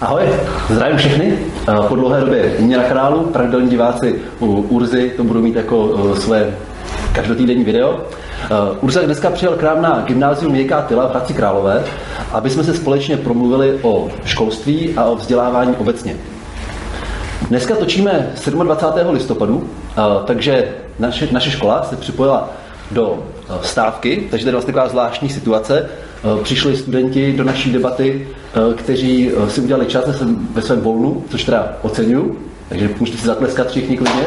Ahoj, zdravím všechny. Po dlouhé době mě na kanálu, pravidelní diváci u Urzy to budou mít jako své každotýdenní video. Urza dneska přijel k nám na gymnázium Měkká Tyla v Hradci Králové, aby jsme se společně promluvili o školství a o vzdělávání obecně. Dneska točíme 27. listopadu, takže naše, naše škola se připojila do stávky, takže to je vlastně taková zvláštní situace. Eh, přišli studenti do naší debaty, eh, kteří eh, si udělali čas ve svém volnu, což teda oceňuju, takže můžete si zatleskat všichni klidně.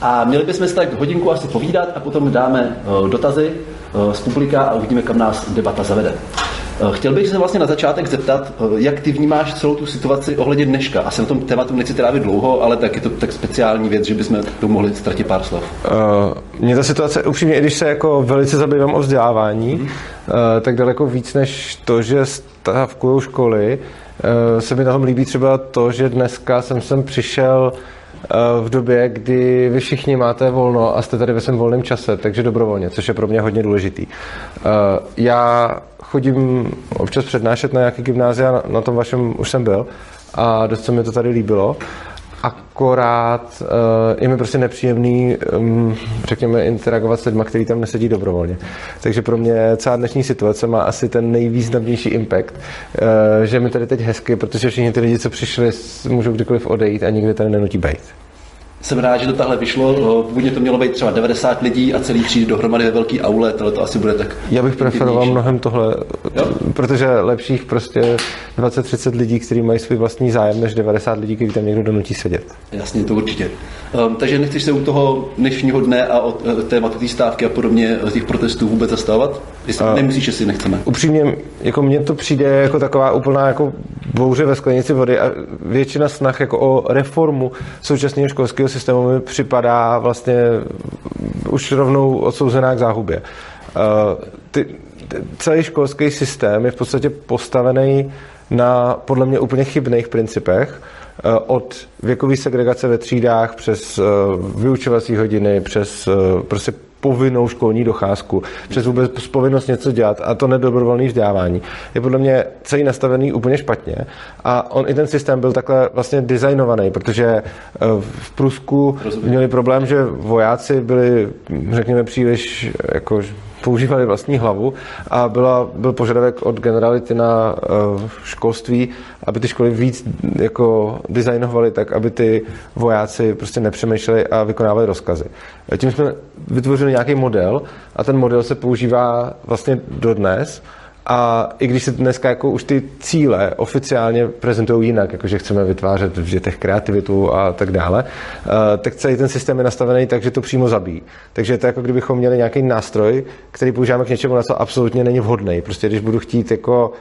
A měli bychom si tak hodinku asi povídat a potom dáme dotazy z publika a uvidíme, kam nás debata zavede. Eh, chtěl bych se vlastně na začátek zeptat, eh, jak ty vnímáš celou tu situaci ohledně dneška. Asi na tom tématu nechci trávit dlouho, ale tak je to tak speciální věc, že bychom tu mohli ztratit pár slov. Uh, mě ta situace, upřímně, i když se jako velice zabývám o vzdělávání, mm. uh, tak daleko víc než to, že stavkují školy, uh, se mi na tom líbí třeba to, že dneska jsem sem přišel v době, kdy vy všichni máte volno a jste tady ve svém volném čase, takže dobrovolně, což je pro mě hodně důležitý. Já chodím občas přednášet na nějaký gymnázia, na tom vašem už jsem byl a dost se mi to tady líbilo. Akorát uh, je mi prostě nepříjemný, um, řekněme, interagovat s lidmi, kteří tam nesedí dobrovolně. Takže pro mě celá dnešní situace má asi ten nejvýznamnější impact, uh, že mi tady teď hezky, protože všichni ty lidi, co přišli, můžou kdykoliv odejít a nikdy tady nenutí být. Jsem rád, že to tahle vyšlo. Původně to mělo být třeba 90 lidí a celý tříd dohromady ve velký aule, tohle to asi bude tak. Já bych preferoval mnohem tohle, jo? protože lepších prostě 20-30 lidí, kteří mají svůj vlastní zájem, než 90 lidí, kteří tam někdo donutí sedět. Jasně, to určitě. Um, takže nechceš se u toho dnešního dne a od uh, tématu té stávky a podobně z těch protestů vůbec zastávat? Jestli nemyslíš, že si nechceme? Upřímně, jako mně to přijde jako taková úplná jako bouře ve sklenici vody a většina snah jako o reformu současného školského systému mi připadá vlastně už rovnou odsouzená k záhubě. Uh, ty, celý školský systém je v podstatě postavený na podle mě úplně chybných principech, uh, od věkové segregace ve třídách přes uh, vyučovací hodiny, přes prostě povinnou školní docházku, přes vůbec povinnost něco dělat a to nedobrovolné vzdělávání, je podle mě celý nastavený úplně špatně. A on i ten systém byl takhle vlastně designovaný, protože eh, v Prusku měli problém, že vojáci byli, řekněme, příliš jako používali vlastní hlavu a byla, byl požadavek od generality na uh, školství, aby ty školy víc jako designovaly tak, aby ty vojáci prostě nepřemýšleli a vykonávali rozkazy. Tím jsme vytvořili nějaký model a ten model se používá vlastně dodnes a i když se dneska jako už ty cíle oficiálně prezentují jinak, jakože chceme vytvářet v dětech kreativitu a tak dále, eh, tak celý ten systém je nastavený tak, že to přímo zabíjí. Takže je to jako kdybychom měli nějaký nástroj, který používáme k něčemu, na co absolutně není vhodný. Prostě když budu chtít jako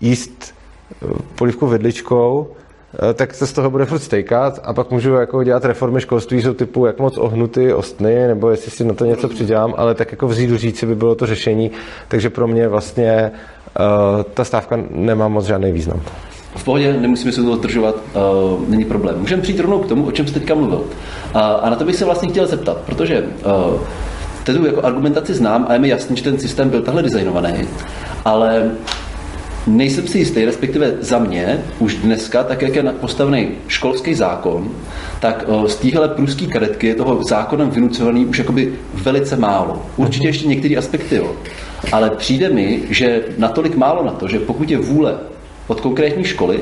jíst eh, polivku vidličkou, Eh, tak se z toho bude furt stejkat a pak můžu jako dělat reformy školství, jsou typu jak moc ohnuty, ostny, nebo jestli si na to něco přidělám, ale tak jako vzít říci by bylo to řešení, takže pro mě vlastně uh, ta stávka nemá moc žádný význam. V pohodě, nemusíme se toho držovat, uh, není problém. Můžeme přijít rovnou k tomu, o čem jste teďka mluvil. Uh, a na to bych se vlastně chtěl zeptat, protože uh, tedy jako argumentaci znám a je mi jasný, že ten systém byl takhle designovaný, ale Nejsem si jistý, respektive za mě, už dneska, tak jak je postavený školský zákon, tak z téhle pruský kadetky je toho zákonem vynucovaný už jakoby velice málo. Určitě ještě některé aspekty, jo. Ale přijde mi, že natolik málo na to, že pokud je vůle od konkrétní školy,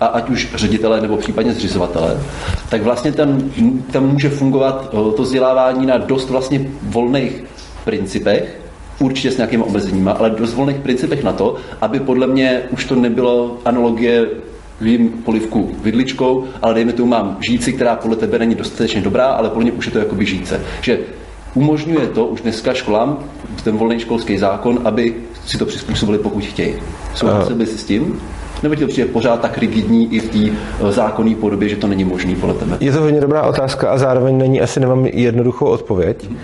a ať už ředitele nebo případně zřizovatele, tak vlastně tam, tam může fungovat to vzdělávání na dost vlastně volných principech, určitě s nějakými omezeními, ale dost volných principech na to, aby podle mě už to nebylo analogie vím polivku vidličkou, ale dejme tomu mám žíci, která podle tebe není dostatečně dobrá, ale podle mě už je to jako žíce. Že umožňuje to už dneska školám, ten volný školský zákon, aby si to přizpůsobili, pokud chtějí. Souhlasili by si s tím? Nebo ti to přijde pořád tak rigidní i v té eh, zákonné podobě, že to není možné podle tebe? Je to hodně dobrá otázka a zároveň není, asi nemám jednoduchou odpověď. Mm.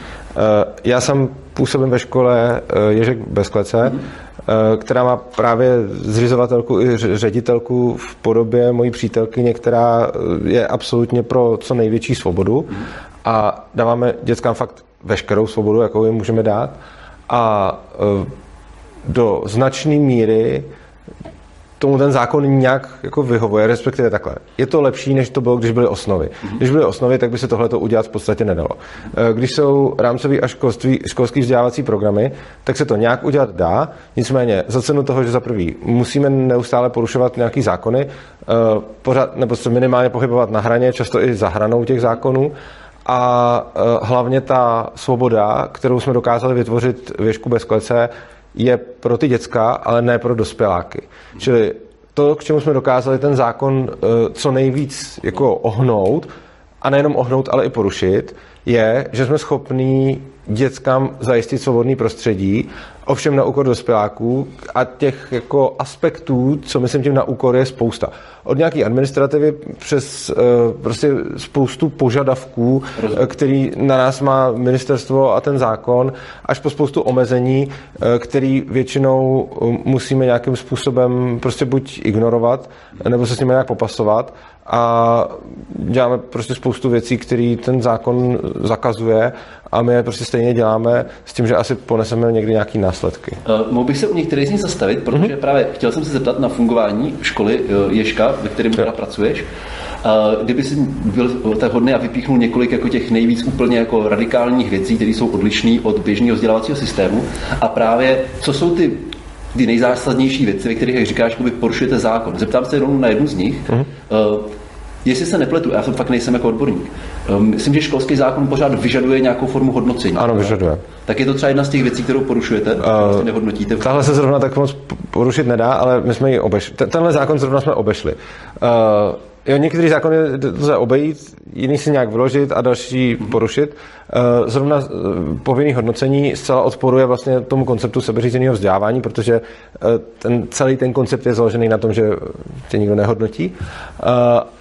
Já jsem působím ve škole eh, Ježek Bezklece, mm. která má právě zřizovatelku i ředitelku v podobě mojí přítelkyně, která je absolutně pro co největší svobodu mm. a dáváme dětskám fakt veškerou svobodu, jakou jim můžeme dát. A do značné míry tomu ten zákon nějak jako vyhovuje, respektive takhle. Je to lepší, než to bylo, když byly osnovy. Když byly osnovy, tak by se tohle udělat v podstatě nedalo. Eh, když jsou rámcový a školství, školský vzdělávací programy, tak se to nějak udělat dá, nicméně za cenu toho, že za prvý musíme neustále porušovat nějaký zákony, eh, pořád, nebo se minimálně pohybovat na hraně, často i za hranou těch zákonů, a eh, hlavně ta svoboda, kterou jsme dokázali vytvořit věžku bez klece, je pro ty děcka, ale ne pro dospěláky. Čili to, k čemu jsme dokázali ten zákon eh, co nejvíc jako ohnout, a nejenom ohnout, ale i porušit, je, že jsme schopní dětskám zajistit svobodný prostředí, ovšem na úkor dospěláků a těch jako aspektů, co myslím tím na úkor, je spousta. Od nějaké administrativy přes uh, prostě spoustu požadavků, Rozumím. který na nás má ministerstvo a ten zákon, až po spoustu omezení, uh, který většinou musíme nějakým způsobem prostě buď ignorovat, nebo se s nimi nějak popasovat a děláme prostě spoustu věcí, které ten zákon zakazuje a my je prostě stejně děláme s tím, že asi poneseme někdy nějaký následky. Uh, mohl bych se u některých z nich zastavit, protože mm-hmm. právě chtěl jsem se zeptat na fungování školy uh, Ješka, ve kterém teda pracuješ. Uh, kdyby si byl tak hodný a vypíchnul několik jako těch nejvíc úplně jako radikálních věcí, které jsou odlišné od běžného vzdělávacího systému a právě co jsou ty ty nejzásadnější věci, ve kterých, jak říkáš, porušujete zákon. Zeptám se jenom na jednu z nich. Mm-hmm. Jestli se nepletu, já jsem fakt nejsem jako odborník, um, myslím, že školský zákon pořád vyžaduje nějakou formu hodnocení. Ano, vyžaduje. Tak je to třeba jedna z těch věcí, kterou porušujete, uh, prostě nehodnotíte. Tahle se zrovna tak moc porušit nedá, ale my jsme ji obešli. Tenhle zákon zrovna jsme obešli. Uh, Jo, některý zákony lze obejít, jiný si nějak vyložit a další porušit. Eh, zrovna eh, povinný hodnocení zcela odporuje vlastně tomu konceptu sebeřízeného vzdělávání, protože eh, ten, celý ten koncept je založený na tom, že tě nikdo nehodnotí.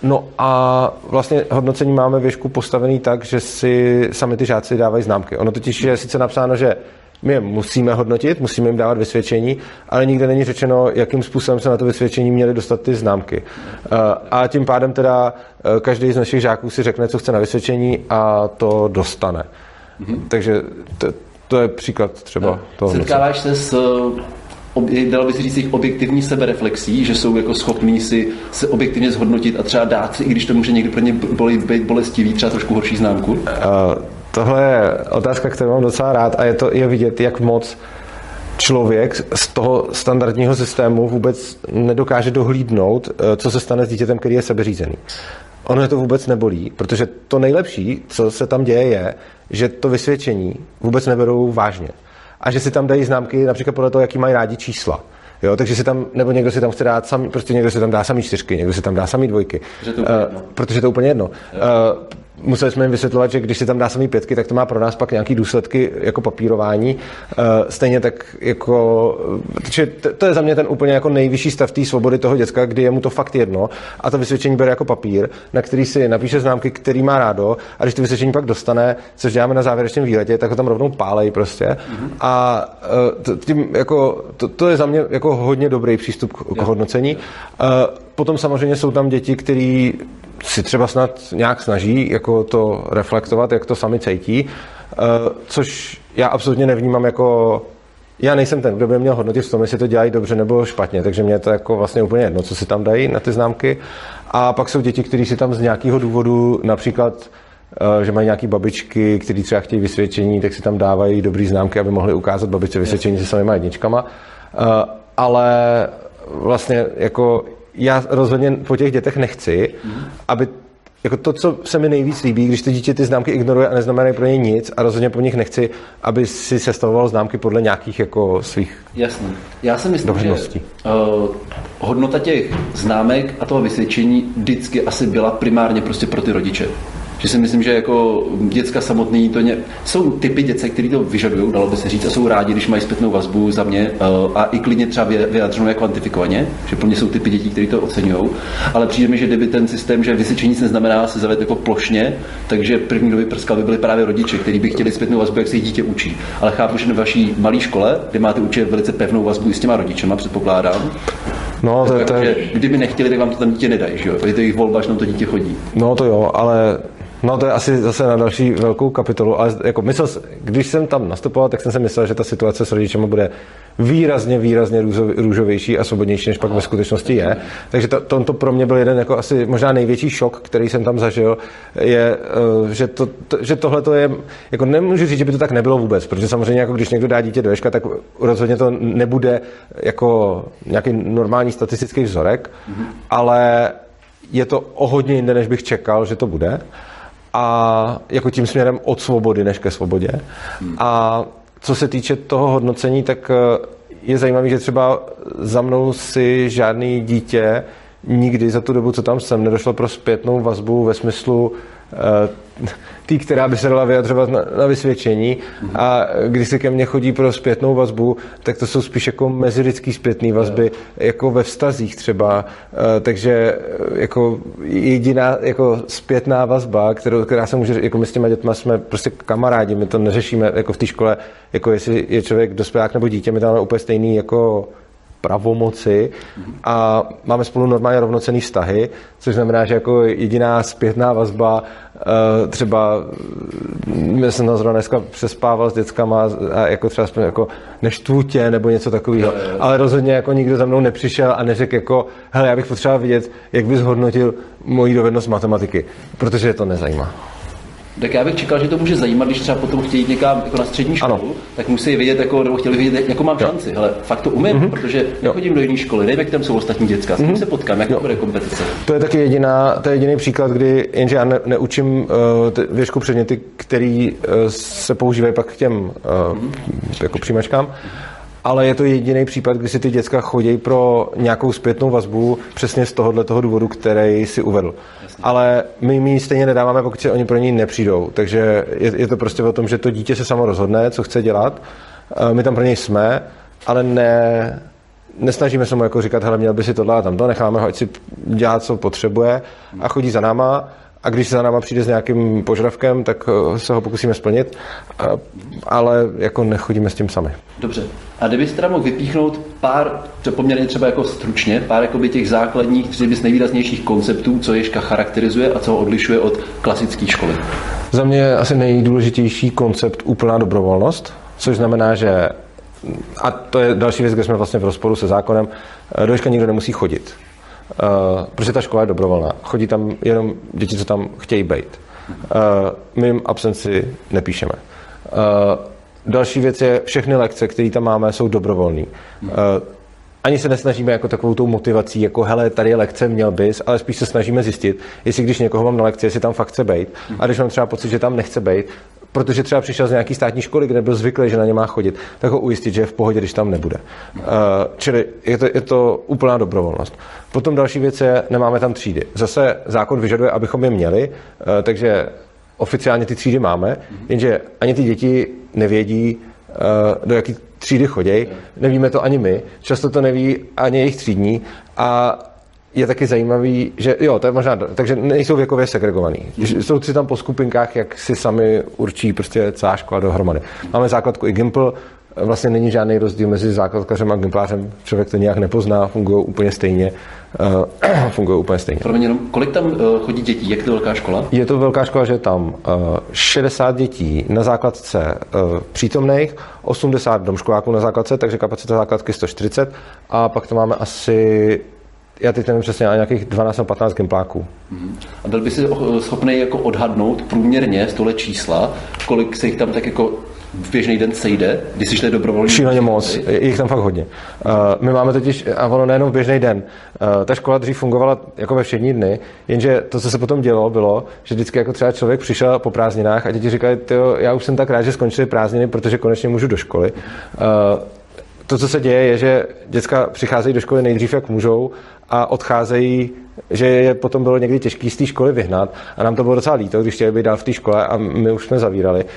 No a vlastně hodnocení máme věšku postavený tak, že si sami ty žáci dávají známky. Ono totiž je sice napsáno, že my je musíme hodnotit, musíme jim dávat vysvědčení, ale nikde není řečeno, jakým způsobem se na to vysvědčení měly dostat ty známky. Eh, a tím pádem teda eh, každý z našich žáků si řekne, co chce na vysvědčení a to dostane. Mm-hmm. Takže to, to je příklad třeba no. toho. Setkáváš se s dalo by se říct jejich objektivní sebereflexí, že jsou jako schopní si se objektivně zhodnotit a třeba dát si, i když to může někdy pro ně být bolestivý, třeba trošku horší známku? Uh, Tohle je otázka, kterou mám docela rád a je to je vidět, jak moc člověk z toho standardního systému vůbec nedokáže dohlídnout, eh, co se stane s dítětem, který je sebeřízený. Ono je to vůbec nebolí, protože to nejlepší, co se tam děje, je, že to vysvědčení vůbec neberou vážně. A že si tam dají známky například podle toho, jaký mají rádi čísla. Jo, takže si tam, nebo někdo si tam chce dát samý, prostě někdo si tam dá samý čtyřky, někdo si tam dá samý dvojky. Protože to, uh, protože to je úplně jedno. Uh, museli jsme jim vysvětlovat, že když si tam dá samý pětky, tak to má pro nás pak nějaký důsledky jako papírování. Eh, stejně tak jako, to je za mě ten úplně jako nejvyšší stav té svobody toho děcka, kdy je mu to fakt jedno a to vysvědčení bere jako papír, na který si napíše známky, který má rádo a když to vysvědčení pak dostane, což děláme na závěrečném výletě, tak ho tam rovnou pálej prostě. A eh, tím jako, to, to, je za mě jako hodně dobrý přístup k, hodnocení. Eh, potom samozřejmě jsou tam děti, který si třeba snad nějak snaží jako to reflektovat, jak to sami cítí, eh, což já absolutně nevnímám jako já nejsem ten, kdo by měl hodnotit v tom, jestli to dělají dobře nebo špatně, takže mě je to jako vlastně úplně jedno, co si tam dají na ty známky. A pak jsou děti, kteří si tam z nějakého důvodu, například, eh, že mají nějaké babičky, které třeba chtějí vysvědčení, tak si tam dávají dobrý známky, aby mohli ukázat babičce vysvědčení se samýma jedničkama. Eh, ale vlastně jako já rozhodně po těch dětech nechci, mm. aby jako to, co se mi nejvíc líbí, když to dítě ty známky ignoruje a neznamenají pro ně nic a rozhodně po nich nechci, aby si sestavoval známky podle nějakých jako svých Jasně. Já si myslím, že uh, hodnota těch známek a toho vysvědčení vždycky asi byla primárně prostě pro ty rodiče. Že si myslím, že jako děcka samotný to ně... jsou typy dětce, který to vyžadují, dalo by se říct, a jsou rádi, když mají zpětnou vazbu za mě uh, a i klidně třeba vyjadřenou kvantifikovaně, že pro mě jsou typy dětí, které to oceňují. Ale přijde mi, že kdyby ten systém, že vysvědčení nic neznamená se zavést jako plošně, takže první, kdo by prskal, by byli právě rodiče, kteří by chtěli zpětnou vazbu, jak se dítě učí. Ale chápu, že na vaší malé škole, kde máte určitě velice pevnou vazbu i s těma rodičema, předpokládám, No, to, to, to, kdyby nechtěli, tak vám to tam dítě nedají, že jo? Je to jejich volba, že tam to dítě chodí. No to jo, ale No to je asi zase na další velkou kapitolu, ale jako myslel, když jsem tam nastupoval, tak jsem si myslel, že ta situace s rodičemi bude výrazně, výrazně růžovější a svobodnější, než pak ve skutečnosti je. Takže to, to, to pro mě byl jeden jako asi možná největší šok, který jsem tam zažil, je, eh, že, to, to, že tohle to je, jako nemůžu říct, že by to tak nebylo vůbec, protože samozřejmě jako když někdo dá dítě do ješka, tak rozhodně to nebude jako nějaký normální statistický vzorek, mm-hmm. ale je to o hodně jinde, než bych čekal, že to bude. A jako tím směrem od svobody než ke svobodě. Hmm. A co se týče toho hodnocení, tak eh, je zajímavé, že třeba za mnou si žádný dítě nikdy za tu dobu, co tam jsem, nedošlo pro zpětnou vazbu ve smyslu tý, která by se dala vyjadřovat na, na vysvědčení. A když se ke mně chodí pro zpětnou vazbu, tak to jsou spíš jako mezilidský zpětné vazby, jako ve vztazích třeba, uh, takže eh, jako jediná jako zpětná vazba, kterou, která se může, jako my s těma dětma jsme prostě kamarádi, my to neřešíme jako v té škole, jako jestli je člověk dospělák nebo dítě, my tam máme úplně stejný jako pravomoci a máme spolu normálně rovnocený vztahy, což znamená, že jako jediná zpětná vazba, eh, třeba já jsem zrovna dneska přespával s dětskama a jako třeba jako neštvu tě nebo něco takového, ale rozhodně jako nikdo za mnou nepřišel a neřekl jako, hele, já bych potřeboval vidět, jak bys hodnotil moji dovednost matematiky, protože je to nezajímá. Tak já bych čekal, že to může zajímat, když třeba potom chtějí někam jako na střední školu, ano. tak musí vědět, jako, nebo chtěli vědět, jako mám jo. šanci. Hele, fakt to umím, mm-hmm. protože nechodím do jiné školy, nevím, jak tam jsou ostatní děcka, s tím mm-hmm. se potkám, jak bude kompetice. To je taky jediná, to je jediný příklad, kdy jenže já ne, neučím uh, věšku předměty, který uh, se používají pak k těm uh, mm-hmm. jako přijímačkám. ale je to jediný případ, kdy si ty děcka chodí pro nějakou zpětnou vazbu přesně z tohohle toho důvodu, který si uvedl ale my mi stejně nedáváme, pokud se oni pro ní nepřijdou. Takže je, je to prostě o tom, že to dítě se samo rozhodne, co chce dělat. Eh, my tam pro něj jsme, ale ne, nesnažíme se mu jako říkat, hele, měl by si tohle a tamto, necháme ho, ať si dělá, co potřebuje a chodí za náma a když se za náma přijde s nějakým požadavkem, tak eh, se ho pokusíme splnit, ale jako nechodíme s tím sami. Dobře. A kdybyste teda mohl vypíchnout pár, to poměrně třeba jako stručně, pár jakoby těch základních, třeba z nejvýraznějších konceptů, co Ježka charakterizuje a co ho odlišuje od klasické školy? Za mě je asi nejdůležitější koncept úplná dobrovolnost, což znamená, že a to je další věc, kde jsme vlastně v rozporu se zákonem, do Ježka nikdo nemusí chodit. Uh, protože ta škola je dobrovolná. Chodí tam jenom děti, co tam chtějí být. Uh, my jim absenci nepíšeme. Uh, další věc je, všechny lekce, které tam máme, jsou dobrovolné. Uh, ani se nesnažíme jako takovou tou motivací, jako hele, tady je lekce, měl bys, ale spíš se snažíme zjistit, jestli když někoho mám na lekci, jestli tam fakt chce být. A když mám třeba pocit, že tam nechce být, protože třeba přišel z nějaký státní školy, kde byl zvyklý, že na ně má chodit, tak ho ujistit, že je v pohodě, když tam nebude. Uh, čili je to, je to úplná dobrovolnost. Potom další věc je, nemáme tam třídy. Zase zákon vyžaduje, abychom je měli, uh, takže oficiálně ty třídy máme, jenže ani ty děti nevědí, uh, do jaký třídy chodějí, nevíme to ani my, často to neví ani jejich třídní a je taky zajímavý, že jo, to je možná, takže nejsou věkově segregovaný. Mm. Jsou si tam po skupinkách, jak si sami určí prostě celá škola dohromady. Máme základku i Gimple, vlastně není žádný rozdíl mezi základkařem a gimplářem. Člověk to nějak nepozná, fungují úplně stejně. Uh, fungují úplně stejně. Pro mě jenom, kolik tam uh, chodí dětí? Jak je to velká škola? Je to velká škola, že je tam uh, 60 dětí na základce uh, přítomných, 80 domškoláků na základce, takže kapacita základky 140 a pak to máme asi já teď nevím přesně, ale nějakých 12 nebo 15 gimpláků. Mhm. A byl by si schopný jako odhadnout průměrně z tohle čísla, kolik se jich tam tak jako v běžný den sejde, když si šli dobrovolně? Šíleně moc, je jich tam fakt hodně. Uh, my máme totiž, a ono nejenom v běžný den, uh, ta škola dřív fungovala jako ve všední dny, jenže to, co se potom dělo, bylo, že vždycky jako třeba člověk přišel po prázdninách a děti říkali, já už jsem tak rád, že skončily prázdniny, protože konečně můžu do školy. Uh, to, co se děje, je, že děcka přicházejí do školy nejdřív, jak můžou, a odcházejí, že je potom bylo někdy těžké z té školy vyhnat. A nám to bylo docela líto, když chtěli být dál v té škole a my už jsme zavírali. Uh,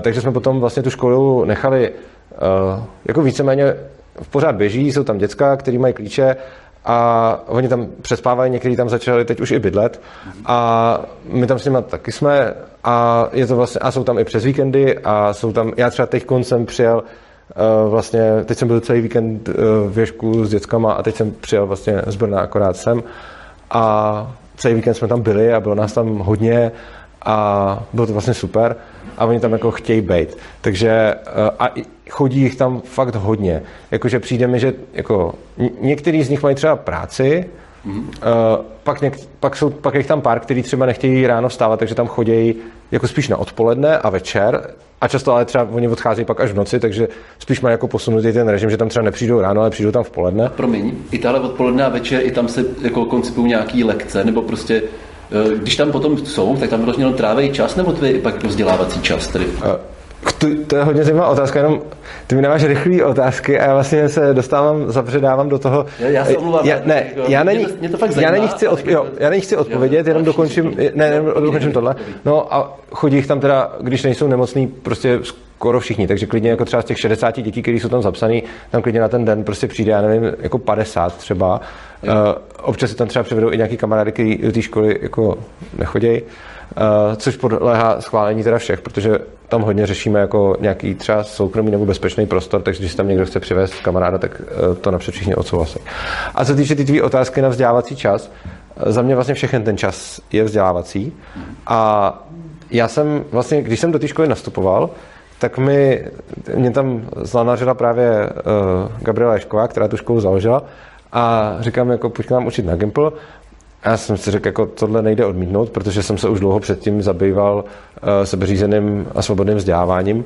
takže jsme potom vlastně tu školu nechali uh, jako víceméně v pořád běží, jsou tam děcka, který mají klíče a oni tam přespávají, někteří tam začali teď už i bydlet. A my tam s nimi taky jsme a, je to vlastně, a jsou tam i přes víkendy a jsou tam, já třeba teď jsem přijel Eh, vlastně, teď jsem byl celý víkend eh, v Věžku s dětskama a teď jsem přijel vlastně z Brna akorát sem a celý víkend jsme tam byli a bylo nás tam hodně a bylo to vlastně super a oni tam jako chtějí být. Takže eh, a chodí jich tam fakt hodně. Jakože přijde mi, že jako některý z nich mají třeba práci, Mm-hmm. Uh, pak, něk, pak, jsou, pak je tam pár, který třeba nechtějí ráno vstávat, takže tam chodí jako spíš na odpoledne a večer. A často ale třeba oni odcházejí pak až v noci, takže spíš mají jako posunutý ten režim, že tam třeba nepřijdou ráno, ale přijdou tam v poledne. Promiň, i tahle odpoledne a večer, i tam se jako koncipují nějaký lekce, nebo prostě eh, když tam potom jsou, tak tam vyloženě trávejí čas, nebo to je pak vzdělávací čas? Tedy? Uh, to, to je hodně zajímavá otázka, jenom ty mi nemáš rychlé otázky a já vlastně se dostávám, zapředávám do toho. Já, já se omluvám. Já, ne, já není, mě to, mě to fakt zajímá, já není chci, jo, já není chci odpovědět, jenom dokončím, ne, ne, dokončím tohle. No a chodí jich tam teda, když nejsou nemocný, prostě skoro všichni, takže klidně jako třeba z těch 60 dětí, které jsou tam zapsané, tam klidně na ten den prostě přijde, já nevím, jako 50 třeba. Uh, občas si tam třeba přivedou i nějaký kamarády, kteří do té školy jako nechodějí. Uh, což podléhá schválení teda všech, protože tam hodně řešíme jako nějaký třeba soukromý nebo bezpečný prostor, takže když tam někdo chce přivést kamaráda, tak uh, to napřed všichni odsouhlasí. A co týče ty tvý otázky na vzdělávací čas, uh, za mě vlastně všechen ten čas je vzdělávací a já jsem vlastně, když jsem do té školy nastupoval, tak mi, mě tam zlanařila právě uh, Gabriela Ješková, která tu školu založila a říkám, jako pojď nám učit na Gimple já jsem si řekl, jako tohle nejde odmítnout, protože jsem se už dlouho předtím zabýval uh, sebeřízeným a svobodným vzděláváním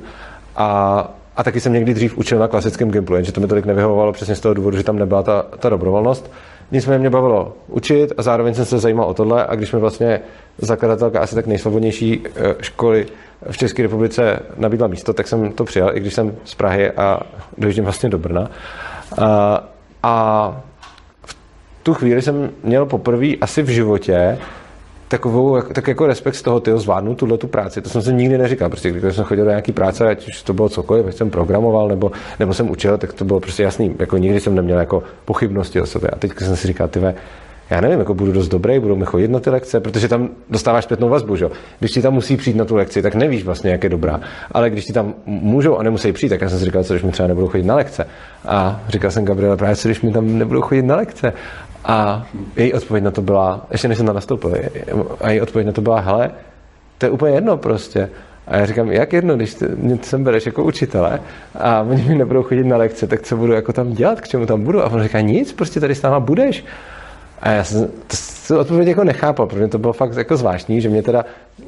a, a taky jsem někdy dřív učil na klasickém Gimplu, jenže to mi tolik nevyhovovalo přesně z toho důvodu, že tam nebyla ta, ta dobrovolnost. Nicméně mě bavilo učit a zároveň jsem se zajímal o tohle a když mi vlastně zakladatelka asi tak nejsvobodnější uh, školy v České republice nabídla místo, tak jsem to přijal, i když jsem z Prahy a dojíždím vlastně do Brna. Uh, a tu chvíli jsem měl poprvé asi v životě takovou, tak jako respekt z toho, tyho zvládnu tuhle tu práci. To jsem si nikdy neříkal. Prostě když jsem chodil do nějaké práce, ať už to bylo cokoliv, ať jsem programoval nebo, nebo jsem učil, tak to bylo prostě jasný. Jako nikdy jsem neměl jako pochybnosti o sobě. A teď jsem si říkal, ty já nevím, jako budu dost dobrý, budou mi chodit na ty lekce, protože tam dostáváš zpětnou vazbu, že? Když ti tam musí přijít na tu lekci, tak nevíš vlastně, jak je dobrá. Ale když ti tam můžou a nemusí přijít, tak já jsem si říkal, co když mi třeba nebudou chodit na lekce. A říkal jsem Gabriele, právě co když mi tam nebudou chodit na lekce. A její odpověď na to byla, ještě než jsem tam nastoupil, a její odpověď na to byla, hele, to je úplně jedno prostě. A já říkám, jak jedno, když mě sem bereš jako učitele a oni mi nebudou chodit na lekce, tak co budu jako tam dělat, k čemu tam budu? A on říká, nic, prostě tady s náma budeš. A já jsem to odpověď jako nechápal, protože to bylo fakt jako zvláštní, že mě teda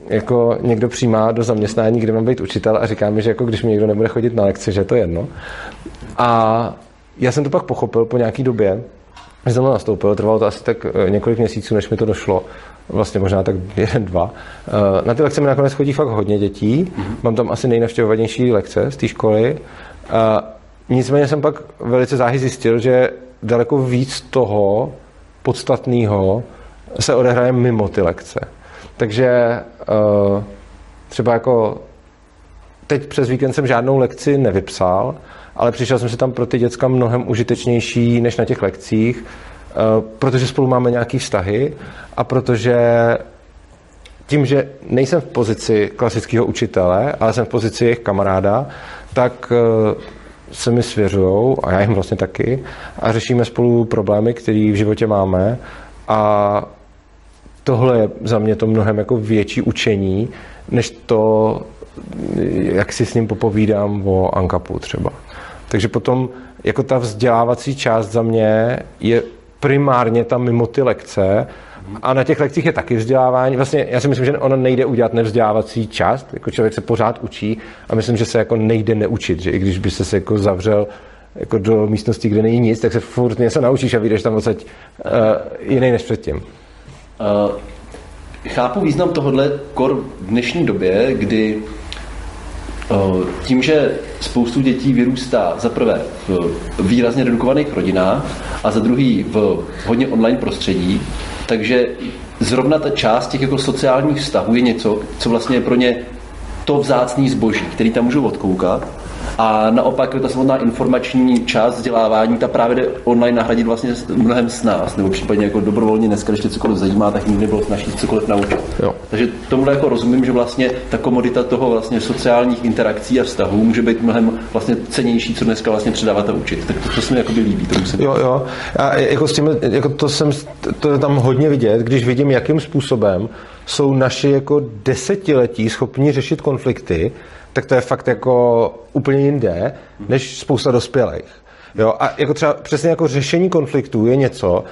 jako někdo přijímá do zaměstnání, kde mám být učitel a říká mi, že jako když mi někdo nebude chodit na lekce, že je to jedno. A já jsem to pak pochopil po nějaký době, když jsem nastoupil, trvalo to asi tak eh, několik měsíců, než mi to došlo, vlastně možná tak jeden, dva. Eh, na ty lekce mi nakonec chodí fakt hodně dětí, mm-hmm. mám tam asi nejnavštěvovanější lekce z té školy. Nicméně jsem pak velice záhy zjistil, že daleko víc toho podstatného se odehraje mimo ty lekce. Takže eh, třeba jako teď přes víkend jsem žádnou lekci nevypsal, ale přišel jsem si tam pro ty děcka mnohem užitečnější než na těch lekcích, eh, protože spolu máme nějaký vztahy a protože tím, že nejsem v pozici klasického učitele, ale jsem v pozici jejich kamaráda, tak eh, se mi svěřují, a já jim vlastně taky, a řešíme spolu problémy, které v životě máme a tohle je za mě to mnohem jako větší učení, než to, jak si s ním popovídám o Ankapu třeba. Takže potom jako ta vzdělávací část za mě je primárně tam mimo ty lekce a na těch lekcích je taky vzdělávání. Vlastně já si myslím, že ono nejde udělat nevzdělávací část, jako člověk se pořád učí a myslím, že se jako nejde neučit, že i když by se jako zavřel jako do místnosti, kde není nic, tak se furt něco naučíš a vyjdeš tam odsaď uh, jiný než předtím. Uh, chápu význam tohohle kor v dnešní době, kdy tím, že spoustu dětí vyrůstá za prvé v výrazně redukovaných rodinách a za druhý v hodně online prostředí, takže zrovna ta část těch jako sociálních vztahů je něco, co vlastně je pro ně to vzácný zboží, který tam můžou odkoukat a naopak ta samotná informační část vzdělávání, ta právě jde online nahradit vlastně mnohem s nás, nebo případně jako dobrovolně dneska, když tě cokoliv zajímá, tak nikdy bylo snažit cokoliv naučit. Jo. Takže tomu jako rozumím, že vlastně ta komodita toho vlastně sociálních interakcí a vztahů může být mnohem vlastně cenější, co dneska vlastně předávat a učit. Tak to, to se mi jako líbí. To musím jo, jo. A jako s tím, jako to jsem, to je tam hodně vidět, když vidím, jakým způsobem jsou naši jako desetiletí schopni řešit konflikty, tak to je fakt jako úplně jinde, než spousta dospělých. Jo, a jako třeba přesně jako řešení konfliktů je něco,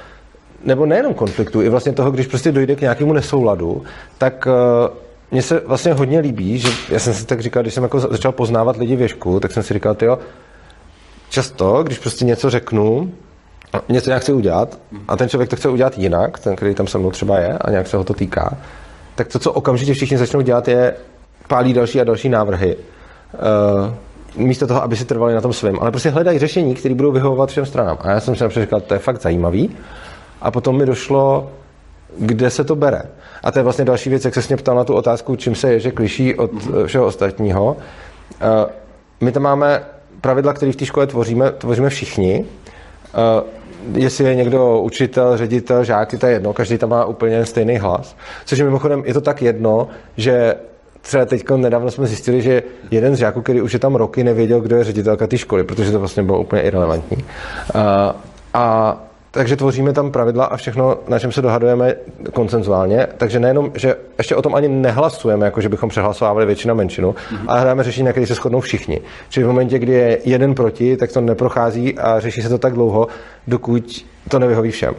nebo nejenom konfliktů, i vlastně toho, když prostě dojde k nějakému nesouladu, tak uh, mně se vlastně hodně líbí, že já jsem si tak říkal, když jsem jako začal poznávat lidi věšku, tak jsem si říkal, jo, často, když prostě něco řeknu, něco nějak chci udělat a ten člověk to chce udělat jinak, ten, který tam se mnou třeba je a nějak se ho to týká, tak to, co okamžitě všichni začnou dělat, je pálí další a další návrhy. Uh, místo toho, aby si trvali na tom svém. Ale prostě hledají řešení, které budou vyhovovat všem stranám. A já jsem si například říkal, to je fakt zajímavý. A potom mi došlo, kde se to bere. A to je vlastně další věc, jak se mě ptal na tu otázku, čím se ježek liší od mm-hmm. všeho ostatního. Uh, my tam máme pravidla, které v té škole tvoříme, tvoříme všichni. Jestli je někdo učitel, ředitel, žáky, to je jedno, každý tam má úplně stejný hlas. Což je mimochodem, je to tak jedno, že třeba teď nedávno jsme zjistili, že jeden z žáků, který už je tam roky, nevěděl, kdo je ředitelka té školy, protože to vlastně bylo úplně irrelevantní. Uh, a takže tvoříme tam pravidla a všechno, na čem se dohadujeme koncenzuálně. Takže nejenom, že ještě o tom ani nehlasujeme, jako že bychom přehlasovávali většina menšinu, mm-hmm. ale hledáme řešení, na které se shodnou všichni. Čili v momentě, kdy je jeden proti, tak to neprochází a řeší se to tak dlouho, dokud to nevyhoví všem.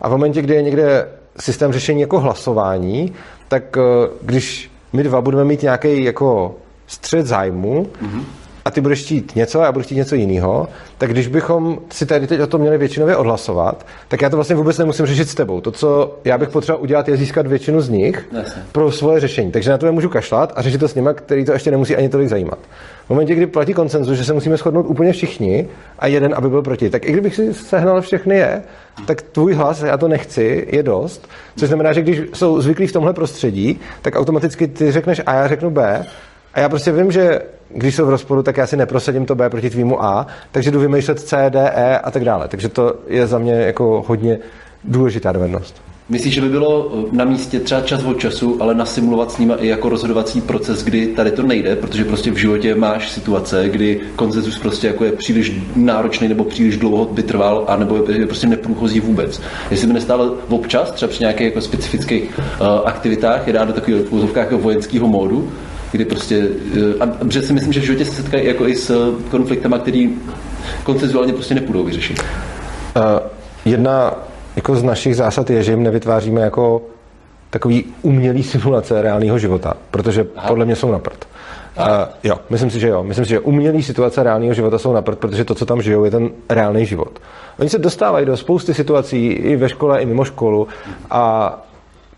A v momentě, kdy je někde systém řešení jako hlasování, tak eh, když my dva budeme mít nějaký jako střed zájmu, mm-hmm a ty budeš chtít něco a já budu chtít něco jiného, tak když bychom si tady teď o tom měli většinově odhlasovat, tak já to vlastně vůbec nemusím řešit s tebou. To, co já bych potřeboval udělat, je získat většinu z nich Jasně. pro svoje řešení. Takže na to můžu kašlat a řešit to s nimi, který to ještě nemusí ani tolik zajímat. V momentě, kdy platí koncenzus, že se musíme shodnout úplně všichni a jeden, aby byl proti, tak i kdybych si sehnal všechny je, tak tvůj hlas, já to nechci, je dost. Což znamená, že když jsou zvyklí v tomhle prostředí, tak automaticky ty řekneš A, já řeknu B a já prostě vím, že když jsou v rozporu, tak já si neprosadím to B proti tvýmu A, takže jdu vymýšlet C, D, E a tak dále. Takže to je za mě jako hodně důležitá dovednost. Myslíš, že by bylo eh, na místě třeba čas od času, ale nasimulovat s nimi i jako rozhodovací proces, kdy tady to nejde, protože prostě v životě máš situace, kdy konsenzus prostě jako je příliš náročný nebo příliš dlouho by trval, anebo je prostě neprůchozí vůbec. Jestli by nestálo občas, třeba při nějakých jako specifických uh, aktivitách, je dát do takového jako vojenského módu, kdy prostě, eh, a protože si myslím, že v životě se setkají jako i s eh, konfliktama, který koncenzuálně prostě nepůjdou vyřešit. Uh, jedna jako z našich zásad je, že jim nevytváříme jako takový umělý simulace reálného života, protože Aha. podle mě jsou na prd. Uh, jo, myslím si, že jo. Myslím si, že umělý situace reálného života jsou na prd, protože to, co tam žijou, je ten reálný život. Oni se dostávají do spousty situací i ve škole, i mimo školu a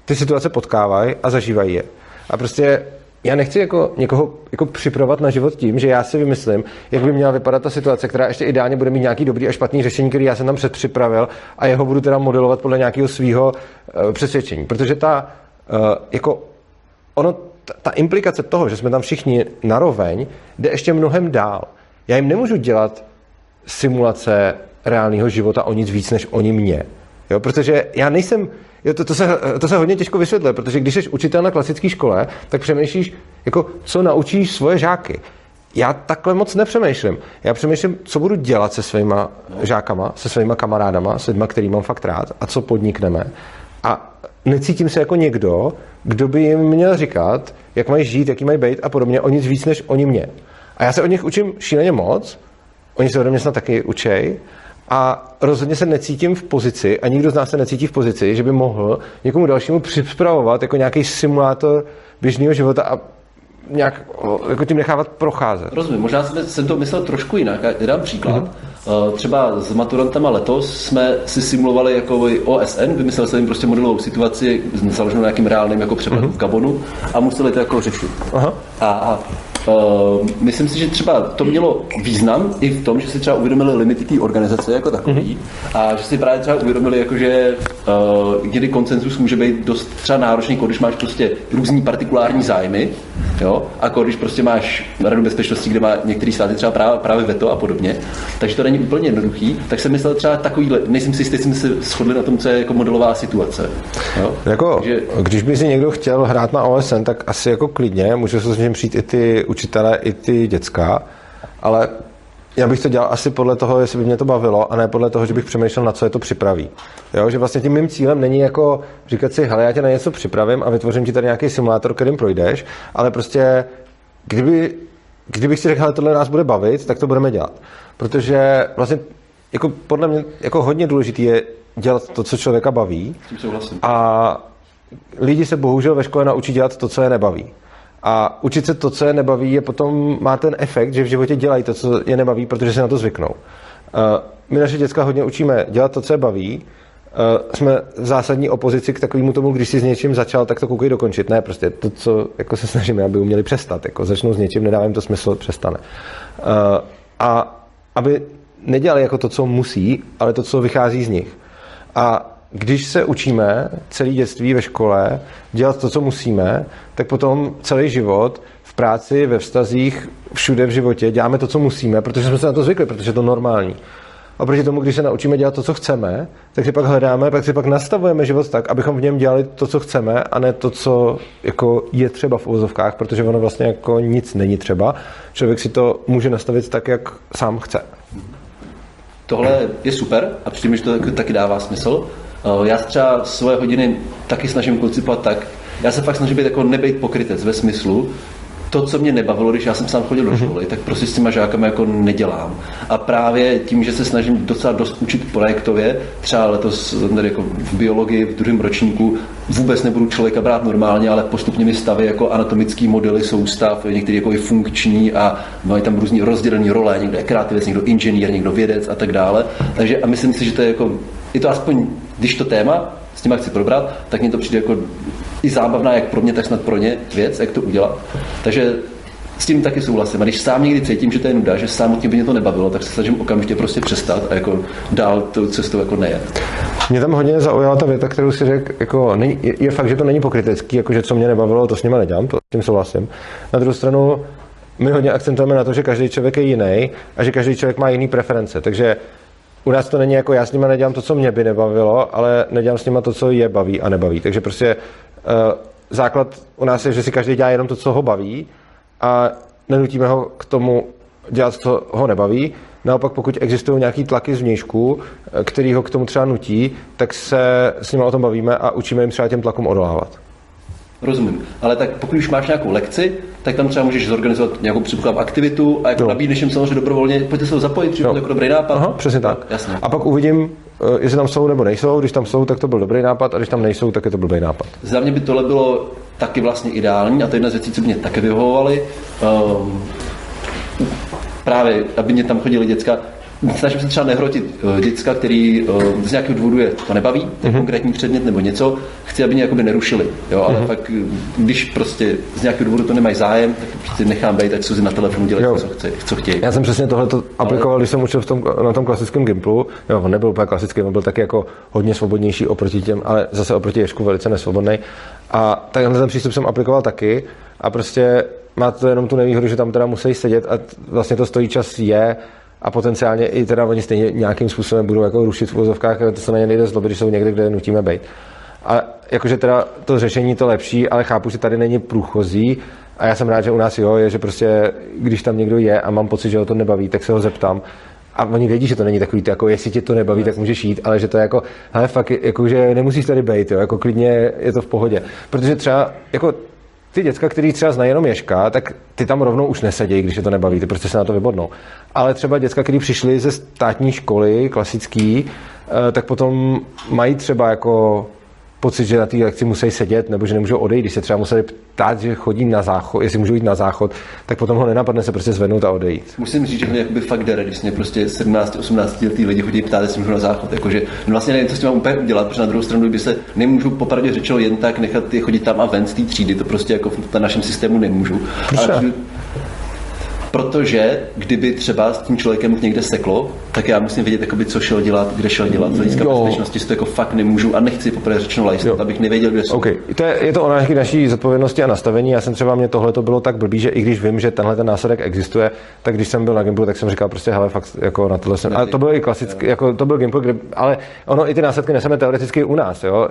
ty situace potkávají a zažívají je. A prostě já nechci jako někoho jako připravovat na život tím, že já si vymyslím, jak by měla vypadat ta situace, která ještě ideálně bude mít nějaký dobrý a špatný řešení, který já jsem tam předpřipravil a jeho budu teda modelovat podle nějakého svého uh, přesvědčení. Protože ta, uh, jako, ono, ta, ta implikace toho, že jsme tam všichni naroveň, jde ještě mnohem dál. Já jim nemůžu dělat simulace reálného života o nic víc, než oni mě. Jo, protože já nejsem, Jo, to, to, se, to se hodně těžko vysvětluje, protože když jsi učitel na klasické škole, tak přemýšlíš, jako, co naučíš svoje žáky. Já takhle moc nepřemýšlím. Já přemýšlím, co budu dělat se svýma žákama, se svýma kamarádama, s lidma, který mám fakt rád a co podnikneme. A necítím se jako někdo, kdo by jim měl říkat, jak mají žít, jaký mají být a podobně, o nic víc než oni mě. A já se od nich učím šíleně moc, oni se ode mě snad taky učej, a rozhodně se necítím v pozici, a nikdo z nás se necítí v pozici, že by mohl někomu dalšímu připravovat jako nějaký simulátor běžného života a nějak jako tím nechávat procházet. Rozumím, možná jsem, jsem to myslel trošku jinak. Já dám příklad. Mm-hmm. Třeba s maturantama letos jsme si simulovali jako OSN, vymysleli jsme jim prostě modelovou situaci založenou nějakým reálným jako překladu mm-hmm. v Gabonu a museli to jako řešit. Aha. A, a Uh, myslím si, že třeba to mělo význam i v tom, že si třeba uvědomili limity té organizace jako takový mm-hmm. a že si právě třeba uvědomili, jako, že uh, kdy koncenzus může být dost třeba náročný, když máš prostě různý partikulární zájmy, jo, a když prostě máš radu bezpečnosti, kde má některý státy třeba právě, právě veto a podobně, takže to není úplně jednoduchý, tak jsem myslel třeba takový, nejsem si jistý, jsme se shodli na tom, co je jako modelová situace. Jo? Jako, Takže, když by si někdo chtěl hrát na OSN, tak asi jako klidně, může se s ním přijít i ty učitele, i ty děcka, ale já bych to dělal asi podle toho, jestli by mě to bavilo, a ne podle toho, že bych přemýšlel, na co je to připraví. Jo, že vlastně tím mým cílem není jako říkat si, hele, já tě na něco připravím a vytvořím ti tady nějaký simulátor, kterým projdeš, ale prostě kdyby, kdybych si řekl, hele, tohle nás bude bavit, tak to budeme dělat. Protože vlastně jako podle mě jako hodně důležité je dělat to, co člověka baví. S tím souhlasím. A lidi se bohužel ve škole naučí dělat to, co je nebaví. A učit se to, co je nebaví, je potom má ten efekt, že v životě dělají to, co je nebaví, protože se na to zvyknou. Uh, my naše děcka hodně učíme dělat to, co je baví. Uh, jsme v zásadní opozici k takovému tomu, když si s něčím začal, tak to koukej dokončit. Ne, prostě to, co jako se snažíme, aby uměli přestat. Jako začnou s něčím, nedává jim to smysl, přestane. Uh, a aby nedělali jako to, co musí, ale to, co vychází z nich. A když se učíme celý dětství ve škole dělat to, co musíme, tak potom celý život v práci, ve vztazích, všude v životě děláme to, co musíme, protože jsme se na to zvykli, protože je to normální. A proti tomu, když se naučíme dělat to, co chceme, tak si pak hledáme, pak si pak nastavujeme život tak, abychom v něm dělali to, co chceme, a ne to, co jako je třeba v uvozovkách, protože ono vlastně jako nic není třeba. Člověk si to může nastavit tak, jak sám chce. Tohle je super a přijde že to taky dává smysl. Eh, já třeba svoje hodiny taky snažím koncipovat tak, já se fakt snažím být jako nebejt pokrytec ve smyslu, to, co mě nebavilo, když já jsem sám chodil do mhm. školy, tak prostě s těma žákama jako nedělám. A právě tím, že se snažím docela dost učit projektově, třeba letos tady jako v biologii v druhém ročníku vůbec nebudu člověka brát normálně, ale postupně mi staví jako anatomický modely soustav, některý jako i funkční a mají tam různý rozdělené role, někdo je kreativec, někdo inženýr, někdo vědec a tak dále. Takže a myslím si, že to je jako, je to aspoň, když to téma, s tím chci probrat, tak mně to přijde jako i zábavná, jak pro mě, tak snad pro ně věc, jak to udělat. Takže s tím taky souhlasím. A když sám někdy cítím, že to je nuda, že samotně by mě to nebavilo, tak se snažím okamžitě prostě přestat a jako dál tu cestu jako nejet. Mě tam hodně zaujala ta věta, kterou si řekl, jako je, je, fakt, že to není pokrytecký, jako že co mě nebavilo, to s nimi nedělám, to s tím souhlasím. Na druhou stranu, my hodně akcentujeme na to, že každý člověk je jiný a že každý člověk má jiný preference. Takže u nás to není jako já s nima nedělám to, co mě by nebavilo, ale nedělám s nima to, co je baví a nebaví. Takže prostě uh, základ u nás je, že si každý dělá jenom to, co ho baví a nenutíme ho k tomu dělat, co ho nebaví. Naopak, pokud existují nějaký tlaky zvnějšku, eh, který ho k tomu třeba nutí, tak se s nimi o tom bavíme a učíme jim třeba těm tlakům odolávat. Rozumím. Ale tak pokud už máš nějakou lekci, tak tam třeba můžeš zorganizovat nějakou předpoklad aktivitu a jako nabídneš jim samozřejmě dobrovolně, pojďte se ho zapojit, přijde jako dobrý nápad. Aha, přesně tak. Jasně. A pak uvidím, eh, jestli tam jsou nebo nejsou. Když tam jsou, tak to byl dobrý nápad, a když tam nejsou, tak je to blbý nápad. Za mě by tohle bylo taky vlastně ideální a to je jedna z věcí, co mě také vyhovovaly. Um, právě, aby mě tam chodili děcka, snažím se třeba nehrotit uh, děcka, který uh, z nějakého důvodu je to nebaví, ten mm-hmm. konkrétní předmět nebo něco, chci, aby mě jakoby nerušili. Jo, ale mm-hmm. pak, když prostě z nějakého důvodu to nemají zájem, tak prostě nechám být, ať si na telefonu dělají, co, chce, co chtějí. Já jsem přesně tohle aplikoval, ale... když jsem učil v tom, na tom klasickém Gimplu. Jo, on nebyl úplně klasický, on byl taky jako hodně svobodnější oproti těm, ale zase oproti Ježku velice nesvobodný. A takhle ten přístup jsem aplikoval taky a prostě má to jenom tu nevýhodu, že tam teda musí sedět a vlastně to stojí čas je a potenciálně i teda oni stejně nějakým způsobem budou jako rušit v uvozovkách, ale to se na ně nejde zlobit, když jsou někde, kde nutíme být. A jakože teda to řešení to lepší, ale chápu, že tady není průchozí a já jsem rád, že u nás jo, je, že prostě když tam někdo je a mám pocit, že ho to nebaví, tak se ho zeptám. A oni vědí, že to není takový, jako jestli tě to nebaví, tak můžeš jít, ale že to je jako, hele, fakt, jako, že nemusíš tady být, jo, jako klidně je to v pohodě. Protože třeba, jako ty děcka, který třeba znají jenom Ježka, tak ty tam rovnou už nesedějí, když je to nebaví, ty prostě se na to vybodnou. Ale třeba děcka, kteří přišli ze státní školy, klasický, eh, tak potom mají třeba jako pocit, že na té lekci musí sedět nebo že nemůžou odejít. Když se třeba museli ptát, že chodí na záchod, jestli můžou jít na záchod, tak potom ho nenapadne se prostě zvednout a odejít. Musím říct, že mě jakoby fakt jde, když mě prostě 17, 18 letý lidi chodí ptát, jestli můžu na záchod. Jakože no vlastně nevím, co s tím mám úplně udělat, protože na druhou stranu by se nemůžu popravdě řečeno jen tak nechat je chodit tam a ven z té třídy, to prostě jako v našem systému nemůžu. Ale protože kdyby třeba s tím člověkem někde seklo, tak já musím vědět, jakoby, co šel dělat, kde šel dělat. Z hlediska bezpečnosti si to jako fakt nemůžu a nechci poprvé řečeno lajstat, abych nevěděl, kde jsou. Okay. To je, je to o naší, naší zodpovědnosti a nastavení. Já jsem třeba, mě tohle to bylo tak blbý, že i když vím, že tenhle ten následek existuje, tak když jsem byl na Gimplu, tak jsem říkal prostě, hele, fakt jako na tohle jsem. A to byl i klasický, jako to byl Gimpl, kde, ale ono i ty následky neseme teoreticky u nás, jo.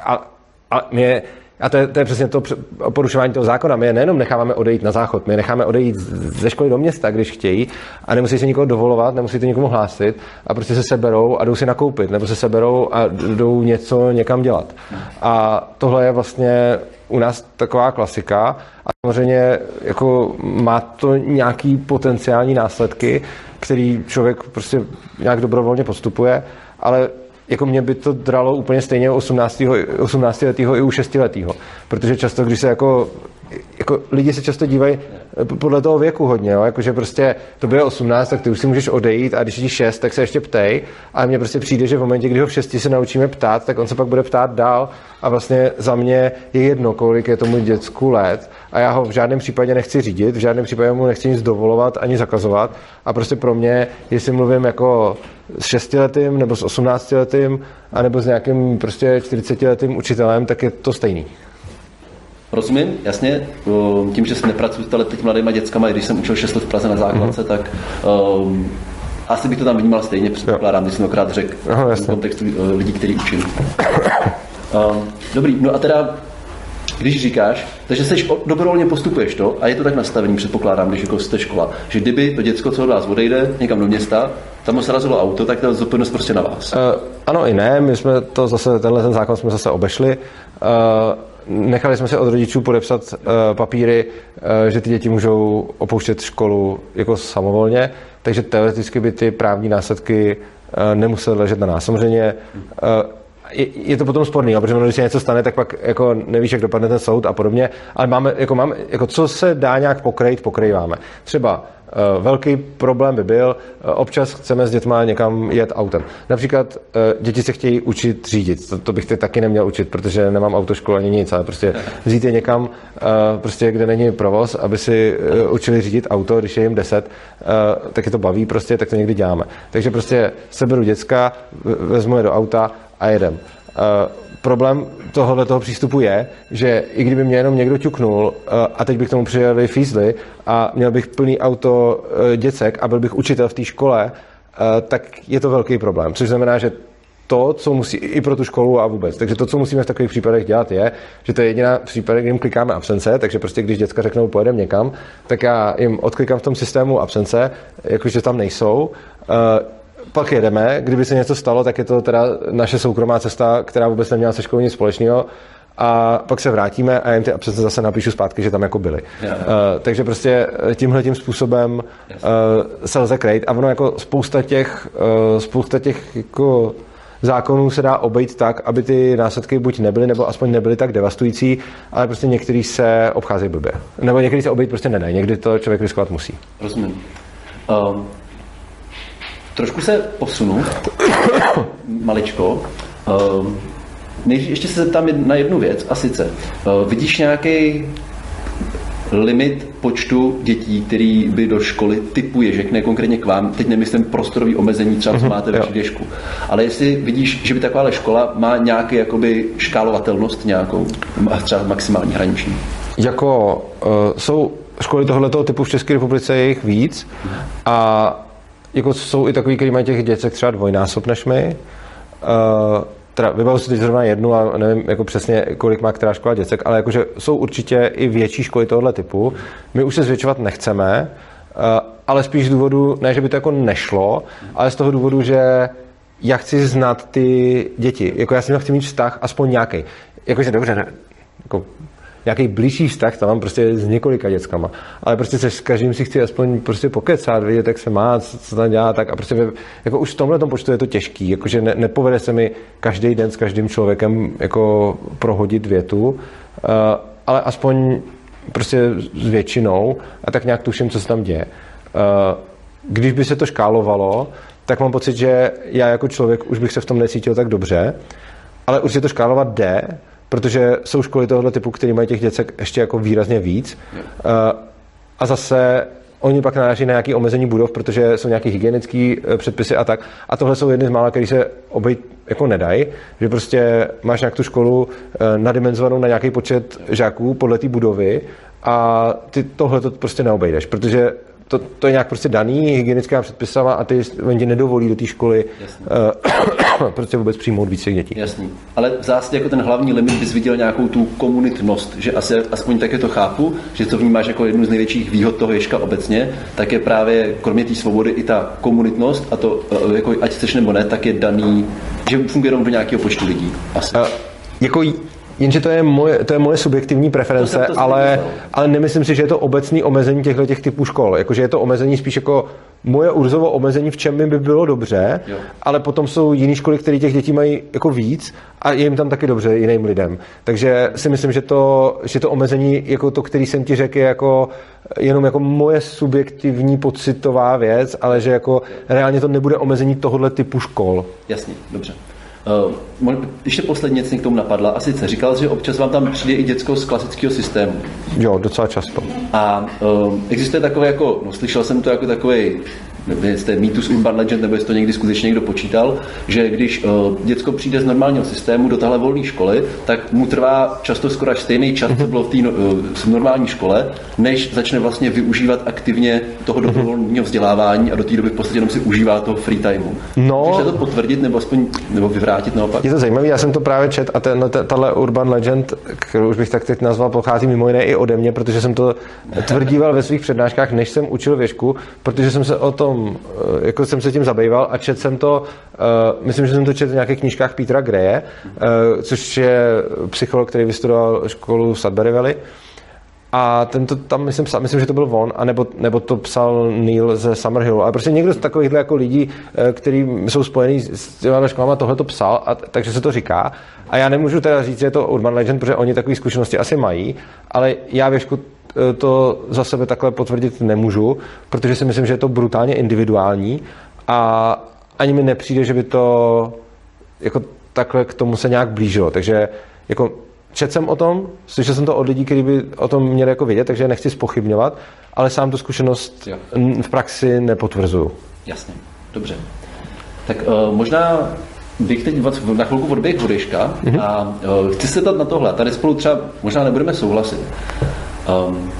A, a mě A to je, to je přesně to porušování toho zákona. My je nejenom necháváme odejít na záchod, my je necháme odejít ze školy do města, když chtějí, a nemusí se nikoho dovolovat, nemusí to nikomu hlásit a prostě se seberou a jdou si nakoupit, nebo se seberou a jdou něco někam dělat. A tohle je vlastně u nás taková klasika a samozřejmě jako má to nějaký potenciální následky, který člověk prostě nějak dobrovolně postupuje, ale jako mě by to dralo úplně stejně 18. 18 letého i u 6 letého. Protože často, když se jako jako lidi se často dívají podle toho věku hodně, jo? Jakože prostě to bylo 18, tak ty už si můžeš odejít a když je 6, tak se ještě ptej. A mně prostě přijde, že v momentě, kdy ho v 6 se naučíme ptát, tak on se pak bude ptát dál a vlastně za mě je jedno, kolik je tomu děcku let a já ho v žádném případě nechci řídit, v žádném případě mu nechci nic dovolovat ani zakazovat a prostě pro mě, jestli mluvím jako s 6 letým nebo s 18 letým a nebo s nějakým prostě 40 letým učitelem, tak je to stejný. Rozumím, jasně. Tím, že jsem nepracuji s těch mladýma dětskama, když jsem učil 6 let v Praze na základce, mm-hmm. tak um, asi bych to tam vnímal stejně, předpokládám, když jsem okrát řekl v kontextu uh, lidí, který učím. Um, dobrý, no a teda když říkáš, takže seš dobrovolně postupuješ to a je to tak nastavený, předpokládám, když jako jste škola, že kdyby to děcko, co od vás odejde někam do města, tam ho srazilo auto, tak ta zodpovědnost prostě na vás. Uh, ano i ne, my jsme to zase, tenhle ten zákon jsme zase obešli. Uh, nechali jsme se od rodičů podepsat uh, papíry, uh, že ty děti můžou opouštět školu jako samovolně, takže teoreticky by ty právní následky uh, nemusely ležet na nás. Samozřejmě je, je to potom sporný, protože když se něco stane, tak pak jako nevíš, jak dopadne ten soud a podobně. Ale máme, jako máme, jako co se dá nějak pokrejt, pokrýváme. Třeba Uh, velký problém by byl, uh, občas chceme s dětma někam jet autem. Například uh, děti se chtějí učit řídit, to, to bych teď taky neměl učit, protože nemám autoškolu ani nic, ale prostě vzít je někam, prostě, kde není provoz, aby si učili řídit auto, když je jim 10, tak je to baví prostě, tak to někdy děláme. Takže prostě seberu děcka, vezmu je do auta a jedem. Uh, problém tohohle toho přístupu je, že i kdyby mě jenom někdo ťuknul uh, a teď bych tomu přijeli fízly a měl bych plný auto uh, děcek a byl bych učitel v té škole, tak je to velký problém. Což znamená, že to, co musí, i pro tu školu a vůbec. Takže to, co musíme v takových případech dělat, je, že to je jediná případ, kdy jim klikáme absence, takže prostě když děcka řeknou, pojedeme někam, tak já jim odklikám v tom systému absence, jakože tam nejsou. Pak jedeme, kdyby se něco stalo, tak je to teda naše soukromá cesta, která vůbec neměla se školou nic společného a pak se vrátíme a jen ty absence zase napíšu zpátky, že tam jako byly. Yeah. Uh, takže prostě tímhle tím způsobem uh, se lze krejt a ono jako spousta těch, uh, spousta těch jako zákonů se dá obejít tak, aby ty následky buď nebyly, nebo aspoň nebyly tak devastující, ale prostě některý se obcházejí blbě. Nebo některý se obejít prostě nedají. Někdy to člověk riskovat musí. Rozumím. Um, Trošku se posunu, maličko. Než, ještě se zeptám na jednu věc, a sice, uh, vidíš nějaký limit počtu dětí, který by do školy typuje, že ne konkrétně k vám, teď nemyslím prostorový omezení, třeba co mhm, máte ve předěžku, ale jestli vidíš, že by taková škola má nějaký jakoby škálovatelnost nějakou, třeba maximální hraniční. Jako uh, jsou školy tohoto typu v České republice je jich víc a jako jsou i takový, kteří mají těch děcek třeba dvojnásob než my. Uh, teda vybavu si teď zrovna jednu a nevím jako přesně, kolik má která škola děcek, ale jakože jsou určitě i větší školy tohoto typu. My už se zvětšovat nechceme, uh, ale spíš z důvodu, ne, že by to jako nešlo, ale z toho důvodu, že já chci znát ty děti. Jako já s nimi chci mít vztah, aspoň nějaký. Jakože dobře, ne, jako nějaký blížší vztah tam mám prostě s několika dětskama. Ale prostě se s každým si chci aspoň prostě pokecat, vidět, jak se má, co, tam dělá, tak a prostě jako už v tomhle tom počtu je to těžký, jakože ne, nepovede se mi každý den s každým člověkem jako prohodit větu, uh, ale aspoň prostě s většinou a tak nějak tuším, co se tam děje. Uh, když by se to škálovalo, tak mám pocit, že já jako člověk už bych se v tom necítil tak dobře, ale určitě to škálovat jde, protože jsou školy tohoto typu, které mají těch děcek ještě jako výrazně víc. Uh, a zase oni pak naráží na nějaké omezení budov, protože jsou nějaké hygienické eh, předpisy a tak. A tohle jsou jedny z mála, které se obejít jako nedají, že prostě máš nějak tu školu eh, nadimenzovanou na nějaký počet žáků podle té budovy a ty tohle to prostě neobejdeš, protože to, to je nějak prostě daný hygienickým předpisama a ty oni nedovolí do té školy uh, prostě vůbec přijmout více dětí. Jasný. Ale v zásadě jako ten hlavní limit bys viděl nějakou tu komunitnost, že asi aspoň také to chápu, že to vnímáš jako jednu z největších výhod toho Ježka obecně, tak je právě kromě té svobody i ta komunitnost a to, eh, jako ať chceš nebo ne, tak je daný, že funguje jenom do nějakého počtu lidí. Asi. Uh, jako Jenže to je moje, to je moje subjektivní preference, to to ale, ale nemyslím si, že je to obecný omezení těchto těch typů škol. Jakože je to omezení spíš jako moje urzovo omezení, v čem by bylo dobře, jo. ale potom jsou jiné školy, které těch dětí mají jako víc a je jim tam taky dobře jiným lidem. Takže si myslím, že to, že to omezení, jako to, který jsem ti řekl, je jako jenom jako moje subjektivní pocitová věc, ale že jako reálně to nebude omezení tohohle typu škol. Jasně, dobře. Uh, ještě poslední něco k tomu napadla. A sice říkal, že občas vám tam přijde i děcko z klasického systému. Jo, docela často. A uh, existuje takové jako, no slyšel jsem to jako takový nevím, jestli je mýtus urban legend, nebo jestli to někdy skutečně někdo počítal, že když uh, děcko přijde z normálního systému do tahle volné školy, tak mu trvá často skoro až stejný čas, co bylo v té uh, normální škole, než začne vlastně využívat aktivně toho dobrovolného vzdělávání a do té doby v podstatě jenom si užívá toho free timeu. No, Můžeš to potvrdit nebo aspoň nebo vyvrátit naopak? Je to zajímavé, já jsem to právě čet a ten, tahle urban legend, kterou už bych tak teď nazval, pochází mimo jiné i ode mě, protože jsem to tvrdíval ve svých přednáškách, než jsem učil věšku, protože jsem se o tom tom, eh, jako jsem se tím zabýval a četl jsem to, uh, myslím, že jsem to četl v nějakých knížkách Petra Greje, uh, což je psycholog, který vystudoval školu v Sudbury Valley. A tento tam, myslím, myslím, že to byl on, a nebo, to psal Neil ze Summerhillu. Ale prostě někdo z takovýchhle jako lidí, kteří jsou spojení s těma školama, tohle to psal, a, takže se to říká. A já nemůžu teda říct, že je to urban legend, protože oni takové zkušenosti asi mají, ale já věšku Eh, to za sebe takhle potvrdit nemůžu, protože si myslím, že je to brutálně individuální a ani mi nepřijde, že by to jako takhle k tomu se nějak blížilo. Takže jako čet jsem o tom, slyšel jsem to od lidí, kteří by o tom měli jako vědět, takže nechci spochybňovat, ale sám tu zkušenost jo. v praxi nepotvrzuju. Jasně, dobře. Tak uh, možná bych teď na chvilku odběh Vodeška mm-hmm. a uh, chci se na tohle. Tady spolu třeba možná nebudeme souhlasit. Um,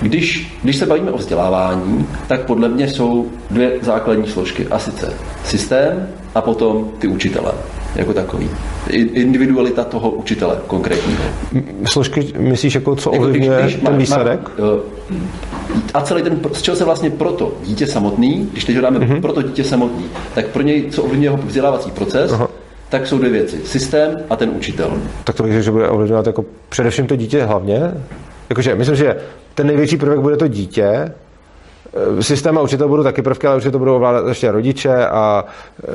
když, když se bavíme o vzdělávání, tak podle mě jsou dvě základní složky. A sice systém a potom ty učitele jako takový. Individualita toho učitele konkrétního. Složky myslíš, jako co jako ovlivňuje ten má, výsledek? Má, a celý ten, z čeho se vlastně proto dítě samotný, když teď ho dáme mm-hmm. proto dítě samotný, tak pro něj, co ovlivňuje jeho vzdělávací proces, Aha tak jsou dvě věci. Systém a ten učitel. Tak to bych že bude ovlivňovat jako především to dítě hlavně. Jakože myslím, že ten největší prvek bude to dítě, eh, systém a učitel budou taky prvky, ale určitě to budou ovládat ještě rodiče a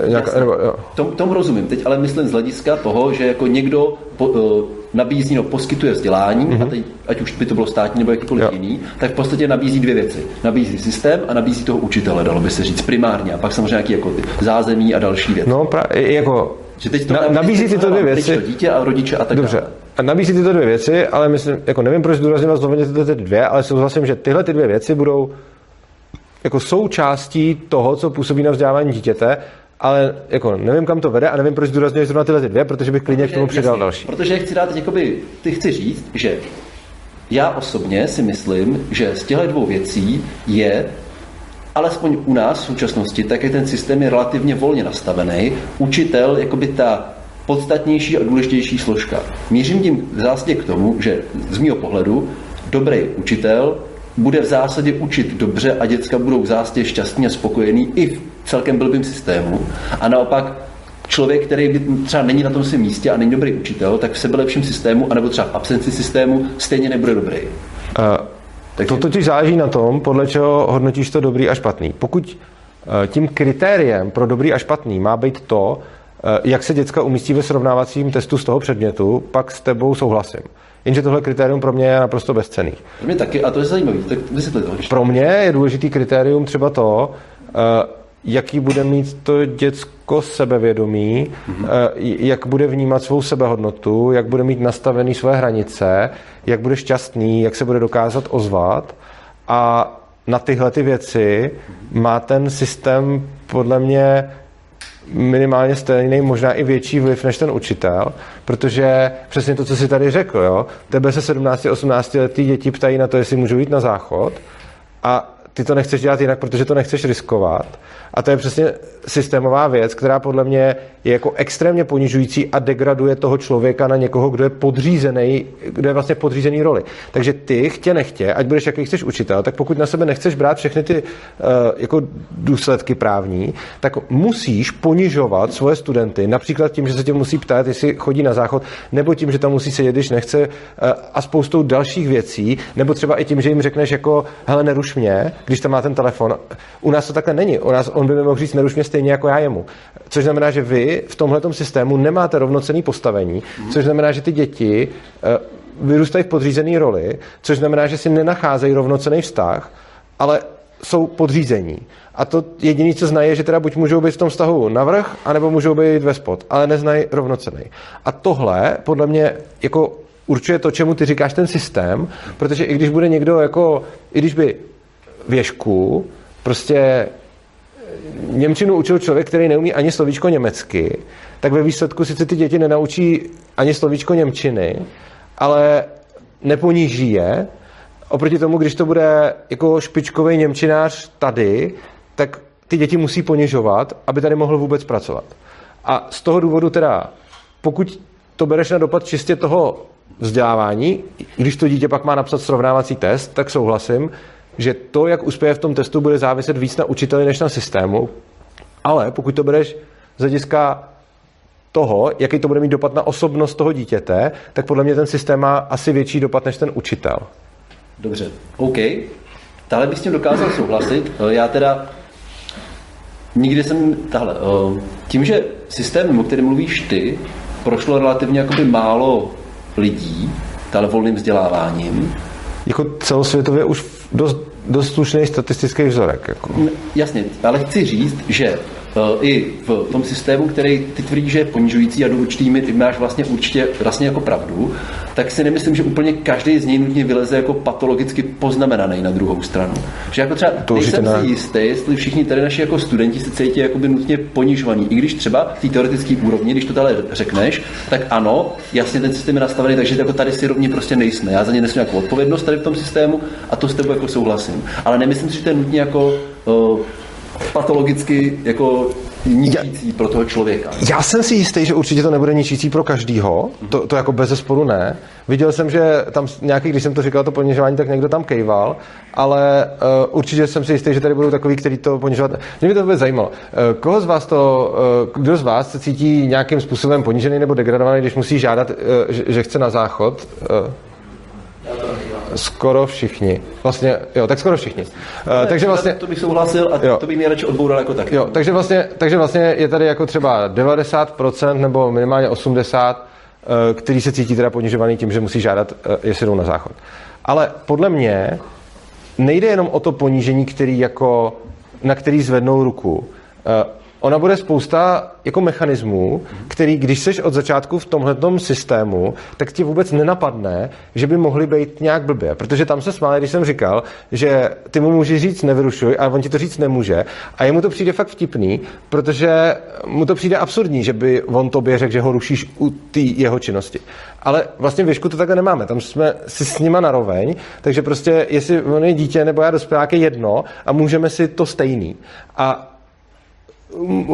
eh, nějak, nebo, jo. Tom, tomu rozumím. Teď ale myslím z hlediska toho, že jako někdo po, uh, nabízí, no, poskytuje vzdělání, mm-hmm. a teď, ať už by to bylo státní nebo jakýkoliv jo. jiný, tak v podstatě nabízí dvě věci. Nabízí systém a nabízí toho učitele, dalo by se říct primárně, a pak samozřejmě nějaký jako zázemí a další věci. No, pra, jako že teď to Na, nabízí tyto dvě věci. To dítě a rodiče a tak Dobře. A nabízí tyto dvě věci, ale myslím, jako nevím, proč zdůrazňovat znovu tyto ty dvě, ale souhlasím, že tyhle ty dvě věci budou jako součástí toho, co působí na vzdělávání dítěte, ale jako nevím, kam to vede a nevím, proč zdůrazňuješ zrovna tyhle ty dvě, protože bych klidně k tomu přidal jasný, další. Protože chci dát, jakoby, ty chci říct, že já osobně si myslím, že z těchto dvou věcí je alespoň u nás v současnosti, tak je ten systém je relativně volně nastavený. Učitel, jakoby ta podstatnější a důležitější složka. Mířím tím v zásadě k tomu, že z mého pohledu dobrý učitel bude v zásadě učit dobře a děcka budou v zásadě šťastní a spokojení i v celkem blbým systému. A naopak člověk, který třeba není na tom svém místě a není dobrý učitel, tak v sebelepším systému, anebo třeba v absenci systému, stejně nebude dobrý. Uh, takže... To totiž záleží na tom, podle čeho hodnotíš to dobrý a špatný. Pokud eh, tím kritériem pro dobrý a špatný má být to, eh, jak se děcka umístí ve srovnávacím testu z toho předmětu, pak s tebou souhlasím. Jenže tohle kritérium pro mě je naprosto bezcený. Pro mě taky, a to je zajímavé. Tak vysvětli to. Pro mě je důležitý kritérium třeba to, eh, jaký bude mít to děcko sebevědomí, mm-hmm. jak bude vnímat svou sebehodnotu, jak bude mít nastavený své hranice, jak bude šťastný, jak se bude dokázat ozvat. A na tyhle ty věci má ten systém podle mě minimálně stejný, možná i větší vliv než ten učitel, protože přesně to, co si tady řekl, jo, tebe se 17-18 letý děti ptají na to, jestli můžu jít na záchod a ty to nechceš dělat jinak, protože to nechceš riskovat. A to je přesně systémová věc, která podle mě je jako extrémně ponižující a degraduje toho člověka na někoho, kdo je podřízený, kdo je vlastně podřízený roli. Takže ty, chtě nechtě, ať budeš jaký chceš učitel, tak pokud na sebe nechceš brát všechny ty uh, jako důsledky právní, tak musíš ponižovat svoje studenty, například tím, že se tě musí ptát, jestli chodí na záchod, nebo tím, že tam musí sedět, když nechce, uh, a spoustou dalších věcí, nebo třeba i tím, že jim řekneš jako, hele, neruš mě, když tam má ten telefon. U nás to takhle není. U nás on by mi mohl říct, neruš mě stejně jako já jemu. Což znamená, že vy v tomhle systému nemáte rovnocený postavení, což znamená, že ty děti eh, vyrůstají v podřízené roli, což znamená, že si nenacházejí rovnocený vztah, ale jsou podřízení. A to jediné, co znají, je, že teda buď můžou být v tom vztahu navrh, anebo můžou být ve spod, ale neznají rovnocený. A tohle podle mě jako určuje to, čemu ty říkáš ten systém, protože i když bude někdo jako, i když by věšku, prostě Němčinu učil člověk, který neumí ani slovíčko německy, tak ve výsledku sice ty děti nenaučí ani slovíčko Němčiny, ale neponíží je. Oproti tomu, když to bude jako špičkový Němčinář tady, tak ty děti musí ponižovat, aby tady mohl vůbec pracovat. A z toho důvodu teda, pokud to bereš na dopad čistě toho vzdělávání, když to dítě pak má napsat srovnávací test, tak souhlasím, že to, jak uspěje v tom testu, bude záviset víc na učiteli než na systému. Ale pokud to bereš z hlediska toho, jaký to bude mít dopad na osobnost toho dítěte, tak podle mě ten systém má asi větší dopad než ten učitel. Dobře, OK. Tahle bych s tím dokázal souhlasit. Eh, já teda nikdy jsem, tahle, eh, tím, že systém, o kterém mluvíš ty, prošlo relativně jakoby málo lidí, tahle volným vzděláváním. Jako celosvětově už dost, dost slušný statistický vzorek. Jako. Jasně, ale chci říct, že i v tom systému, který ty tvrdí, že je ponižující a do určitý ty máš vlastně určitě vlastně jako pravdu, tak si nemyslím, že úplně každý z něj nutně vyleze jako patologicky poznamenaný na druhou stranu. Že jako třeba to nejsem ne. si jistý, jestli všichni tady naši jako studenti se cítí jako by nutně ponižovaní. I když třeba v té teoretické úrovni, když to tady řekneš, tak ano, jasně ten systém je nastavený, takže jako tady si rovně prostě nejsme. Já za ně nesu nějakou odpovědnost tady v tom systému a to s tebou jako souhlasím. Ale nemyslím si, že to je nutně jako uh, patologicky jako ničící pro toho člověka. Já jsem si jistý, že určitě to nebude ničící pro každýho, to, to jako bez zesporu ne. Viděl jsem, že tam nějaký, když jsem to říkal, to ponižování, tak někdo tam kejval, ale uh, určitě jsem si jistý, že tady budou takový, který to ponižovat. Mě by to vůbec zajímalo. Uh, koho z vás to, uh, kdo z vás se cítí nějakým způsobem ponižený nebo degradovaný, když musí žádat, uh, že, že chce na záchod? Uh, Skoro všichni. Vlastně, jo, tak skoro všichni. Ne, uh, takže vlastně... To bych souhlasil a jo. to bych nejradši odboural jako tak. Jo, takže vlastně, takže vlastně je tady jako třeba 90% nebo minimálně 80%, uh, který se cítí teda ponižovaný tím, že musí žádat, uh, jestli jdou na záchod. Ale podle mě nejde jenom o to ponížení, který jako, na který zvednou ruku. Ona bude spousta jako mechanismů, který, když seš od začátku v tomhle systému, tak ti vůbec nenapadne, že by mohly být nějak blbě. Protože tam se smáli, když jsem říkal, že ty mu můžeš říct nevyrušuj, ale on ti to říct nemůže. A jemu to přijde fakt vtipný, protože mu to přijde absurdní, že by on tobě řekl, že ho rušíš u té jeho činnosti. Ale vlastně Věšku to takhle nemáme. Tam jsme si s nima naroveň, takže prostě jestli on je dítě nebo já dospělák je jedno a můžeme si to stejný. A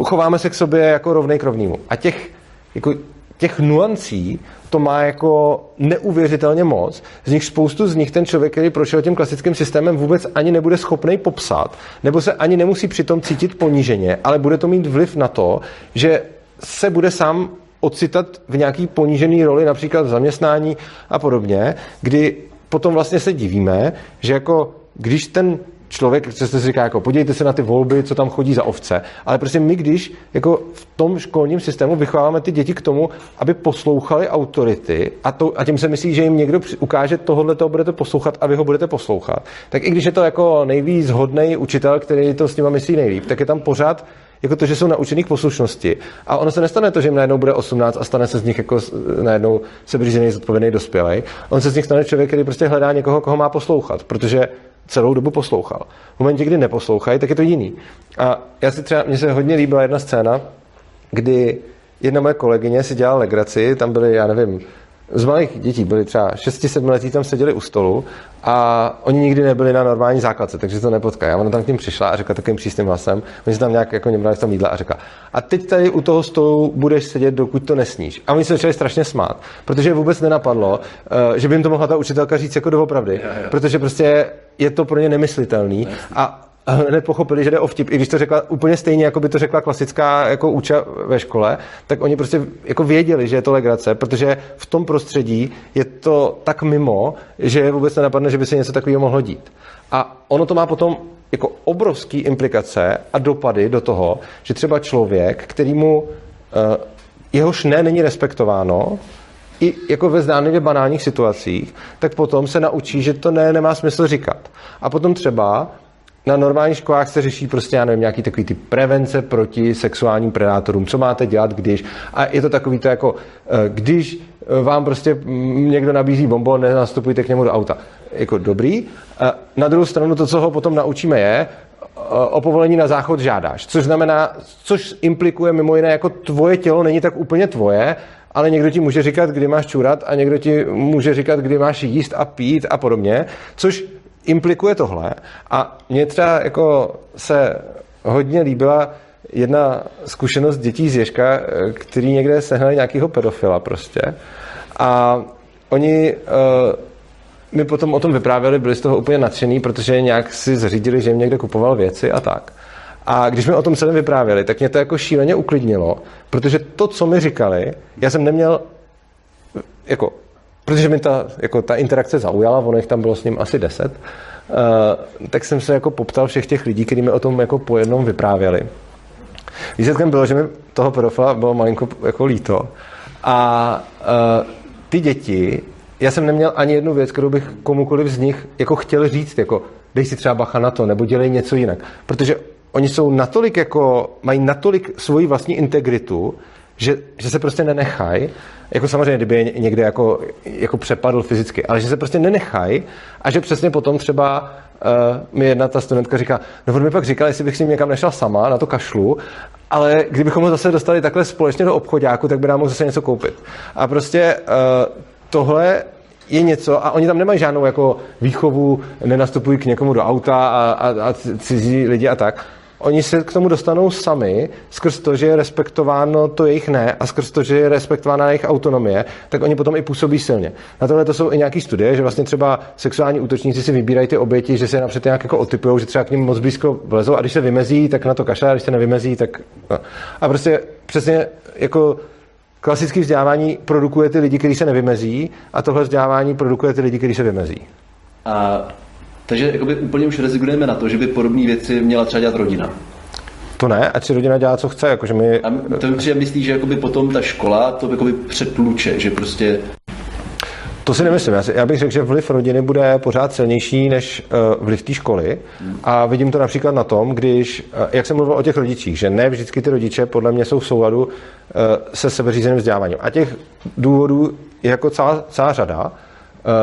chováme se k sobě jako rovnej k rovnímu. A těch, jako, těch nuancí to má jako neuvěřitelně moc. Z nich spoustu z nich ten člověk, který prošel tím klasickým systémem, vůbec ani nebude schopný popsat, nebo se ani nemusí přitom cítit poníženě, ale bude to mít vliv na to, že se bude sám ocitat v nějaký ponížený roli, například v zaměstnání a podobně, kdy potom vlastně se divíme, že jako když ten člověk se si říká, jako podívejte se na ty volby, co tam chodí za ovce. Ale prostě my, když jako v tom školním systému vychováváme ty děti k tomu, aby poslouchali autority a, to, a tím se myslí, že jim někdo ukáže tohle to budete poslouchat a vy ho budete poslouchat, tak i když je to jako nejvíc hodný učitel, který to s nima myslí nejlíp, tak je tam pořád jako to, že jsou naučený k poslušnosti. A ono se nestane to, že jim najednou bude 18 a stane se z nich jako najednou sebřízený, zodpovědný, dospělý. On se z nich stane člověk, který prostě hledá někoho, koho má poslouchat, protože celou dobu poslouchal. V momentě, kdy neposlouchají, tak je to jiný. A já si třeba, mně se hodně líbila jedna scéna, kdy jedna moje kolegyně si dělala legraci, tam byly, já nevím, z malých dětí byli třeba 6-7 letí tam seděli u stolu a oni nikdy nebyli na normální základce, takže to nepotkají. A ona tam k ním přišla a řekla takovým přísným hlasem, oni se tam nějak jako brali v tom jídla a řekla, a teď tady u toho stolu budeš sedět, dokud to nesníš. A oni se začali strašně smát, protože vůbec nenapadlo, eh, že by jim to mohla ta učitelka říct jako doopravdy, protože prostě je to pro ně nemyslitelný. A a hned pochopili, že jde o vtip. I když to řekla úplně stejně, jako by to řekla klasická jako uča ve škole, tak oni prostě jako věděli, že je to legrace, protože v tom prostředí je to tak mimo, že vůbec nenapadne, že by se něco takového mohlo dít. A ono to má potom jako obrovský implikace a dopady do toho, že třeba člověk, kterýmu eh, jehož ne není respektováno, i jako ve zdánlivě banálních situacích, tak potom se naučí, že to ne nemá smysl říkat. A potom třeba na normálních školách se řeší prostě, já nevím, nějaký takový ty prevence proti sexuálním predátorům. Co máte dělat, když... A je to takový to jako, eh, když eh, vám prostě někdo nabízí bombo, nenastupujte k němu do auta. Jako dobrý. Na druhou stranu to, co ho potom naučíme, je, eh, o povolení na záchod žádáš. Což znamená, což implikuje mimo jiné, jako tvoje tělo není tak úplně tvoje, ale někdo ti může říkat, kdy máš čurat a někdo ti může říkat, kdy máš jíst a pít a podobně, což implikuje tohle. A mě třeba jako se hodně líbila jedna zkušenost dětí z Ježka, který někde sehnali nějakého pedofila prostě. A oni uh, mi potom o tom vyprávěli, byli z toho úplně nadšený, protože nějak si zařídili, že jim někde kupoval věci a tak. A když mi o tom celém vyprávěli, tak mě to jako šíleně uklidnilo, protože to, co mi říkali, já jsem neměl jako protože mi ta, jako ta interakce zaujala, ono jich tam bylo s ním asi deset, uh, tak jsem se jako poptal všech těch lidí, kteří mi o tom jako po jednom vyprávěli. Výsledkem bylo, že mi toho pedofila bylo malinko jako líto. A uh, ty děti, já jsem neměl ani jednu věc, kterou bych komukoliv z nich jako chtěl říct, jako dej si třeba bacha na to, nebo dělej něco jinak. Protože oni jsou natolik jako, mají natolik svoji vlastní integritu, že, že se prostě nenechají, jako samozřejmě, kdyby je někde jako, jako přepadl fyzicky, ale že se prostě nenechají a že přesně potom třeba uh, mi jedna ta studentka říká, no on mi pak říkal, jestli bych s ním někam nešla sama, na to kašlu, ale kdybychom ho zase dostali takhle společně do obchodáku, tak by nám mohl zase něco koupit. A prostě uh, tohle je něco a oni tam nemají žádnou jako výchovu, nenastupují k někomu do auta a, a, a cizí lidi a tak oni se k tomu dostanou sami, skrz to, že je respektováno to jejich ne a skrz to, že je respektována jejich autonomie, tak oni potom i působí silně. Na tohle to jsou i nějaké studie, že vlastně třeba sexuální útočníci si vybírají ty oběti, že se napřed nějak jako otypují, že třeba k ním moc blízko vlezou a když se vymezí, tak na to kašle, a když se nevymezí, tak... No. A prostě přesně jako klasické vzdělávání produkuje ty lidi, kteří se nevymezí a tohle vzdělávání produkuje ty lidi, kteří se vymezí. A takže jakoby úplně už rezignujeme na to, že by podobné věci měla třeba dělat rodina. To ne, ať si rodina dělá, co chce. Jakože my... A to mi přijde myslí, že jakoby potom ta škola to jakoby přetluče, že prostě to si nemyslím. Já, si, já bych řekl, že vliv rodiny bude pořád silnější než uh, vliv té školy. A vidím to například na tom, když, uh, jak jsem mluvil o těch rodičích, že ne vždycky ty rodiče podle mě jsou v souladu uh, se sebeřízeným vzděláváním. A těch důvodů je jako celá, celá řada. Uh,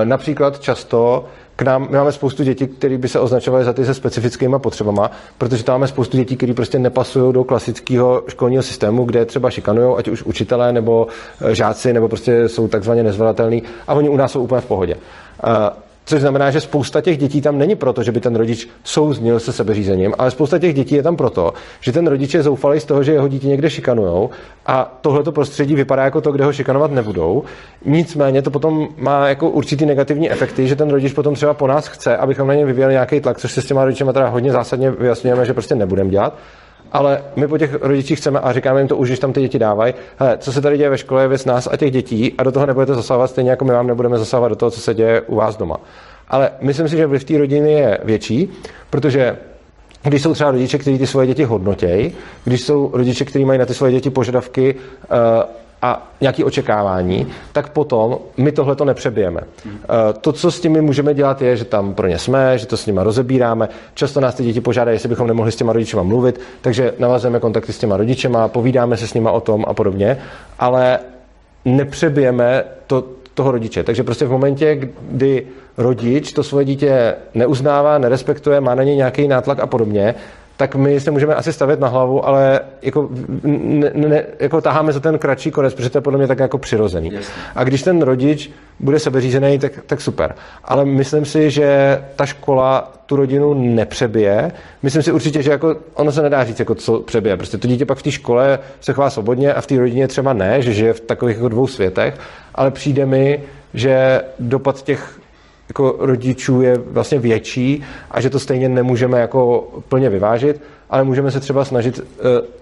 například často k nám, my máme spoustu dětí, které by se označovaly za ty se specifickými potřebama, protože tam máme spoustu dětí, které prostě nepasují do klasického školního systému, kde třeba šikanují, ať už učitelé nebo eh, žáci, nebo prostě jsou takzvaně nezvladatelní a oni u nás jsou úplně v pohodě. Což znamená, že spousta těch dětí tam není proto, že by ten rodič souznil se sebeřízením, ale spousta těch dětí je tam proto, že ten rodič je zoufalý z toho, že jeho dítě někde šikanujou a tohleto prostředí vypadá jako to, kde ho šikanovat nebudou. Nicméně to potom má jako určitý negativní efekty, že ten rodič potom třeba po nás chce, abychom na ně vyvíjeli nějaký tlak, což se s těma rodičema teda hodně zásadně vyjasňujeme, že prostě nebudeme dělat ale my po těch rodičích chceme a říkáme jim to už, když tam ty děti dávají. Hele, co se tady děje ve škole, je věc nás a těch dětí a do toho nebudete zasahovat stejně jako my vám nebudeme zasahovat do toho, co se děje u vás doma. Ale myslím si, že vliv té rodiny je větší, protože když jsou třeba rodiče, kteří ty svoje děti hodnotějí, když jsou rodiče, kteří mají na ty svoje děti požadavky uh, a nějaké očekávání, tak potom my tohle to nepřebijeme. Eh, to, co s těmi můžeme dělat, je, že tam pro ně jsme, že to s nimi rozebíráme. Často nás ty děti požádají, jestli bychom nemohli s těma rodičema mluvit, takže navazujeme kontakty s těma rodičema, povídáme se s nima o tom a podobně, ale nepřebijeme to, toho rodiče. Takže prostě v momentě, kdy rodič to svoje dítě neuznává, nerespektuje, má na něj nějaký nátlak a podobně, tak my se můžeme asi stavět na hlavu, ale jako, ne, ne, jako taháme za ten kratší konec, protože to je podle mě tak jako přirozený. Jasně. A když ten rodič bude sebeřízený, tak, tak super. Ale myslím si, že ta škola tu rodinu nepřebije. Myslím si určitě, že jako ono se nedá říct, jako co přebije. Prostě to dítě pak v té škole se chová svobodně a v té rodině třeba ne, že žije v takových jako dvou světech, ale přijde mi, že dopad těch jako rodičů je vlastně větší a že to stejně nemůžeme jako plně vyvážit, ale můžeme se třeba snažit eh,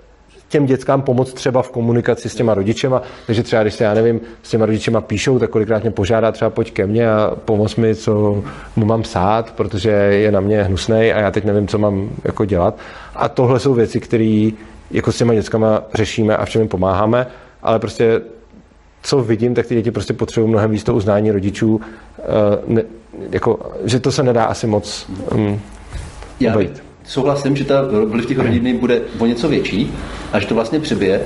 těm dětskám pomoct třeba v komunikaci s těma rodičema, takže třeba když se, já nevím, s těma rodičema píšou, tak kolikrát mě požádá třeba pojď ke mně a pomoz mi, co mu mám psát, protože je na mě hnusnej a já teď nevím, co mám jako dělat. A tohle jsou věci, které jako s těma dětskama řešíme a v čem jim pomáháme, ale prostě co vidím, tak ty děti prostě potřebují mnohem víc to uznání rodičů, eh, jako, že to se nedá asi moc um, Já obejít. souhlasím, že ta vliv těch rodin bude o něco větší a že to vlastně přebije.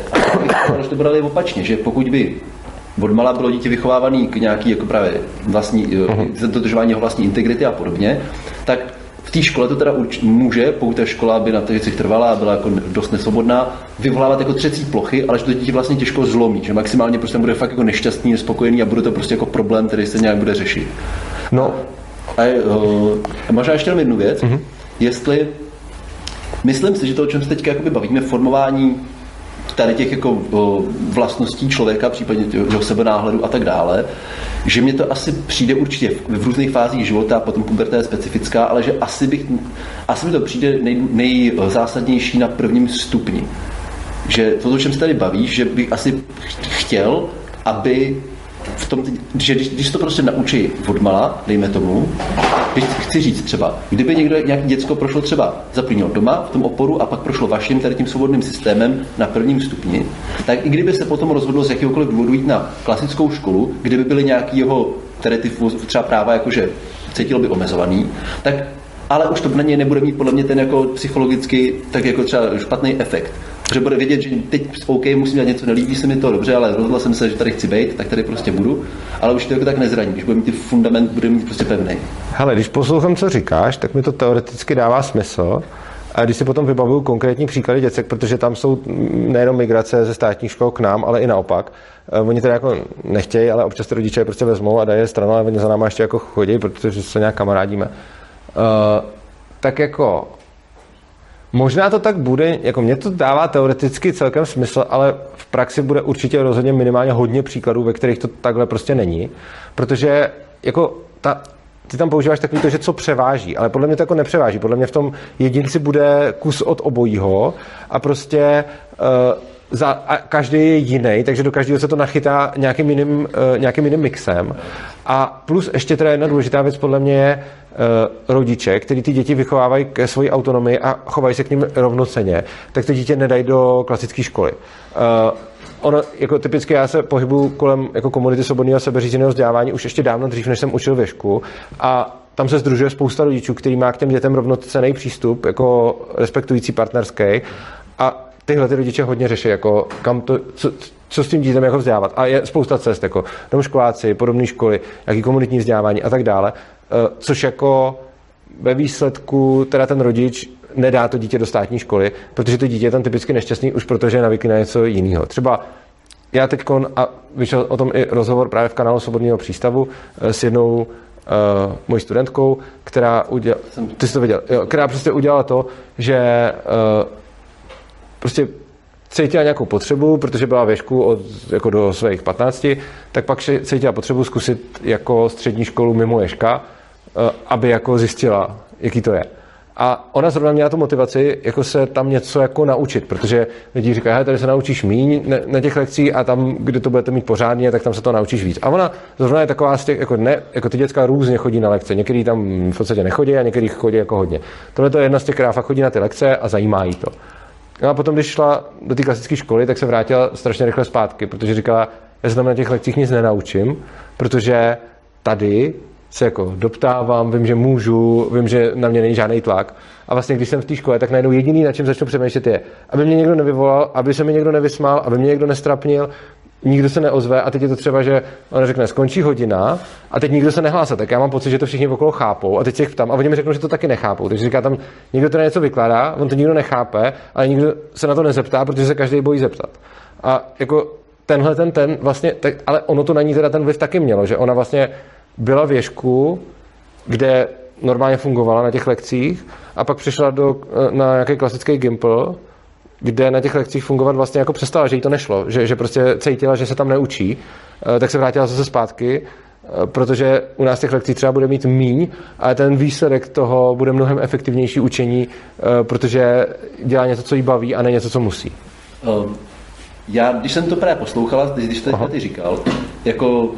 A že to brali opačně, že pokud by od mala bylo dítě vychovávaný k nějaký jako právě vlastní, uh-huh. dodržování jeho vlastní integrity a podobně, tak té škole to teda urč, může, pokud ta škola by na těch věcech trvala a byla jako dost nesvobodná, vyvolávat jako třecí plochy, ale že to dítě vlastně těžko zlomí, že maximálně prostě bude fakt jako nešťastný, nespokojený a bude to prostě jako problém, který se nějak bude řešit. No, A, uh, a možná ještě jenom jednu věc, mm-hmm. jestli myslím si, že to, o čem se teďka jakoby bavíme, formování tady těch jako vlastností člověka, případně jeho sebenáhledu a tak dále, že mě to asi přijde určitě v, v různých fázích života, potom puberta je specifická, ale že asi, bych, asi mi to přijde nej, nejzásadnější na prvním stupni. Že to, o čem se tady bavíš, že bych asi ch- chtěl, aby v tom, že když, když to prostě naučí odmala, dejme tomu, když chci říct třeba, kdyby někdo, nějaký děcko prošlo třeba, zaplnil doma v tom oporu a pak prošlo vaším tady tím svobodným systémem na prvním stupni, tak i kdyby se potom rozhodlo z jakéhokoliv důvodu jít na klasickou školu, kde by byly nějaký jeho tady ty třeba práva jakože cítil by omezovaný, tak ale už to na něj nebude mít podle mě ten jako psychologicky tak jako třeba špatný efekt. Že bude vědět, že teď OK, musím dělat něco, nelíbí se mi to, dobře, ale rozhodl jsem se, že tady chci být, tak tady prostě budu. Ale už to jako tak nezraní, když bude mít ty fundament, bude mít prostě pevný. hele, když poslouchám, co říkáš, tak mi to teoreticky dává smysl. A když si potom vybavuju konkrétní příklady děcek, protože tam jsou nejenom migrace ze státních škol k nám, ale i naopak. Eh, Oni to jako nechtějí, ale občas ty rodiče je prostě vezmou a dají je stranou, ale oni za náma ještě jako chodí, protože se nějak kamarádíme. Uh, tak jako Možná to tak bude, jako mě to dává teoreticky celkem smysl, ale v praxi bude určitě rozhodně minimálně hodně příkladů, ve kterých to takhle prostě není, protože jako ta, ty tam používáš takový to, že co převáží, ale podle mě to jako nepřeváží. Podle mě v tom jedinci bude kus od obojího a prostě uh, za, a každý je jiný, takže do každého se to nachytá nějakým jiným, uh, nějakým jiným mixem. A plus ještě teda jedna důležitá věc podle mě je uh, rodiče, který ty děti vychovávají ke své autonomii a chovají se k ním rovnoceně, tak to dítě nedají do klasické školy. Uh, ono, jako typicky já se pohybuju kolem jako komunity svobodného sebeřízeného vzdělávání už ještě dávno dřív, než jsem učil věšku a tam se združuje spousta rodičů, který má k těm dětem rovnocený přístup, jako respektující partnerský a tyhle ty rodiče hodně řeší, jako kam to, co, co s tím dítem jako vzdělávat. A je spousta cest, jako domškoláci, podobné školy, jaký komunitní vzdělávání a tak dále, Eh, což jako ve výsledku teda ten rodič nedá to dítě do státní školy, protože to dítě je tam typicky nešťastný už protože je navyklý na něco jiného. Třeba já teď, a vyšel o tom i rozhovor právě v kanálu Svobodného přístavu eh, s jednou uh, mojí studentkou, která udělala, ty jsi to viděl, jo, která prostě udělala to, že uh, prostě cítila nějakou potřebu, protože byla věšku od, jako do svých 15, tak pak cítila potřebu zkusit jako střední školu mimo ješka, eh, aby jako zjistila, jaký to je. A ona zrovna měla tu motivaci jako se tam něco jako naučit, protože lidi říkají, hej, tady se naučíš míň na, těch lekcích a tam, kde to budete mít pořádně, tak tam se to naučíš víc. A ona zrovna je taková z těch, jako, ne, jako ty děcka různě chodí na lekce, některý tam v podstatě nechodí a některý chodí jako hodně. Tohle to je jedna z těch, která fakt chodí na ty lekce a zajímá jí to. No a potom, když šla do té klasické školy, tak se vrátila strašně rychle zpátky, protože říkala, já se tam na těch lekcích nic nenaučím, protože tady se jako doptávám, vím, že můžu, vím, že na mě není žádný tlak. A vlastně, když jsem v té škole, tak najednou jediný, na čem začnu přemýšlet, je, aby mě někdo nevyvolal, aby se mi někdo nevysmál, aby mě někdo nestrapnil, nikdo se neozve a teď je to třeba, že on řekne, skončí hodina a teď nikdo se nehlásí, tak já mám pocit, že to všichni okolo chápou a teď se ptám a oni mi řeknou, že to taky nechápou. Takže říká tam, někdo to něco vykládá, on to nikdo nechápe, ale nikdo se na to nezeptá, protože se každý bojí zeptat. A jako tenhle ten ten vlastně, tak, ale ono to na ní teda ten vliv taky mělo, že ona vlastně byla věžku, kde normálně fungovala na těch lekcích a pak přišla do, na nějaký klasický Gimple, kde na těch lekcích fungovat vlastně jako přestala, že jí to nešlo, že, že prostě cítila, že se tam neučí, eh, tak se vrátila zase zpátky, eh, protože u nás těch lekcí třeba bude mít míň, ale ten výsledek toho bude mnohem efektivnější učení, eh, protože dělá něco, co jí baví a ne něco, co musí. Um, já, když jsem to právě poslouchala, když to ty říkal, jako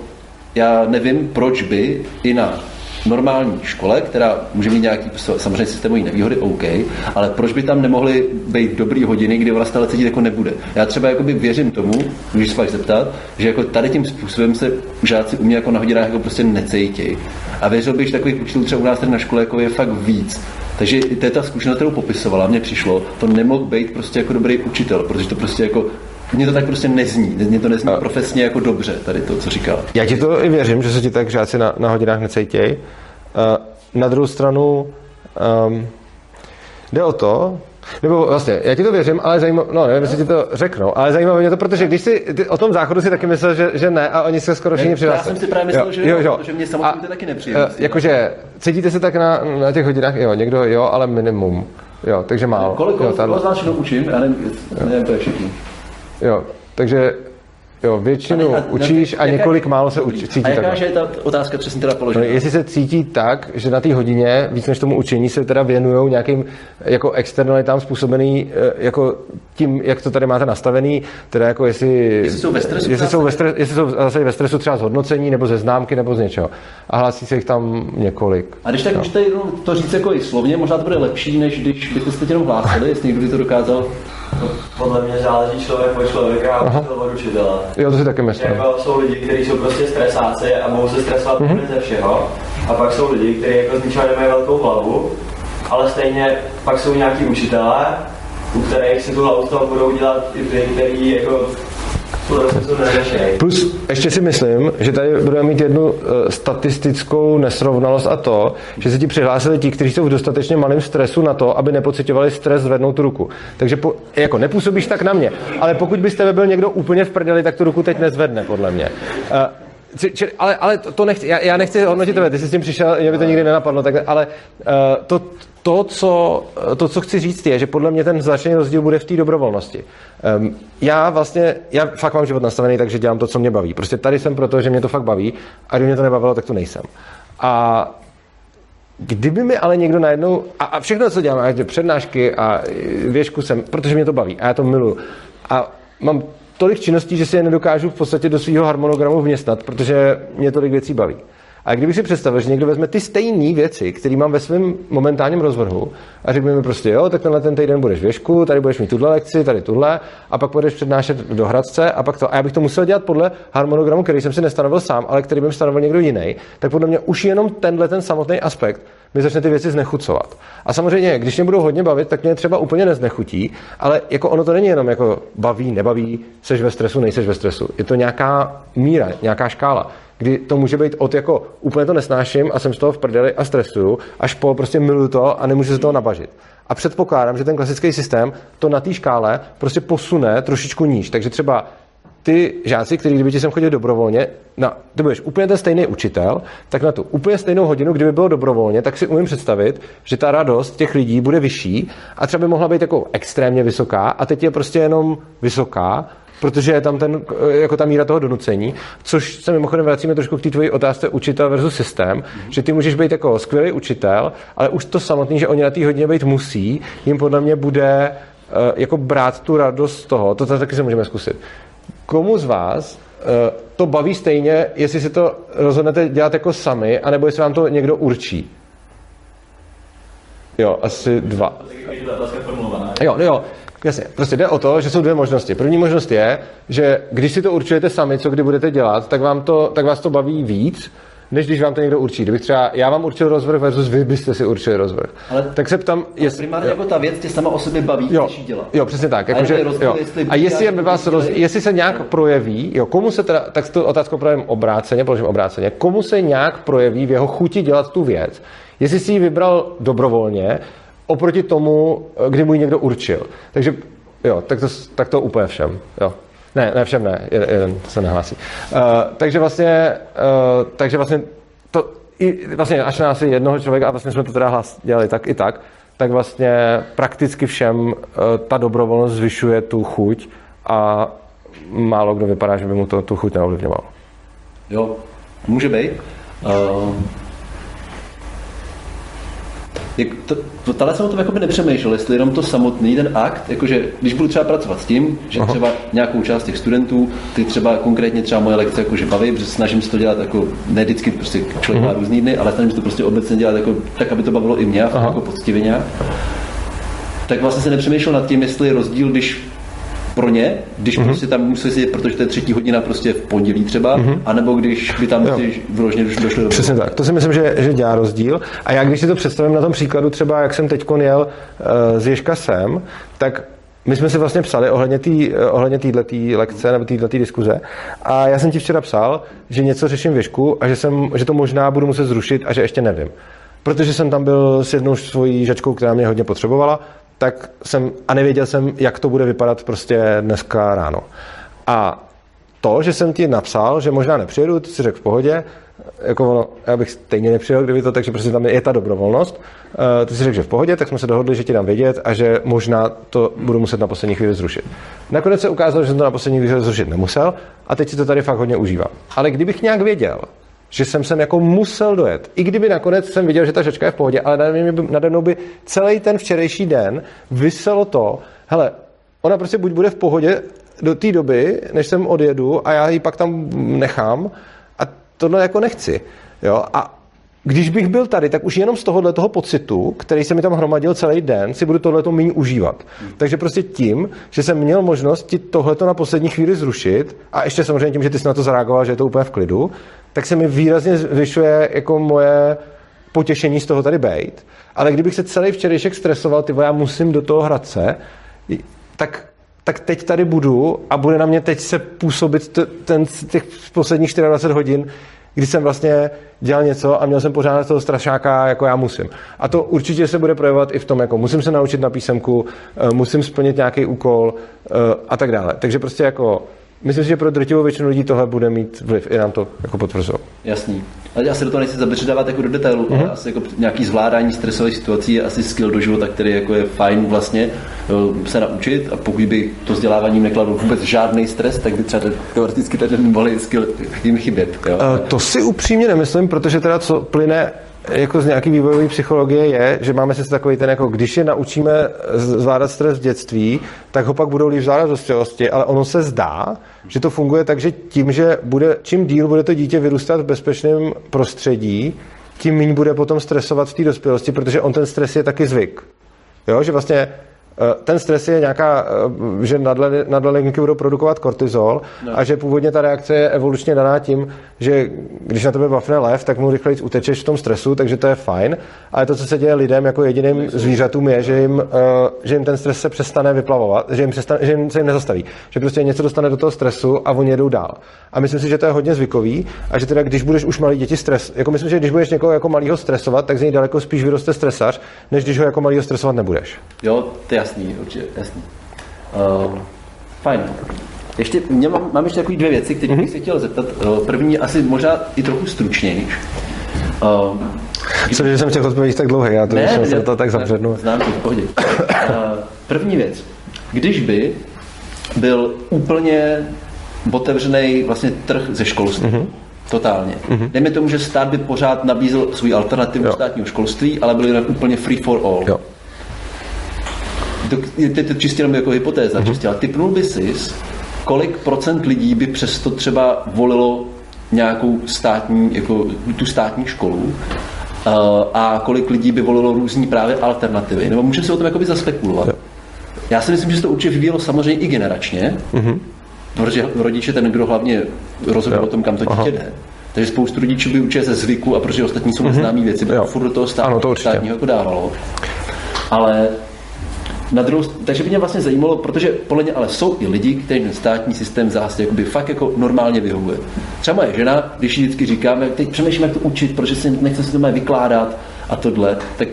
já nevím, proč by i na normální škole, která může mít nějaký samozřejmě systémový nevýhody, OK, ale proč by tam nemohly být dobrý hodiny, kdy vlastně cítit jako nebude. Já třeba jakoby věřím tomu, když se pak zeptat, že jako tady tím způsobem se žáci u mě jako na hodinách jako prostě necítí. A věřil bych, že takových učitelů třeba u nás tady na škole jako je fakt víc. Takže je ta zkušenost, kterou popisovala, mně přišlo, to nemohl být prostě jako dobrý učitel, protože to prostě jako mně to tak prostě nezní. Mně to nezní a... profesně jako dobře, tady to, co říkal. Já ti to i věřím, že se ti tak žáci na, na hodinách necejtějí. Uh, na druhou stranu um, jde o to, nebo vlastně, já ti to věřím, ale zajímavé, no nevím, jestli ti to řeknu, ale zajímavé mě to, protože když si ty, o tom záchodu si taky myslel, že, že ne a oni se skoro všichni přihlásili. Já jsem si právě myslel, jo, že jo, jo. protože mě samotný to taky nepřijde. Uh, jakože, cítíte se tak na, na těch hodinách, jo, někdo jo, ale minimum. Jo, takže málo. Kolik, kolik, kolik z nás učím? Já nevím, nevím, to je všichni. Jo, takže Jo, většinu a, a, učíš a několik málo se učí, cítí A jaká je ta otázka přesně teda položená? No, jestli se cítí tak, že na té hodině, víc než tomu učení, se teda věnují nějakým jako externalitám způsobený eh, jako tím, jak to tady máte nastavený, teda jako jestli, jestli jsou ve stresu, jestli jsou, ve stresu, jestli jsou zase ve stresu třeba z hodnocení, nebo ze známky, nebo z něčeho. A hlásí se jich tam několik. A když tak no. můžete to říct jako i slovně, možná to bude lepší, než když byste jenom hlásili, jestli někdo by to dokázal podle mě záleží člověk od člověka a učitel od učitele. Jo, to si taky myslím. Jako jsou lidi, kteří jsou prostě stresáci a mohou se stresovat mm-hmm. ze všeho. A pak jsou lidi, kteří jako z ničeho nemají velkou hlavu, ale stejně pak jsou nějaký učitelé, u kterých si tu hlavu z toho budou dělat i ty, který jako Plus ještě si myslím, že tady budeme mít jednu uh, statistickou nesrovnalost a to, že se ti přihlásili ti, kteří jsou v dostatečně malém stresu na to, aby nepocitovali stres zvednout ruku. Takže po, jako nepůsobíš tak na mě, ale pokud byste byl někdo úplně v prdeli, tak tu ruku teď nezvedne, podle mě. Uh, či, ale, ale to, to nechci, já, já nechci hodnotit tebe, ty jsi s tím přišel, mě by to nikdy nenapadlo, tak, ale uh, to, to, co, to, co chci říct, je, že podle mě ten značný rozdíl bude v té dobrovolnosti. Um, já vlastně, já fakt mám život nastavený, takže dělám to, co mě baví. Prostě tady jsem proto, že mě to fakt baví a kdyby mě to nebavilo, tak to nejsem. A kdyby mi ale někdo najednou, a, a všechno, co dělám, a přednášky a věšku jsem, protože mě to baví a já to miluju. A mám tolik činností, že si je nedokážu v podstatě do svého harmonogramu vměstnat, protože mě tolik věcí baví. A kdyby si představil, že někdo vezme ty stejné věci, které mám ve svém momentálním rozvrhu a řekl mi prostě, jo, tak tenhle ten týden budeš věšku, tady budeš mít tuhle lekci, tady tuhle, a pak budeš přednášet do Hradce a pak to. A já bych to musel dělat podle harmonogramu, který jsem si nestanovil sám, ale který bym stanovil někdo jiný, tak podle mě už jenom tenhle ten samotný aspekt mi začne ty věci znechucovat. A samozřejmě, když mě budou hodně bavit, tak mě třeba úplně neznechutí, ale jako ono to není jenom jako baví, nebaví, seš ve stresu, nejseš ve stresu. Je to nějaká míra, nějaká škála kdy to může být od jako úplně to nesnáším a jsem z toho v prdeli a stresuju, až po prostě miluju to a nemůžu se toho nabažit. A předpokládám, že ten klasický systém to na té škále prostě posune trošičku níž. Takže třeba ty žáci, kteří kdyby ti sem chodili dobrovolně, na, ty budeš úplně ten stejný učitel, tak na tu úplně stejnou hodinu, kdyby bylo dobrovolně, tak si umím představit, že ta radost těch lidí bude vyšší a třeba by mohla být jako extrémně vysoká a teď je prostě jenom vysoká protože je tam ten, jako ta míra toho donucení, což se mimochodem vracíme trošku k té tvojí otázce učitel versus systém, mm-hmm. že ty můžeš být jako skvělý učitel, ale už to samotný, že oni na té hodině být musí, jim podle mě bude uh, jako brát tu radost z toho, to taky se můžeme zkusit. Komu z vás uh, to baví stejně, jestli si to rozhodnete dělat jako sami, anebo jestli vám to někdo určí? Jo, asi dva. Jo, jo. Jasně, prostě jde o to, že jsou dvě možnosti. První možnost je, že když si to určujete sami, co kdy budete dělat, tak, vám to, tak vás to baví víc, než když vám to někdo určí. Kdybych třeba já vám určil rozvrh versus vy byste si určili rozvrh. Ale- tak se ptám, jestli, primárně jako ta věc tě sama o sobě baví, Jo, když dělat. jo, přesně tak. A Jakože, jenom je rozdíl, jo. jestli A jestli je ve vás roz, jestli se nějak projeví, jo, komu se teda, tak tu otázku projevím obráceně, položím obráceně, komu se nějak projeví v jeho chuti dělat tu věc, jestli si ji vybral dobrovolně, oproti tomu, kdy mu ji někdo určil. Takže jo, tak to, tak to úplně všem. Jo. Ne, ne všem ne, jeden, jeden se nehlásí. Uh, takže vlastně, uh, takže vlastně to, i, vlastně až na asi jednoho člověka, a vlastně jsme to teda hlas dělali tak i tak, tak vlastně prakticky všem eh, ta dobrovolnost zvyšuje tu chuť a málo kdo vypadá, že by mu to tu chuť neovlivňovalo. Jo, může být. Uh, jak to, to, tahle jsem o tom jakoby nepřemýšlel, jestli jenom to samotný, ten akt, jakože když budu třeba pracovat s tím, že Aha. třeba nějakou část těch studentů, ty třeba konkrétně třeba moje lekce jakože baví, protože snažím se to dělat jako, ne vždycky prostě člověk Mhm. má různý dny, ale snažím se to prostě obecně dělat jako, tak, aby to bavilo i mě, Aha. jako poctivě nějak. Tak vlastně se nepřemýšlel nad tím, jestli je rozdíl, když pro ně, když Mhm. mm-hmm. prostě tam musí sedět, protože to je třetí hodina prostě v pondělí třeba, mm-hmm. anebo když by tam Jo. ty vyloženě už došlo do Přesně tak. To si myslím, že, že dělá rozdíl. A já když si to představím na tom příkladu, třeba jak jsem teď jel uh, z Ježka sem, tak my jsme si vlastně psali ohledně té ohledně týhletý lekce nebo této diskuze a já jsem ti včera psal, že něco řeším v Ježku a že, jsem, že to možná budu muset zrušit a že ještě nevím. Protože jsem tam byl s jednou svojí žačkou, která mě hodně potřebovala, tak jsem, a nevěděl jsem, jak to bude vypadat prostě dneska ráno. A to, že jsem ti napsal, že možná nepřijedu, ty si řekl v pohodě, jako ono, já bych stejně nepřijel, kdyby to, takže prostě tam je ta dobrovolnost. Uh, ty si řekl, že v pohodě, tak jsme se dohodli, že ti dám vědět a že možná to budu muset na poslední chvíli zrušit. Nakonec se ukázalo, že jsem to na poslední chvíli zrušit nemusel a teď si to tady fakt hodně užívám. Ale kdybych nějak věděl, že jsem sem jako musel dojet. I kdyby nakonec jsem viděl, že ta žačka je v pohodě, ale nade mnou by, celý ten včerejší den vyselo to, hele, ona prostě buď bude v pohodě do té doby, než sem odjedu a já ji pak tam nechám a tohle jako nechci. Jo? A když bych byl tady, tak už jenom z tohohle toho pocitu, který se mi tam hromadil celý den, si budu tohleto méně užívat. Takže prostě tím, že jsem měl možnost ti tohleto na poslední chvíli zrušit a ještě samozřejmě tím, že ty jsi na to zareagoval, že je to úplně v klidu, tak se mi výrazně zvyšuje jako moje potěšení z toho tady být. Ale kdybych se celý včerejšek stresoval, ty já musím do toho Hradce, tak, tak teď tady budu a bude na mě teď se působit t- ten, těch posledních 24 hodin, kdy jsem vlastně dělal něco a měl jsem pořád toho strašáka, jako já musím. A to určitě se bude projevovat i v tom, jako musím se naučit na písemku, eh, musím splnit nějaký úkol eh, a tak dále. Takže prostě jako Myslím si, že pro drtivou většinu lidí tohle bude mít vliv. I nám to jako potvrzují. Jasný. Ale já se do toho nechci zabředávat jako do detailu, mm-hmm. ale asi jako nějaký zvládání stresových situací je asi skill do života, který jako je fajn vlastně jo, se naučit a pokud by to vzděláváním nekladl vůbec žádný stres, tak by třeba teoreticky ten mohli skill jim chybět. Jo? Uh, to si upřímně nemyslím, protože teda co plyne jako z nějaký vývojové psychologie je, že máme si takový ten, jako když je naučíme zvládat stres v dětství, tak ho pak budou líp zvládat v dospělosti, ale ono se zdá, že to funguje tak, že tím, že bude, čím díl bude to dítě vyrůstat v bezpečném prostředí, tím méně bude potom stresovat v té dospělosti, protože on ten stres je taky zvyk. Jo, že vlastně ten stres je nějaká, že nadlelinky budou produkovat kortizol no. a že původně ta reakce je evolučně daná tím, že když na tebe bafne lev, tak mu rychleji utečeš v tom stresu, takže to je fajn. Ale to, co se děje lidem jako jediným zvířatům, je, že jim, že jim ten stres se přestane vyplavovat, že jim, přestane, že jim se jim nezastaví. Že prostě něco dostane do toho stresu a oni jedou dál. A myslím si, že to je hodně zvykový a že teda když budeš už malý děti stres, jako myslím, že když budeš někoho jako malýho stresovat, tak z něj daleko spíš vyroste stresař, než když ho jako malýho stresovat nebudeš. Jo, je jasný, určitě, jasný. Uh, fajn. Ještě, mě mám, mám ještě takový dvě věci, které bych se chtěl zeptat. Uh, první asi možná i trochu stručněji. Uh, kdy... Co, že jsem v těch odpovědích tak dlouhý, já to, ne, jsem se to tak zapřednu. Znám to, v pohodě. Uh, první věc. Když by byl úplně otevřený vlastně trh ze školství, mm-hmm. Totálně. Mm-hmm. Dejme tomu, že stát by pořád nabízel svůj alternativu státního školství, ale byl jinak úplně free for all. Jo. To, je to čistě jenom jako hypotéza, mm-hmm. čistě, ale typnul by si, kolik procent lidí by přesto třeba volilo nějakou státní, jako tu státní školu uh, a kolik lidí by volilo různý právě alternativy. Nebo můžeme si o tom jakoby zaspekulovat. Jo. Já si myslím, že se to určitě vyvíjelo samozřejmě i generačně, mm-hmm. protože rodiče ten, kdo hlavně rozhodl o tom, kam to dítě jde. Takže spoustu rodičů by učili ze zvyku a protože ostatní jsou neznámé věci, by furt do toho stát, Ano, to určitě. státního jako dávalo. Ale na druhou, takže by mě vlastně zajímalo, protože podle mě ale jsou i lidi, kteří ten státní systém zase jakoby fakt jako normálně vyhovuje. Třeba moje žena, když jí vždycky říkáme, teď přemýšlím, jak to učit, protože si nechce si to má vykládat a tohle, tak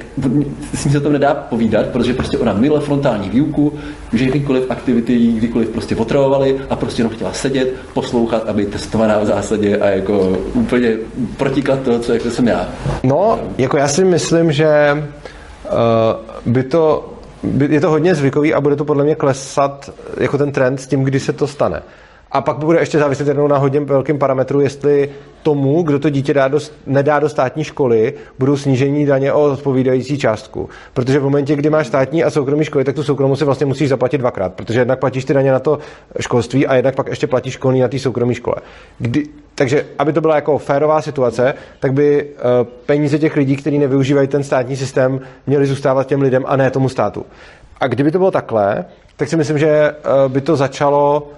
s ní se o tom nedá povídat, protože prostě ona miluje frontální výuku, že jakýkoliv aktivity jí kdykoliv prostě potravovaly a prostě jenom chtěla sedět, poslouchat a být testovaná v zásadě a jako úplně protiklad toho, co jako jsem já. No, jako já si myslím, že uh, by to, je to hodně zvykový a bude to podle mě klesat jako ten trend s tím, kdy se to stane. A pak bude ještě záviset jednou na hodně velkým parametru, jestli tomu, kdo to dítě dá do, nedá do státní školy, budou snížení daně o odpovídající částku. Protože v momentě, kdy máš státní a soukromý školy, tak tu soukromou si vlastně musíš zaplatit dvakrát, protože jednak platíš ty daně na to školství a jednak pak ještě platíš školní na té soukromé škole. Kdy, takže aby to byla jako férová situace, tak by uh, peníze těch lidí, kteří nevyužívají ten státní systém, měly zůstávat těm lidem a ne tomu státu. A kdyby to bylo takhle, tak si myslím, že uh, by to začalo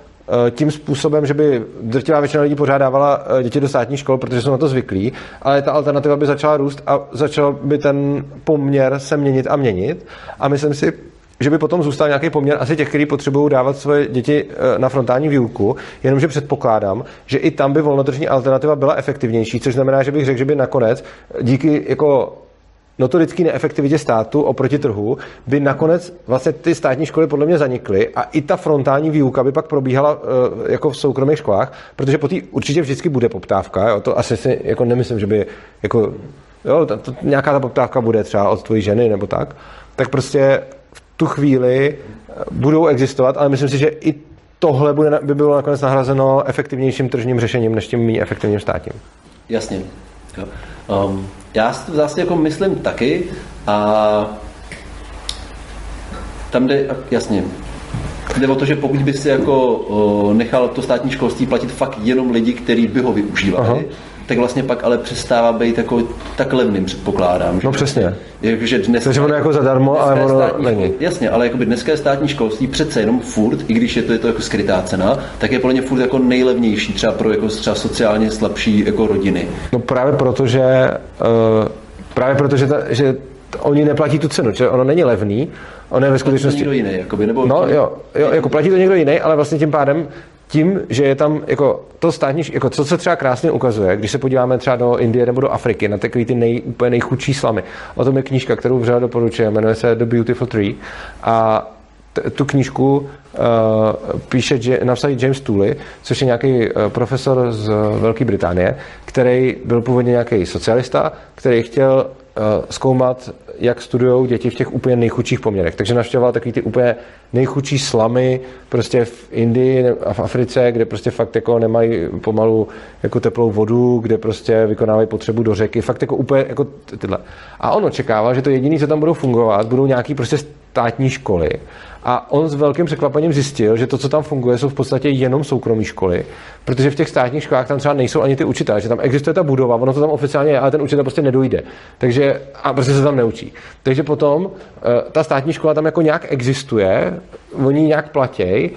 tím způsobem, že by drtivá většina lidí pořád dávala uh, děti do státní škol, protože jsou na to zvyklí, ale ta alternativa by začala růst a začal by ten poměr se měnit a měnit. A myslím si, že by potom zůstal nějaký poměr asi těch, kteří potřebují dávat svoje děti eh, na frontální výuku, jenomže předpokládám, že i tam by volnotržní alternativa byla efektivnější, což znamená, že bych řekl, že by nakonec díky jako notorické neefektivitě státu oproti trhu by nakonec vlastně ty státní školy podle mě zanikly a i ta frontální výuka by pak probíhala eh, jako v soukromých školách, protože po té určitě vždycky bude poptávka, jo? to asi si jako nemyslím, že by jako, jo, to, to, nějaká ta poptávka bude třeba od tvojí ženy nebo tak, tak prostě v tu chvíli eh, budou existovat, ale myslím si, že i tohle bude, by bylo nakonec nahrazeno efektivnějším tržním řešením než tím méně efektivním státním. Jasně. Um, já si to v jako myslím taky a tam jde, jasně, jde o to, že pokud by si jako o, nechal to státní školství platit fakt jenom lidi, kteří by ho využívali, Aha. Tak vlastně pak ale přestává být jako tak levným, předpokládám. No že? přesně. Jakože dnes, Takže ono jako zadarmo, ale ono státní není. Jasně, ale jakoby dneska je státní školství přece jenom furt, i když je to, je to jako skrytá cena, tak je podle mě furt jako nejlevnější třeba pro jako třeba sociálně slabší jako rodiny. No právě proto, že, uh, právě proto, že, ta, že oni neplatí tu cenu, že ono není levný, ono je ve To je skutečnosti... někdo jiný, jakoby, nebo No jo, jo, jako platí to někdo jiný, ale vlastně tím pádem tím, že je tam jako to státní, jako co se třeba krásně ukazuje, když se podíváme třeba do Indie nebo do Afriky, na takový ty nej, úplně nejchudší slamy. O tom je knížka, kterou vřele doporučuji, jmenuje se The Beautiful Tree a t- tu knížku uh, píše, že napsal James Tooley, což je nějaký uh, profesor z Velké Británie, který byl původně nějaký socialista, který chtěl zkoumat, jak studují děti v těch úplně nejchudších poměrech. Takže navštěvoval takový ty úplně nejchudší slamy prostě v Indii a v Africe, kde prostě fakt jako nemají pomalu jako teplou vodu, kde prostě vykonávají potřebu do řeky, fakt jako úplně jako ty- tyhle. A on očekával, že to jediné, co tam budou fungovat, budou nějaký prostě státní školy. A on s velkým překvapením zjistil, že to, co tam funguje, jsou v podstatě jenom soukromé školy, protože v těch státních školách tam třeba nejsou ani ty učitelé, že tam existuje ta budova, ono to tam oficiálně je, ale ten učitel prostě nedojde. Takže a prostě se tam neučí. Takže potom eh, ta státní škola tam jako nějak existuje, oni nějak platějí,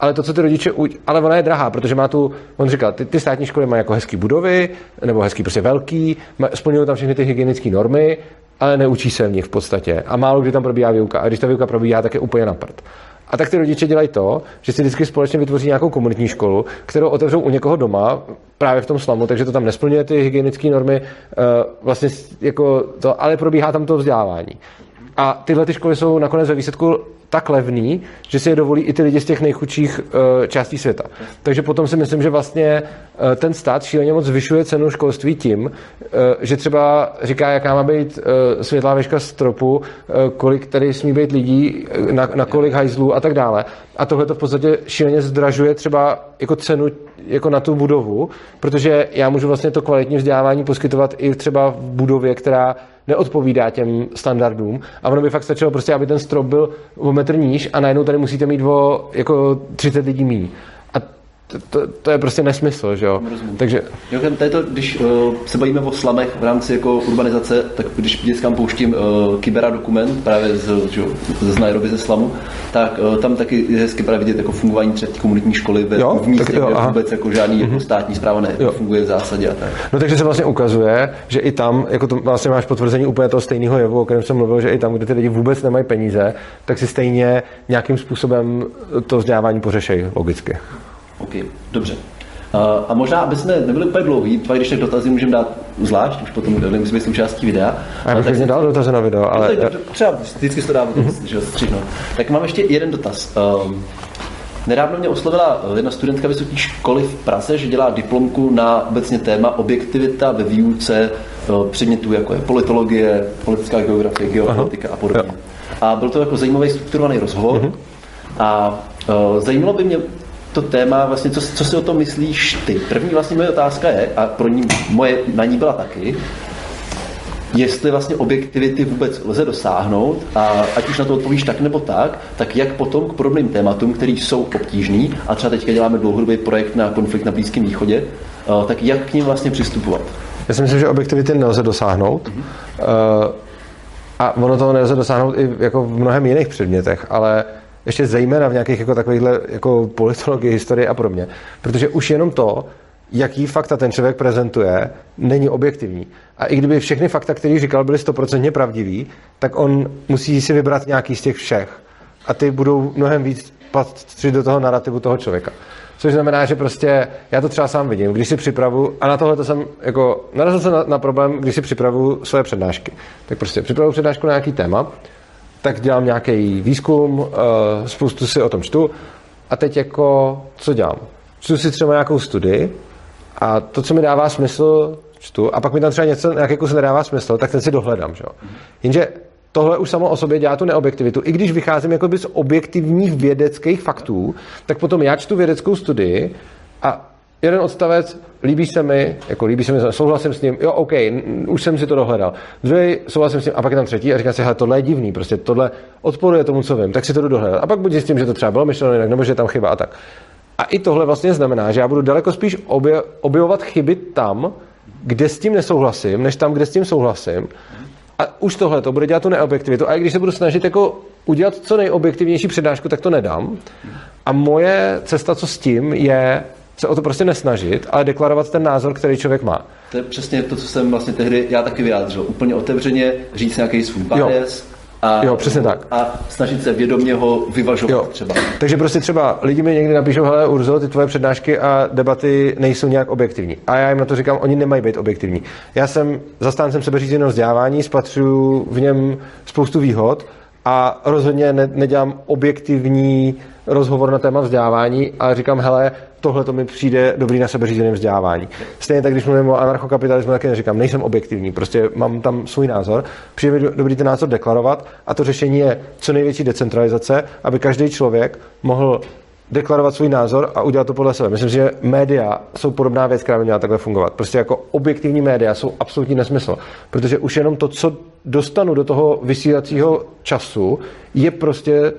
ale to, co ty rodiče, ale ona je drahá, protože má tu, on říkal, ty, ty státní školy mají jako hezký budovy, nebo hezký prostě velký, splňují tam všechny ty hygienické normy, ale neučí se v nich v podstatě. A málo kdy tam probíhá výuka. A když ta výuka probíhá, tak je úplně na prd. A tak ty rodiče dělají to, že si vždycky společně vytvoří nějakou komunitní školu, kterou otevřou u někoho doma, právě v tom slamu, takže to tam nesplňuje ty hygienické normy, eh, vlastně jako to, ale probíhá tam to vzdělávání. A tyhle ty školy jsou nakonec ve výsledku tak levný, že si je dovolí i ty lidi z těch nejchudších uh, částí světa. Takže potom si myslím, že vlastně uh, ten stát šíleně moc zvyšuje cenu školství tím, uh, že třeba říká, jaká má být světlá veška stropu, kolik tady smí být lidí, na, na kolik hajzlů a tak dále. A tohle to v podstatě šíleně zdražuje třeba jako cenu jako na tu budovu, protože já můžu vlastně to kvalitní vzdělávání poskytovat i třeba v budově, která neodpovídá těm standardům a ono by fakt stačilo prostě, aby ten strop byl o metr níž a najednou tady musíte mít o jako 30 lidí míň. To, to, to je prostě nesmysl, že jo. Rozumím. Takže Jo, to je to, když uh, se bavíme o slamech v rámci jako urbanizace, tak když dětskám pouštím uh, Kybera dokument právě z, že, z Nairobi ze slamu, tak uh, tam taky je hezky právě vidět jako fungování třetí komunitní školy ve, Jo, v místě, tak jo, kde aha. vůbec jako žádný jako státní zpráva nefunguje v zásadě a tak. No takže se vlastně ukazuje, že i tam, jako to vlastně máš potvrzení úplně toho stejného jevu, o kterém jsem mluvil, že i tam, kde ty lidi vůbec nemají peníze, tak si stejně nějakým způsobem to vzdělávání pořešejí logicky. OK, dobře. A možná, aby jsme nebyli úplně dlouhý, pak když tak dotazy můžeme dát zvlášť, už potom nemusí být součástí videa. A já bych tak dal dotazy na video, ale... ale... tak, třeba vždycky se to dá mm-hmm. že střihnout. Tak mám ještě jeden dotaz. Um, Nedávno mě oslovila jedna studentka vysoké školy v Praze, že dělá diplomku na obecně téma objektivita ve výuce eh, předmětů, jako je politologie, politická geografie, geopolitika a podobně. Jo. A byl to jako zajímavý strukturovaný rozhovor. Mm-hmm. A uh, zajímalo by mě to téma, vlastně, co, co si o tom myslíš ty. První vlastně moje otázka je, a pro ní moje na ní byla taky, jestli vlastně objektivity vůbec lze dosáhnout a ať už na to odpovíš tak nebo tak, tak jak potom k podobným tématům, které jsou obtížný a třeba teďka děláme dlouhodobý projekt na konflikt na Blízkém východě, eh, tak jak k ním vlastně přistupovat? Já si myslím, že objektivity nelze dosáhnout. Mm-hmm. A ono toho nelze dosáhnout i jako v mnohem jiných předmětech, ale ještě zejména v nějakých jako takovýchhle jako politologii, historii a podobně. Protože už jenom to, jaký fakta ten člověk prezentuje, není objektivní. A i kdyby všechny fakta, které říkal, byly stoprocentně pravdivý, tak on musí si vybrat nějaký z těch všech. A ty budou mnohem víc patřit do toho narrativu toho člověka. Což znamená, že prostě já to třeba sám vidím, když si připravu, a na tohle to jsem jako, narazil jsem na, na problém, když si připravu svoje přednášky. Tak prostě připravu přednášku na nějaký téma, tak dělám nějaký výzkum, uh, spoustu si o tom čtu a teď jako, co dělám? Čtu si třeba nějakou studii a to, co mi dává smysl, čtu a pak mi tam třeba něco, nějaký kus nedává smysl, tak ten si dohledám. Že? jo. Jenže tohle už samo o sobě dělá tu neobjektivitu. I když vycházím jakoby z objektivních vědeckých faktů, tak potom já čtu vědeckou studii a jeden odstavec, líbí se mi, jako líbí se mi, souhlasím s ním, jo, OK, už jsem si to dohledal. Druhý, souhlasím s ním, a pak je tam třetí a říká si, hele, tohle je divný, prostě tohle odporuje tomu, co vím, tak si to jdu dohledat. A pak buď zjistím, že to třeba bylo myšleno jinak, nebo že je tam chyba a tak. A i tohle vlastně znamená, že já budu daleko spíš obje, objevovat chyby tam, kde s tím nesouhlasím, než tam, kde s tím souhlasím. A už tohle to bude dělat tu neobjektivitu. A i když se budu snažit jako udělat co nejobjektivnější přednášku, tak to nedám. A moje cesta, co s tím, je se o to prostě nesnažit, ale deklarovat ten názor, který člověk má. To je přesně to, co jsem vlastně tehdy já taky vyjádřil. Úplně otevřeně říct nějaký svůj bias a, Jo, přesně tak. a snažit se vědomě ho vyvažovat Jo. třeba. Takže prostě třeba lidi mi někdy napíšou, hele Urzo, ty tvoje přednášky a debaty nejsou nějak objektivní. A já jim na to říkám, oni nemají být objektivní. Já jsem zastáncem sebeřízeného vzdělávání, spatřuju v něm spoustu výhod a rozhodně ne, nedělám objektivní rozhovor na téma vzdělávání, ale říkám, hele, tohle to mi přijde dobrý na sebeřízeném vzdělávání. Stejně tak, když mluvím o anarchokapitalismu, taky neříkám, nejsem objektivní, prostě mám tam svůj názor, přijde mi do- dobrý ten názor deklarovat a to řešení je co největší decentralizace, aby každý člověk mohl deklarovat svůj názor a udělat to podle sebe. Myslím že média jsou podobná věc, která by měla takhle fungovat. Prostě jako objektivní média jsou absolutní nesmysl, protože už jenom to, co dostanu do toho vysílacího času, je prostě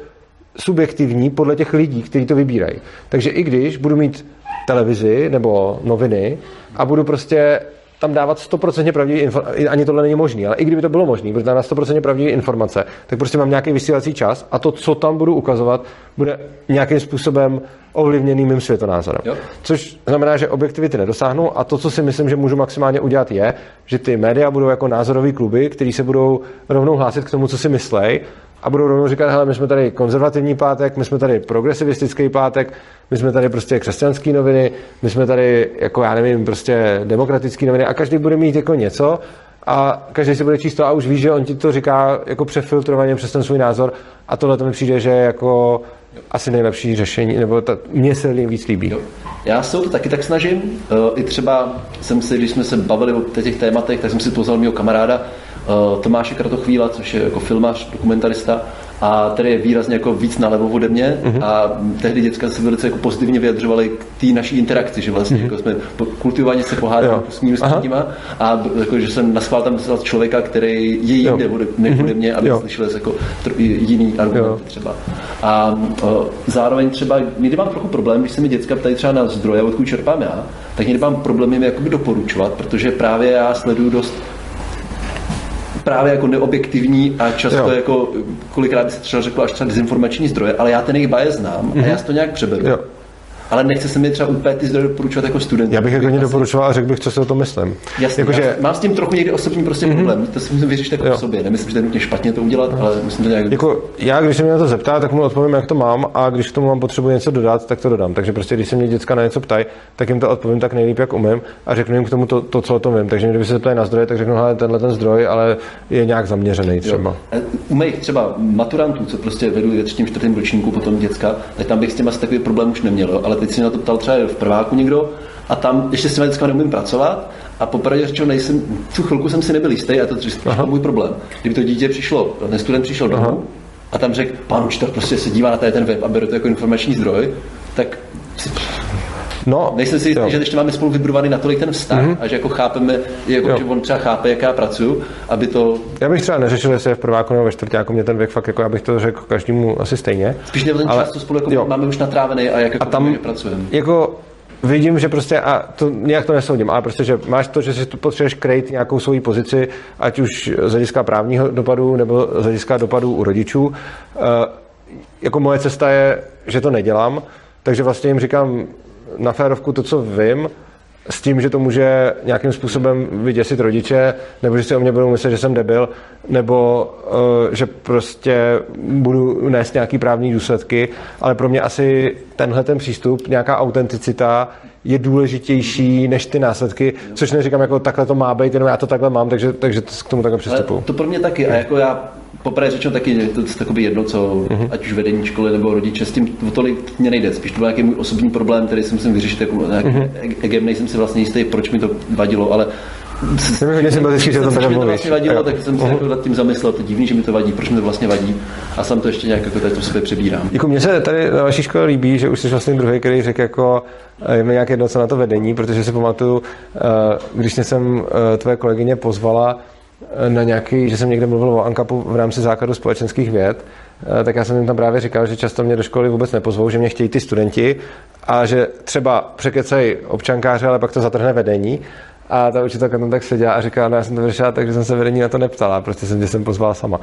subjektivní podle těch lidí, kteří to vybírají. Takže i když budu mít televizi nebo noviny a budu prostě tam dávat 100% pravdivý informace, ani tohle není možné, ale i kdyby to bylo možné, protože tam na 100% pravdivé informace, tak prostě mám nějaký vysílací čas a to, co tam budu ukazovat, bude nějakým způsobem ovlivněný mým světonázorem. Jo. Což znamená, že objektivity nedosáhnu a to, co si myslím, že můžu maximálně udělat, je, že ty média budou jako názorový kluby, který se budou rovnou hlásit k tomu, co si myslej a budou rovnou říkat, hele, my jsme tady konzervativní pátek, my jsme tady progresivistický pátek, my jsme tady prostě křesťanský noviny, my jsme tady, jako já nevím, prostě demokratický noviny a každý bude mít jako něco a každý si bude číst to a už ví, že on ti to říká jako přefiltrovaně přes ten svůj názor a tohle to mi přijde, že jako asi nejlepší řešení, nebo ta, mně se víc líbí. Jo. Já se to taky tak snažím. Eh, I třeba jsem si, když jsme se bavili o těch tématech, tak jsem si pozval mého kamaráda Tomáše Kratochvíla, což je jako filmař, dokumentarista. a tady je výrazně jako víc nalevo ode mě mm-hmm. a tehdy děcka se velice jako pozitivně vyjadřovaly k té naší interakci, že vlastně mm-hmm. jako jsme kultivovaně se pohádali s mými nima a jako, že jsem naschvál tam člověka, který je jinde ode, než mm-hmm. ode mě, aby jo. slyšeli jako jiný argumenty jo. třeba. A o, zároveň třeba někdy mám trochu problém, když se mi děcka ptají třeba na zdroje, odkud čerpám já, tak někdy mám problém jim jakoby doporučovat, protože právě já sleduju dost právě jako neobjektivní a často jo. jako kolikrát by se třeba řeklo až třeba dezinformační zdroje, ale já ten jejich bias znám mm-hmm. a mhm. já si to nějak přeberu. Jo ale nechce se mi třeba úplně ty zdroje doporučovat jako student. Já bych jako ani doporučoval a řekl bych, co si o tom myslím. Jasně, jako, že... mám s tím trochu někdy osobní prostě mm-hmm. problém. To si musím vyřešit jako v sobě. Nemyslím, že to je nutně špatně to udělat, ale musím to nějak... Jako, já, když se mě na to zeptá, tak mu odpovím, jak to mám a když k tomu mám potřebu něco dodat, tak to dodám. Takže prostě, když se mě děcka na něco ptají, tak jim to odpovím tak nejlíp, jak umím a řeknu jim k tomu to, to co o tom vím. Takže kdyby se ptají na zdroje, tak řeknu, hele, tenhle ten zdroj, ale je nějak zaměřený třeba. U mých třeba maturantů, co prostě vedu ve třetím, čtvrtém ročníku potom děcka, tak tam bych s tím asi takový problém už neměl. Ale teď si na to ptal třeba v prváku někdo a tam ještě s dětskami neumím pracovat a popravdě řečeno nejsem, tu chvilku jsem si nebyl jistý a to je můj problém. Kdyby to dítě přišlo, ten student přišel domů a tam řekl, pan učitel prostě se dívá na tady ten web a beru to jako informační zdroj, tak si, No, Nejsem si jistý, že ještě máme spolu vybudovaný natolik ten vztah mm-hmm. a že jako chápeme, jako, že on třeba chápe, jak já pracuji, aby to... Já bych třeba neřešil, jestli je v prváku nebo ve čtvrtáku mě ten věk fakt, jako já bych to řekl každému asi stejně. Spíš ten ale, čas, to spolu jako jo. máme už natrávený a jak jako a tam, pracujeme. Jako vidím, že prostě, a to nějak to nesoudím, ale prostě, že máš to, že si tu potřebuješ krejt nějakou svoji pozici, ať už z hlediska právního dopadu nebo z hlediska dopadu u rodičů. E, jako moje cesta je, že to nedělám, takže vlastně jim říkám, na férovku to, co vím, s tím, že to může nějakým způsobem vyděsit rodiče, nebo že si o mě budou myslet, že jsem debil, nebo uh, že prostě budu nést nějaký právní důsledky, ale pro mě asi tenhle ten přístup, nějaká autenticita je důležitější než ty následky, což neříkám jako takhle to má být, jenom já to takhle mám, takže, takže k tomu takhle přistupuji. To pro mě taky a jako já poprvé řečeno taky je to takový jedno, co uh-huh. ať už vedení školy nebo rodiče, s tím o tolik mě nejde. Spíš to byl nějaký můj osobní problém, který jsem musel vyřešit, jako uh-huh. egem nejsem si vlastně jistý, proč mi to vadilo, ale jsem hodně sympatický, že to tak mluvíš. vlastně vadilo, tak jsem se uh-huh. nad tím zamyslel, to divný, že mi to vadí, proč mi to vlastně vadí. A sám to ještě nějak jako tady to sobě přebírám. Jako mně se tady na vaší škole líbí, že už jsi vlastně druhý, který řekl jako, je mi nějak jedno, co na to vedení, protože si pamatuju, eh, když jsem eh, tvoje kolegyně pozvala na nějaký, že jsem někde mluvil o ANKAPu v rámci základu společenských věd, eh, tak já jsem jim tam právě říkal, že často mě do školy vůbec nepozvou, že mě chtějí ty studenti a že třeba překecají občankáře, ale pak to zatrhne vedení. A ta učitelka tam tak seděla a říkala, no já jsem to vyřešila, takže jsem se vedení na to neptala, prostě jsem tě jsem pozval sama.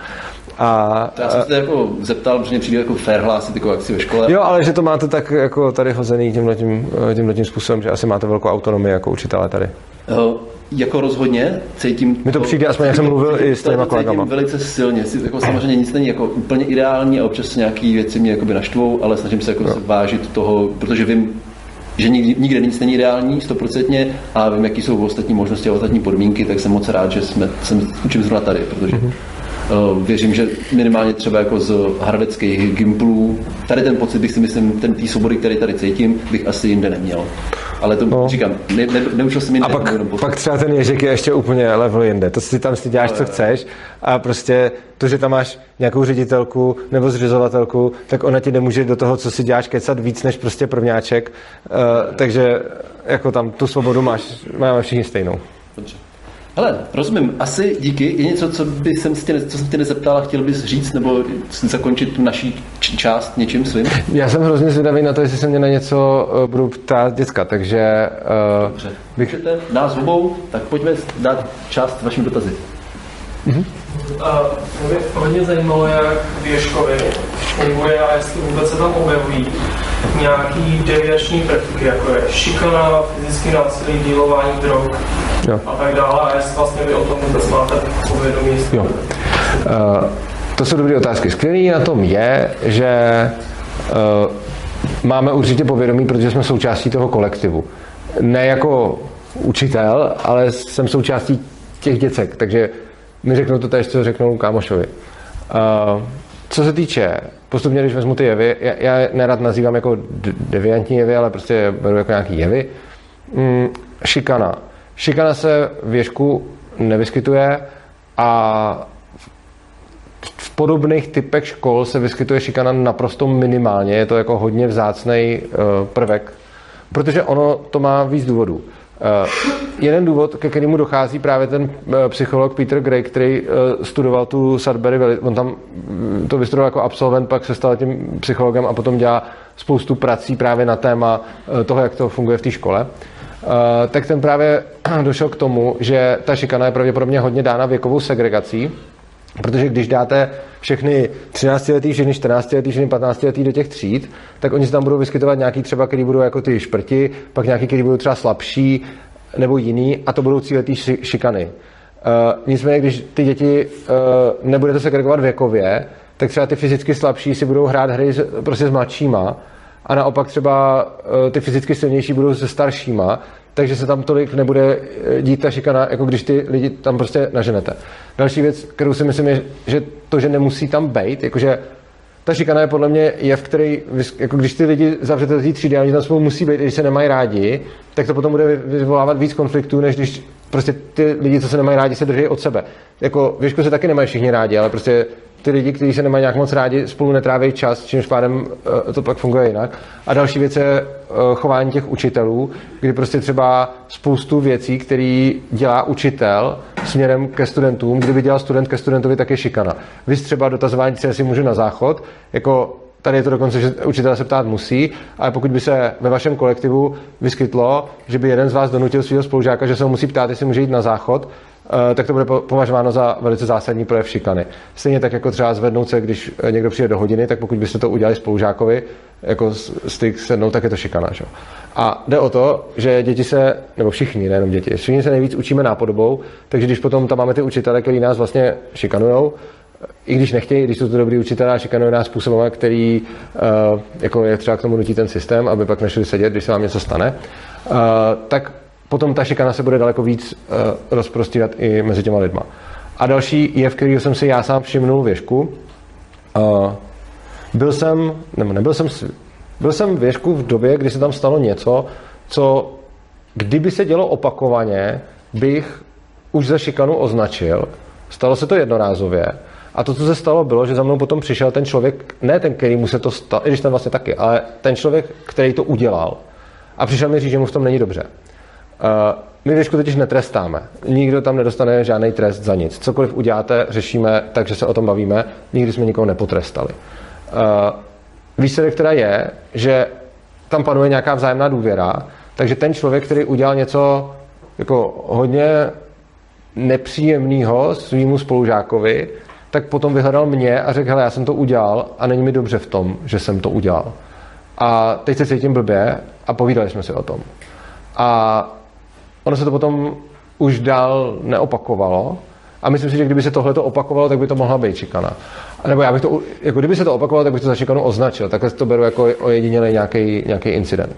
A, to já jsem se jako zeptal, protože mě přijde jako fair hlásit jako akci ve škole. Jo, ale že to máte tak jako tady hozený tímhle tím, tímhle tím způsobem, že asi máte velkou autonomii jako učitele tady. Jo, jako rozhodně cítím... Mi to přijde, aspoň jak jsem mluvil i s těma kolegama. velice silně. Jako samozřejmě nic není jako úplně ideální a občas nějaké věci mě jakoby naštvou, ale snažím se jako no. se vážit toho, protože vím, že nikdy, nikde nic není ideální, stoprocentně, a vím, jaký jsou ostatní možnosti a ostatní podmínky, tak jsem moc rád, že jsme, jsem učím zrovna tady, protože. Uh, věřím, že minimálně třeba jako z hradeckých gimplů, tady ten pocit bych si myslím, ten tý svobody, který tady cítím, bych asi jinde neměl. Ale to no. říkám, ne, ne, neučil jsem jinde. A pak, pak třeba ten ježek je ještě úplně level jinde. To si tam si děláš, ale, co chceš a prostě to, že tam máš nějakou ředitelku nebo zřizovatelku, tak ona ti nemůže do toho, co si děláš, kecat víc než prostě prvňáček. Uh, takže jako tam tu svobodu máš, máme všichni stejnou. Dobře. Hele, rozumím. Asi díky. Je něco, co, by jsem tě, co jsem tě nezeptal a chtěl bys říct, nebo zakončit tu naší část něčím svým? Já jsem hrozně zvědavý na to, jestli se mě na něco uh, budu ptát děcka, takže... Uh, Dobře. Bych... Můžete nás obou, tak pojďme dát část vašim dotazy. Mm-hmm. Uh, mě hodně zajímalo, jak věškovi funguje a jestli vůbec se tam objevují nějaký deviační prvky, jako je šikana, fyzický násilí, dílování drog jo. a tak dále. A jestli vlastně vy o tom vůbec máte povědomí. Jo. Uh, to jsou dobré otázky. Skvělý na tom je, že uh, máme určitě povědomí, protože jsme součástí toho kolektivu. Ne jako učitel, ale jsem součástí těch děcek, takže mi řeknou to tež, co řeknou kámošovi. Uh, co se týče, postupně, když vezmu ty jevy, já, já nerad nazývám jako deviantní jevy, ale prostě beru jako nějaký jevy. Mm, šikana. Šikana se v věžku nevyskytuje a v podobných typech škol se vyskytuje šikana naprosto minimálně, je to jako hodně vzácný prvek, protože ono to má víc důvodů. Uh, jeden důvod, ke kterému dochází právě ten uh, psycholog Peter Gray, který uh, studoval tu Sudbury, on tam uh, to vystudoval jako absolvent, pak se stal tím psychologem a potom dělá spoustu prací právě na téma toho, jak to funguje v té škole. Tak ten právě došel k tomu, že ta šikana je pravděpodobně hodně dána věkovou segregací, Protože když dáte všechny 13 letý všechny 14 letý všechny 15 letý do těch tříd, tak oni se tam budou vyskytovat nějaký třeba, který budou jako ty šprti, pak nějaký, který budou třeba slabší nebo jiný a to budou cíletý šikany. Uh, nicméně, když ty děti uh, nebudete segregovat věkově, tak třeba ty fyzicky slabší si budou hrát hry s, prostě s mladšíma a naopak třeba uh, ty fyzicky silnější budou se staršíma, takže se tam tolik nebude eh, dít ta šikana, jako když ty lidi tam prostě naženete. Další věc, kterou si myslím, je, že to, že nemusí tam být, jakože ta šikana je podle mě jev, který, jako když ty lidi zavřete do té třídy a oni tam spolu musí být, když se nemají rádi, tak to potom bude vyvolávat víc konfliktů, než když prostě ty lidi, co se nemají rádi, se drží od sebe. Jako věšku se taky nemají všichni rádi, ale prostě ty lidi, kteří se nemají nějak moc rádi, spolu netráví čas, čímž pádem eh, to pak funguje jinak. A další věc je eh, chování těch učitelů, kdy prostě třeba spoustu věcí, které dělá učitel směrem ke studentům, kdyby dělal student ke studentovi, tak je šikana. Vy třeba dotazování si můžu na záchod, jako Tady je to dokonce, že učitel se ptát musí, ale pokud by se ve vašem kolektivu vyskytlo, že by jeden z vás donutil svého spolužáka, že se ho musí ptát, jestli může jít na záchod, tak to bude považováno za velice zásadní projev šikany. Stejně tak jako třeba zvednout se, když eh, někdo přijde do hodiny, tak pokud byste to udělali spolužákovi, jako styk sednout, tak je to šikana. Že? A jde o to, že děti se, nebo všichni, nejenom děti, všichni se nejvíc učíme nápodobou, takže když potom tam máme ty učitele, kteří nás vlastně šikanujou, eh, i když nechtějí, když jsou to dobrý učitelé a šikanují nás způsobem, který jako je třeba k tomu nutí ten systém, aby pak nešli sedět, když se vám něco stane, tak potom ta šikana se bude daleko víc uh, rozprostírat i mezi těma lidma. A další je, v kterého jsem si já sám všimnul věšku. Uh, byl jsem, nebo nebyl jsem, byl jsem věšku v době, kdy se tam stalo něco, co kdyby se dělo opakovaně, bych už za šikanu označil. Stalo se to jednorázově. A to, co se stalo, bylo, že za mnou potom přišel ten člověk, ne ten, který mu se to stalo, i když ten vlastně taky, ale ten člověk, který to udělal. A přišel mi říct, že mu v tom není dobře. My věšku totiž netrestáme. Nikdo tam nedostane žádný trest za nic. Cokoliv uděláte, řešíme tak, že se o tom bavíme. Nikdy jsme nikoho nepotrestali. Výsledek teda je, že tam panuje nějaká vzájemná důvěra, takže ten člověk, který udělal něco jako hodně nepříjemného svýmu spolužákovi, tak potom vyhledal mě a řekl, hele, já jsem to udělal a není mi dobře v tom, že jsem to udělal. A teď se cítím blbě a povídali jsme si o tom. A ono se to potom už dál neopakovalo. A myslím si, že kdyby se tohle to opakovalo, tak by to mohla být šikana. Nebo já bych to, jako kdyby se to opakovalo, tak bych to za šikanu označil. Takhle to beru jako ojedinělý nějaký, nějaký incident.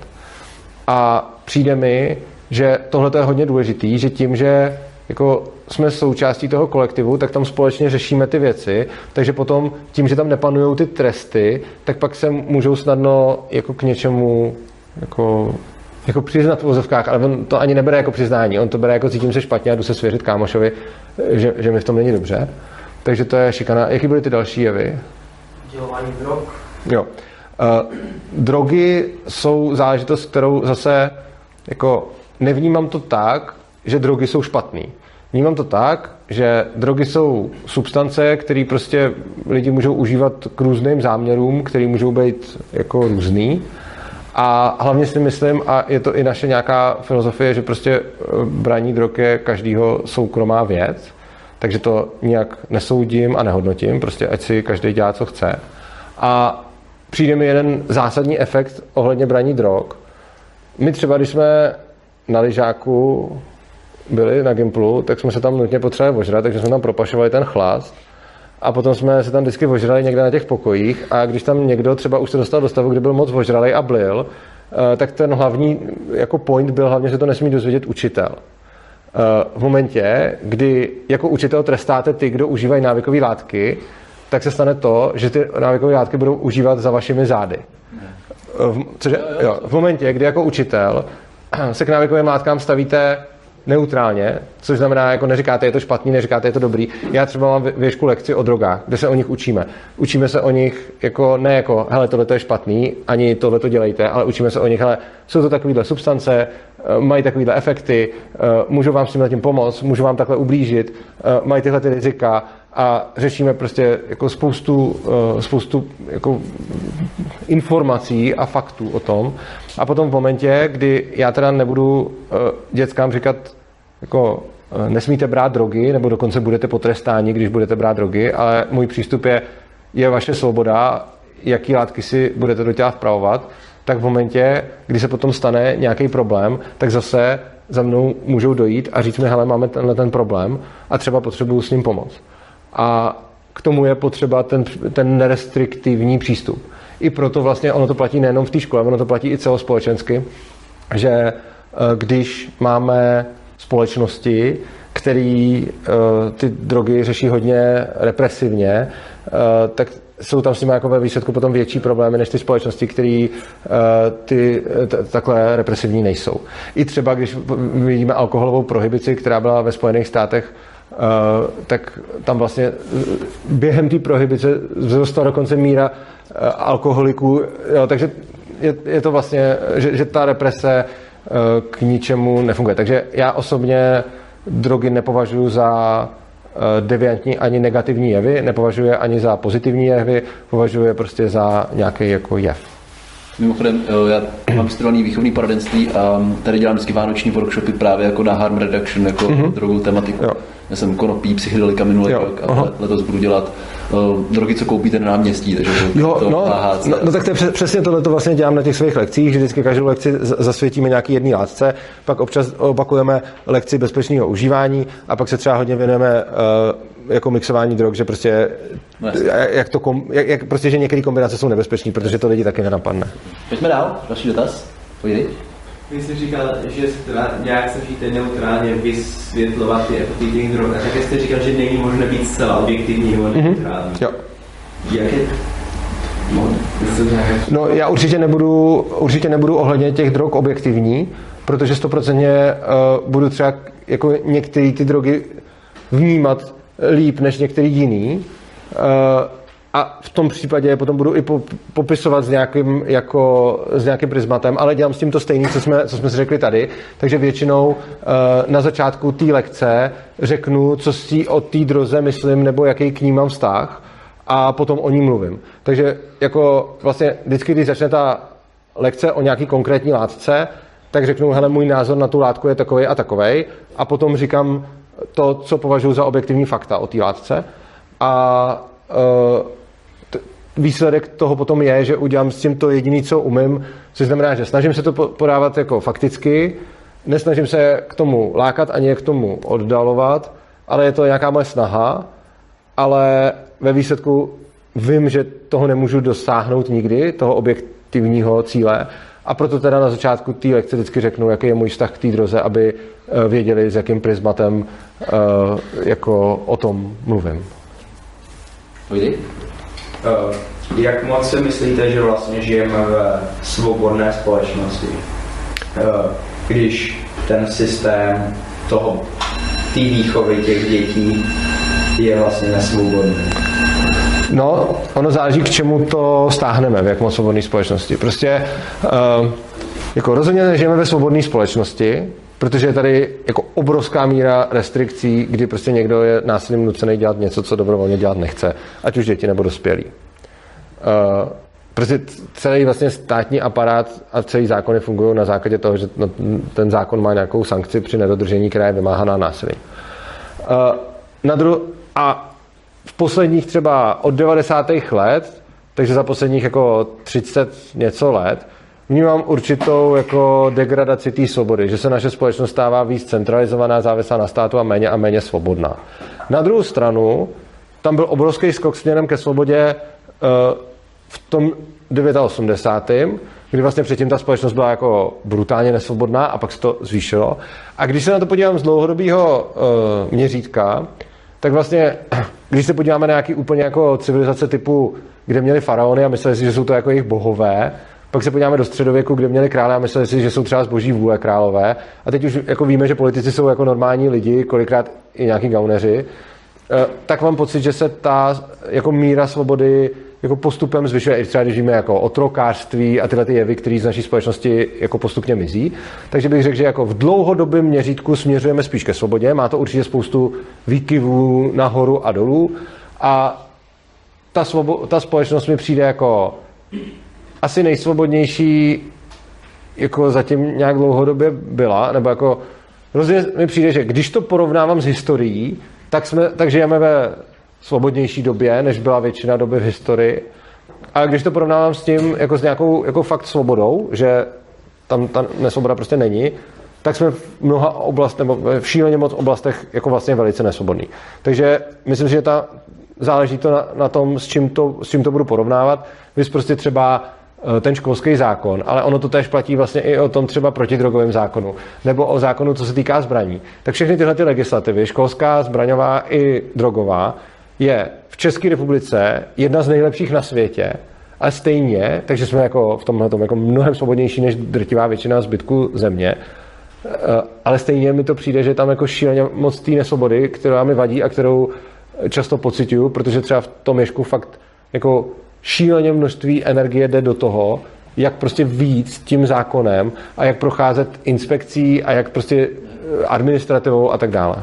A přijde mi, že tohle je hodně důležitý, že tím, že jako jsme součástí toho kolektivu, tak tam společně řešíme ty věci, takže potom tím, že tam nepanují ty tresty, tak pak se můžou snadno jako k něčemu jako jako přiznat v vozovkách, ale on to ani nebere jako přiznání, on to bere jako cítím se špatně a jdu se svěřit kámošovi, že, že mi v tom není dobře. Takže to je šikana. Jaký byly ty další jevy? Dělování drog. Jo. Uh, drogy jsou záležitost, kterou zase jako nevnímám to tak, že drogy jsou špatný. Vnímám to tak, že drogy jsou substance, které prostě lidi můžou užívat k různým záměrům, které můžou být jako různý a hlavně si myslím, a je to i naše nějaká filozofie, že prostě e, braní drog je každýho soukromá věc, takže to nijak nesoudím a nehodnotím, prostě ať si každý dělá, co chce. A přijde mi jeden zásadní efekt ohledně braní drog. My třeba, když jsme na lyžáku byli na Gimplu, tak jsme se tam nutně potřebovali ožrat, takže jsme tam propašovali ten chlast a potom jsme se tam vždycky ožrali někde na těch pokojích a když tam někdo třeba už se dostal do stavu, kdy byl moc ožralý a blil, eh, tak ten hlavní jako point byl hlavně, že to nesmí dozvědět učitel. Eh, v momentě, kdy jako učitel trestáte ty, kdo užívají návykové látky, tak se stane to, že ty návykové látky budou užívat za vašimi zády. V, cože, jo, v momentě, kdy jako učitel se k návykovým látkám stavíte neutrálně, což znamená, jako neříkáte, je to špatný, neříkáte, je to dobrý. Já třeba mám věšku lekci o drogách, kde se o nich učíme. Učíme se o nich jako ne jako, hele, tohle je špatný, ani tohle to dělejte, ale učíme se o nich, hele, jsou to takovéhle substance, eh, mají takovéhle efekty, eh, můžu vám s tím pomoct, můžu vám takhle ublížit, eh, mají tyhle ty rizika a řešíme prostě jako spoustu, spoustu jako informací a faktů o tom. A potom v momentě, kdy já teda nebudu dětskám říkat, jako nesmíte brát drogy, nebo dokonce budete potrestáni, když budete brát drogy, ale můj přístup je, je vaše svoboda, jaký látky si budete do těla vpravovat, tak v momentě, kdy se potom stane nějaký problém, tak zase za mnou můžou dojít a říct mi, hele, máme tenhle ten problém a třeba potřebuju s ním pomoct. A k tomu je potřeba ten, ten nerestriktivní přístup. I proto vlastně ono to platí nejenom v té škole, ono to platí i celospolečensky, že eh, když máme společnosti, který uh, ty drogy řeší hodně represivně, uh, tak jsou tam s nimi jako ve výsledku potom větší problémy než ty společnosti, které ty takhle represivní nejsou. I třeba, když vidíme alkoholovou prohibici, která byla ve Spojených státech, tak tam vlastně během té prohibice vzrostla dokonce míra uh, alkoholiků, jo, takže je, je to vlastně, že, že ta represe Eh, k ničemu nefunguje. Takže já osobně drogy nepovažuji za eh, deviantní ani negativní jevy, nepovažuji je ani za pozitivní jevy, považuji je prostě za nějaký jako jev. Mimochodem, eh, já mám studovaný výchovný poradenství a tady dělám vždycky vánoční workshopy právě jako na harm reduction, jako mm-hmm. drogovou tematiku. Jo. Já jsem konopí, psychedelika minulý jo. rok a Aha. letos budu dělat drogy, co koupíte na náměstí. Takže jo, to no, no, no, tak to je přesně tohle to vlastně dělám na těch svých lekcích, že vždycky každou lekci zasvětíme nějaký jedný látce, pak občas opakujeme lekci bezpečného užívání a pak se třeba hodně věnujeme uh, jako mixování drog, že prostě no, jak to kom, jak, jak, prostě, že některé kombinace jsou nebezpečné, protože to lidi taky nenapadne. Pojďme dál, další dotaz. Pojď. Vy jste říkal, že nějak snažíte neutrálně vysvětlovat ty efekty těch drog, a také jste říkal, že není možné být zcela objektivní nebo mhm. neutrální. Mm-hmm. Jo. Jak je No, já určitě nebudu, určitě nebudu ohledně těch drog objektivní, protože stoprocentně uh, budu třeba jako některé ty drogy vnímat líp než některý jiný. Uh, a v tom případě potom budu i popisovat s nějakým, jako, s nějakým prismatem, ale dělám s tím to stejné, co jsme, co jsme si řekli tady. Takže většinou uh, na začátku té lekce řeknu, co si o té droze myslím, nebo jaký k ní mám vztah a potom o ní mluvím. Takže jako vlastně vždycky, když začne ta lekce o nějaký konkrétní látce, tak řeknu, hele, můj názor na tu látku je takový a takový, a potom říkám to, co považuji za objektivní fakta o té látce. A uh, výsledek toho potom je, že udělám s tím to jediné, co umím, což znamená, že snažím se to podávat jako fakticky, nesnažím se k tomu lákat ani k tomu oddalovat, ale je to nějaká moje snaha, ale ve výsledku vím, že toho nemůžu dosáhnout nikdy, toho objektivního cíle, a proto teda na začátku té lekce vždycky řeknu, jaký je můj vztah k té droze, aby eh, věděli, s jakým prismatem eh, jako o tom mluvím. Pojdi. Uh, jak moc si myslíte, že vlastně žijeme ve svobodné společnosti? Uh, když ten systém toho, té výchovy těch dětí je vlastně nesvobodný. No, ono záleží, k čemu to stáhneme, v jak moc svobodné společnosti. Prostě uh, jako rozhodně nežijeme ve svobodné společnosti, protože je tady jako obrovská míra restrikcí, kdy prostě někdo je násilím nucený dělat něco, co dobrovolně dělat nechce, ať už děti nebo dospělí. Uh, prostě celý vlastně státní aparát a celý zákony fungují na základě toho, že no, ten zákon má nějakou sankci při nedodržení, která je vymáhaná násilí. Uh, na dru- a v posledních třeba od 90. let, takže za posledních jako 30 něco let, vnímám určitou jako degradaci té svobody, že se naše společnost stává víc centralizovaná, závislá na státu a méně a méně svobodná. Na druhou stranu, tam byl obrovský skok směrem ke svobodě eh, v tom 89. kdy vlastně předtím ta společnost byla jako brutálně nesvobodná a pak se to zvýšilo. A když se na to podívám z dlouhodobého uh, měřítka, tak vlastně, když se podíváme na nějaký úplně jako civilizace typu, kde měli faraony a mysleli si, že jsou to jako jejich bohové, Pak se podíváme do středověku, kde měli krále a mysleli si, že jsou třeba zboží vůle králové. A teď už jako víme, že politici jsou jako normální lidi, kolikrát i nějaký gauneři. Eh, tak mám pocit, že se ta jako míra svobody jako postupem zvyšuje, i třeba když víme jako otrokářství a tyhle ty jevy, které z naší společnosti jako postupně mizí. Takže bych řekl, že jako v dlouhodobém měřítku směřujeme spíš ke svobodě. Má to určitě spoustu výkyvů nahoru a dolů. A ta, svobo- ta společnost mi přijde jako asi nejsvobodnější jako zatím nějak dlouhodobě byla, nebo jako hrozně mi přijde, že když to porovnávám s historií, tak, jsme, tak žijeme ve svobodnější době, než byla většina doby v historii. A když to porovnávám s tím, jako s nějakou jako fakt svobodou, že tam ta nesvoboda prostě není, tak jsme v mnoha oblastech, nebo v šíleně moc oblastech jako vlastně velice nesvobodní. Takže myslím si, že ta, záleží to na, na tom, s čím to, s čím to budu porovnávat. Vy prostě třeba ten školský zákon, ale ono to tež platí vlastně i o tom třeba protidrogovém zákonu, nebo o zákonu, co se týká zbraní. Tak všechny tyhle ty legislativy, školská, zbraňová i drogová, je v České republice jedna z nejlepších na světě, a stejně, takže jsme jako v tomhle jako mnohem svobodnější než drtivá většina zbytku země, eh, ale stejně mi to přijde, že tam jako šíleně moc té nesvobody, která mi vadí a kterou často pocituju, protože třeba v tom ježku fakt jako šíleně množství energie jde do toho, jak prostě víc tím zákonem a jak procházet inspekcí a jak prostě eh, administrativou a tak dále.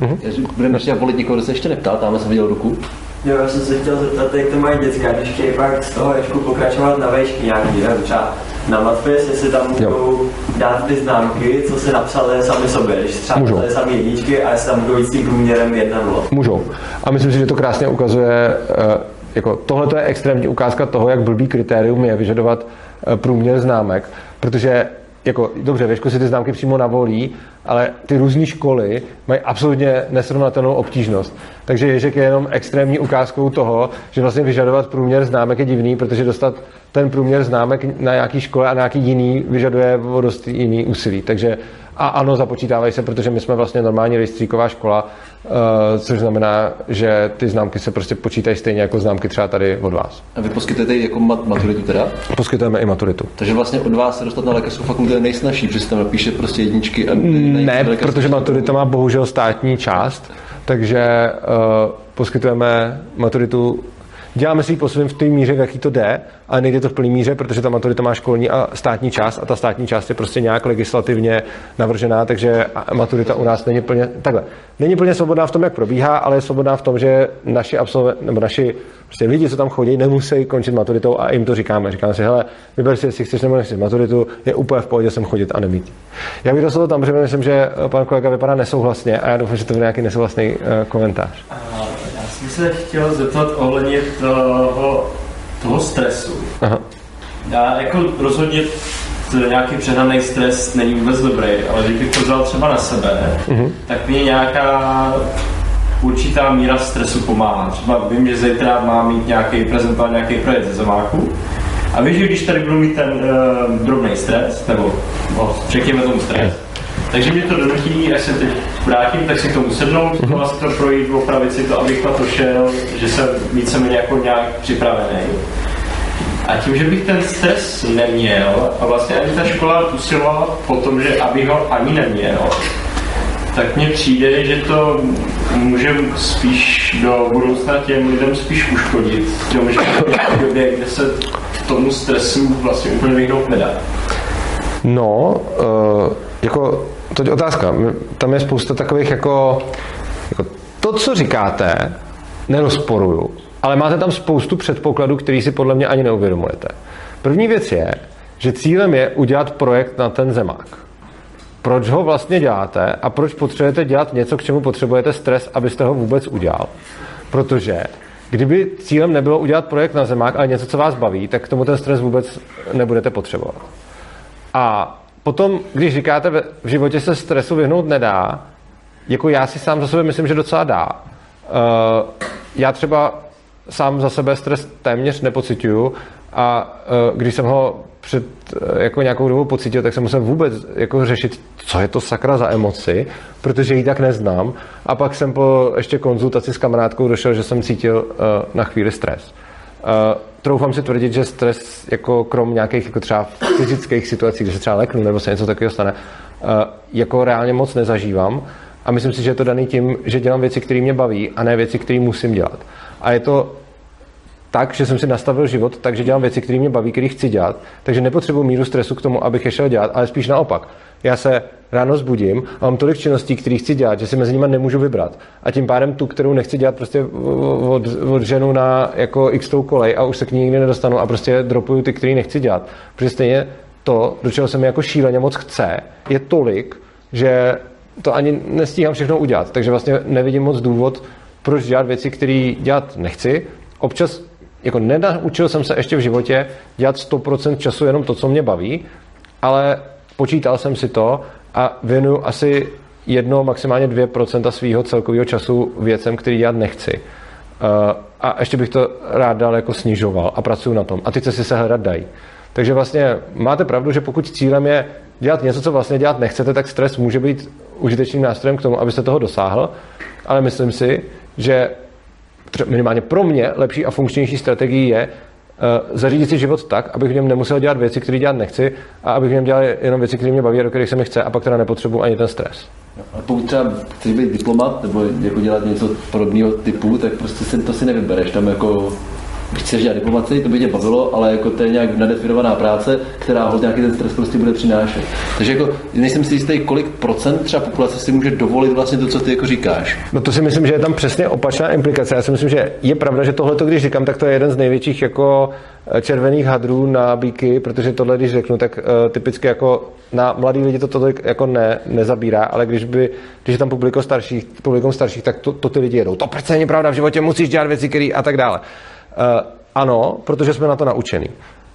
Mhm. Budeme ještě volit někoho, kdo se ještě neptal, tam jsem viděl ruku. Jo, já jsem se chtěl zeptat, jak to mají děcka, když chtějí pak z toho ještě pokračovat na vejšky nějaký, třeba na matfis, jestli tam můžou dát ty známky, co se napsali sami sobě, když třeba můžou. sami jedničky a jestli tam budou jít s tím průměrem 1 0. Můžou. A myslím si, že to krásně ukazuje, eh, jako tohle je extrémní ukázka toho, jak blbý kritérium je vyžadovat eh, průměr známek, protože jako, dobře, ve si ty známky přímo navolí, ale ty různé školy mají absolutně nesrovnatelnou obtížnost. Takže Ježek je jenom extrémní ukázkou toho, že vlastně vyžadovat průměr známek je divný, protože dostat ten průměr známek na nějaký škole a na nějaký jiný vyžaduje o dost jiný úsilí. Takže a ano, započítávají se, protože my jsme vlastně normální rejstříková škola, uh, což znamená, že ty známky se prostě počítají stejně jako známky třeba tady od vás. A vy poskytujete jako mat- maturitu teda? Poskytujeme i maturitu. Takže vlastně od vás se dostat na lékařskou fakultu je nejsnažší, protože tam napíše prostě jedničky a Ne, protože maturita má bohužel státní část, takže uh, poskytujeme maturitu Děláme si ji po svém v té míře, v jaký to jde, ale nejde to v plné míře, protože ta maturita má školní a státní část a ta státní část je prostě nějak legislativně navržená, takže maturita u nás není plně, takhle, není plně svobodná v tom, jak probíhá, ale je svobodná v tom, že naši absolvent, nebo naši prostě lidi, co tam chodí, nemusí končit maturitou a jim to říkáme. Říkáme si, hele, vyber si, jestli chceš nebo nechceš maturitu, je úplně v pohodě sem chodit a nemít. Já bych dostal tam, že myslím, že pan kolega vypadá nesouhlasně a já doufám, že to bude nějaký nesouhlasný uh, komentář se chtěl zeptat ohledně toho, toho stresu. Aha. Já jako rozhodně nějaký přehnaný stres není vůbec dobrý, ale když bych to vzal třeba na sebe, uh-huh. tak mě nějaká určitá míra stresu pomáhá. Třeba vím, že zítra mám mít nějaký prezentovat nějaký projekt ze Zomáku a víš, že když tady budu mít ten uh, drobný stres, nebo no, řekněme tomu stres, takže mě to donutí, až se teď vrátím, tak si to tomu sednout, mm-hmm. vlastně to projít, opravit si to, abych na to šel, že jsem víceméně jako nějak připravený. A tím, že bych ten stres neměl a vlastně ani ta škola usilovala po tom, že aby ho ani neměl, tak mně přijde, že to může spíš do budoucna těm lidem spíš uškodit, tím, že v době, kde se tomu stresu vlastně úplně vyhnout nedá. No, uh, jako je otázka. Tam je spousta takových jako, jako to, co říkáte, nerozporuju, ale máte tam spoustu předpokladů, který si podle mě ani neuvědomujete. První věc je, že cílem je udělat projekt na ten zemák. Proč ho vlastně děláte a proč potřebujete dělat něco, k čemu potřebujete stres, abyste ho vůbec udělal? Protože kdyby cílem nebylo udělat projekt na zemák, ale něco, co vás baví, tak k tomu ten stres vůbec nebudete potřebovat. A potom, když říkáte, v životě se stresu vyhnout nedá, jako já si sám za sebe myslím, že docela dá. Uh, já třeba sám za sebe stres téměř nepocituju a uh, když jsem ho před uh, jako nějakou dobu pocítil, tak jsem musel vůbec jako řešit, co je to sakra za emoci, protože ji tak neznám. A pak jsem po ještě konzultaci s kamarádkou došel, že jsem cítil uh, na chvíli stres. Uh, troufám si tvrdit, že stres jako krom nějakých jako třeba fyzických situací, kde se třeba leknu nebo se něco takového stane, uh, jako reálně moc nezažívám. A myslím si, že je to daný tím, že dělám věci, které mě baví a ne věci, které musím dělat. A je to tak, že jsem si nastavil život, takže dělám věci, které mě baví, které chci dělat, takže nepotřebuji míru stresu k tomu, abych je šel dělat, ale spíš naopak. Já se ráno zbudím a mám tolik činností, které chci dělat, že si mezi nimi nemůžu vybrat. A tím pádem tu, kterou nechci dělat, prostě od, od ženu na jako x tou kolej a už se k ní nikdy nedostanu a prostě dropuju ty, které nechci dělat. Protože stejně to, do čeho se mi jako šíleně moc chce, je tolik, že to ani nestíhám všechno udělat. Takže vlastně nevidím moc důvod, proč dělat věci, které dělat nechci. Občas jako nenaučil jsem se ještě v životě dělat 100% času jenom to, co mě baví, ale počítal jsem si to a věnuju asi jedno, maximálně 2% svého celkového času věcem, který dělat nechci. Uh, a ještě bych to rád dal jako snižoval a pracuji na tom. A ty cesty se hledat dají. Takže vlastně máte pravdu, že pokud cílem je dělat něco, co vlastně dělat nechcete, tak stres může být užitečným nástrojem k tomu, abyste toho dosáhl. Ale myslím si, že minimálně pro mě lepší a funkčnější strategií je zařídit si život tak, abych v něm nemusel dělat věci, které dělat nechci a abych v něm dělal jenom věci, které mě baví a do kterých se mi chce a pak teda nepotřebuji ani ten stres. A pokud třeba chceš být diplomat nebo jako dělat něco podobného typu, tak prostě si to si nevybereš. Tam jako chceš dělat diplomaci, to by tě bavilo, ale jako to je nějak nadefinovaná práce, která hod nějaký ten stres prostě bude přinášet. Takže jako nejsem si jistý, kolik procent třeba populace si může dovolit vlastně to, co ty jako říkáš. No to si myslím, že je tam přesně opačná implikace. Já si myslím, že je pravda, že tohle, když říkám, tak to je jeden z největších jako eh, červených hadrů na bíky, protože tohle, když řeknu, tak uh, typicky jako na mladý lidi to tolik jako ne, nezabírá, ale když by, když je tam publikum starších, publikum starších, tak to, to ty lidi jedou. To přece není pravda, v životě musíš dělat věci, které a tak dále. Uh, ano, protože jsme na to naučení.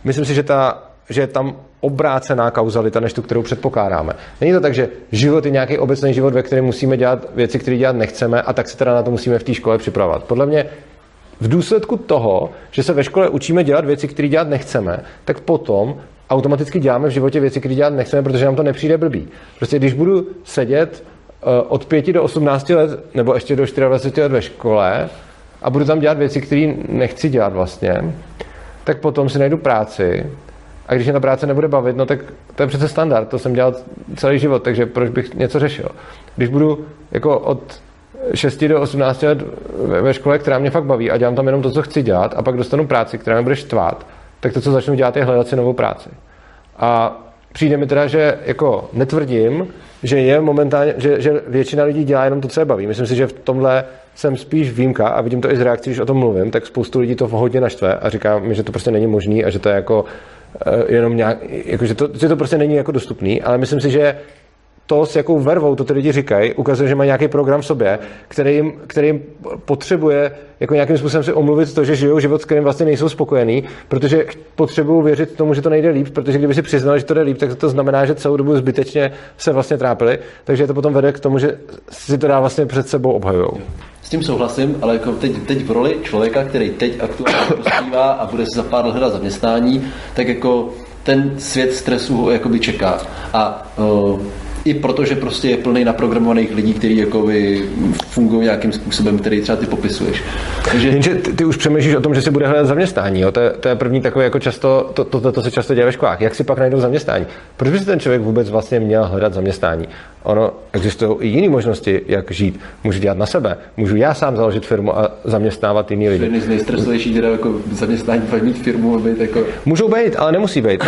Myslím si, že, ta, že je tam obrácená kauzalita, než tu, kterou předpokládáme. Není to tak, že život je nějaký obecný život, ve kterém musíme dělat věci, které dělat nechceme a tak se teda na to musíme v té škole připravovat. Podle mě v důsledku toho, že se ve škole učíme dělat věci, které dělat nechceme, tak potom automaticky děláme v životě věci, které dělat nechceme, protože nám to nepřijde blbý. Prostě když budu sedět uh, od 5 do 18 let, nebo ještě do 24 let ve škole, a budu tam dělat věci, které nechci dělat vlastně, tak potom si najdu práci a když mě ta práce nebude bavit, no tak to je přece standard, to jsem dělal celý život, takže proč bych něco řešil. Když budu jako od 6 do 18 let ve škole, která mě fakt baví a dělám tam jenom to, co chci dělat a pak dostanu práci, která mě bude štvát, tak to, co začnu dělat, je hledat si novou práci. A přijde mi teda, že jako netvrdím, že je momentálně, že, že většina lidí dělá jenom to, co je baví. Myslím si, že v tomhle jsem spíš výjimka a vidím to i z reakcí, když o tom mluvím, tak spoustu lidí to hodně naštve a říká mi, že to prostě není možný a že to je jako uh, jenom nějak, jako, že, to, že to prostě není jako dostupný, ale myslím si, že to, s jakou vervou to ty lidi říkají, ukazuje, že mají nějaký program v sobě, který jim, který jim potřebuje jako nějakým způsobem si omluvit to, že žijou život, s kterým vlastně nejsou spokojení, protože potřebují věřit tomu, že to nejde líp, protože kdyby si přiznali, že to jde líp, tak to znamená, že celou dobu zbytečně se vlastně trápili, takže to potom vede k tomu, že si to dá vlastně před sebou obhajují. Tím souhlasím, ale jako teď, teď v roli člověka, který teď aktuálně prospívá a bude si za pár let hledat zaměstnání, tak jako ten svět stresu ho jakoby čeká. A i protože prostě je plný naprogramovaných lidí, kteří jako fungují nějakým způsobem, který třeba ty popisuješ. Takže... Jenže ty, ty, už přemýšlíš o tom, že si bude hledat zaměstnání. Jo? To, je, to je první takové jako často, to, to, to, to se často děje ve školách. Jak si pak najdou zaměstnání? Proč by si ten člověk vůbec vlastně měl hledat zaměstnání? Ono existují i jiné možnosti, jak žít. Můžu dělat na sebe. Můžu já sám založit firmu a zaměstnávat jiný lidi. Jedný z nejstresovějších teda jako zaměstnání, pak mít firmu a být jako... Můžou být, ale nemusí být. Uh,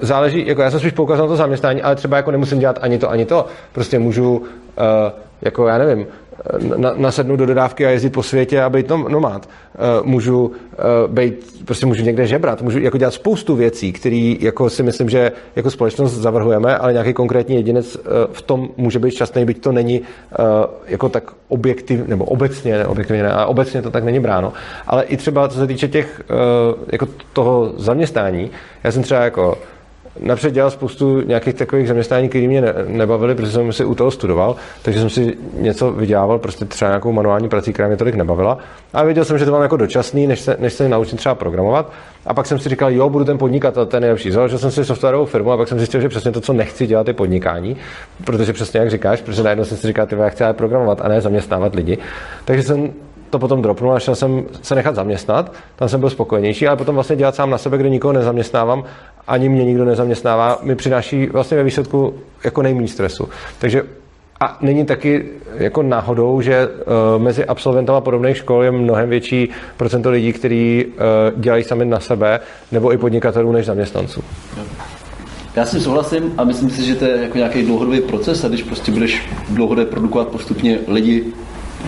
záleží, jako já jsem spíš poukázal na to zaměstnání, ale třeba jako nemusím dělat ani to, ani to. Prostě můžu, uh, jako já nevím, na, nasednout do dodávky a jezdit po světě a být nomád. Eh, můžu být, prostě můžu někde žebrat, můžu jako dělat spoustu věcí, které jako si myslím, že jako společnost zavrhujeme, ale nějaký konkrétní jedinec v tom může být šťastný, byť to není jako tak objektiv, nebo obecně, ne, objektivně ne, ale obecně to tak není bráno. Ale i třeba co se týče těch, jako toho zaměstnání, já jsem třeba jako napřed dělal spoustu nějakých takových zaměstnání, které mě ne, nebavily, protože jsem si u toho studoval, takže jsem si něco vydělával, prostě třeba nějakou manuální prací, která mě tolik nebavila. A věděl jsem, že to mám jako dočasný, než se, než se naučím třeba programovat. A pak jsem si říkal, jo, budu ten podnikatel, ten nejlepší. Založil jsem si softwarovou firmu a pak jsem zjistil, že přesně to, co nechci dělat, je podnikání, protože přesně jak říkáš, protože najednou jsem si říkal, ty já chci programovat a ne zaměstnávat lidi. Takže jsem to potom dropnul a šel jsem se nechat zaměstnat, tam jsem byl spokojenější, ale potom vlastně dělat sám na sebe, kde nikoho nezaměstnávám, ani mě nikdo nezaměstnává, mi přináší vlastně ve výsledku jako nejméně stresu. Takže a není taky jako náhodou, že uh, mezi absolventama podobných škol je mnohem větší procento lidí, kteří uh, dělají sami na sebe, nebo i podnikatelů, než zaměstnanců. Já s tím souhlasím a myslím si, že to je jako nějaký dlouhodobý proces a když prostě budeš dlouhodobě produkovat postupně lidi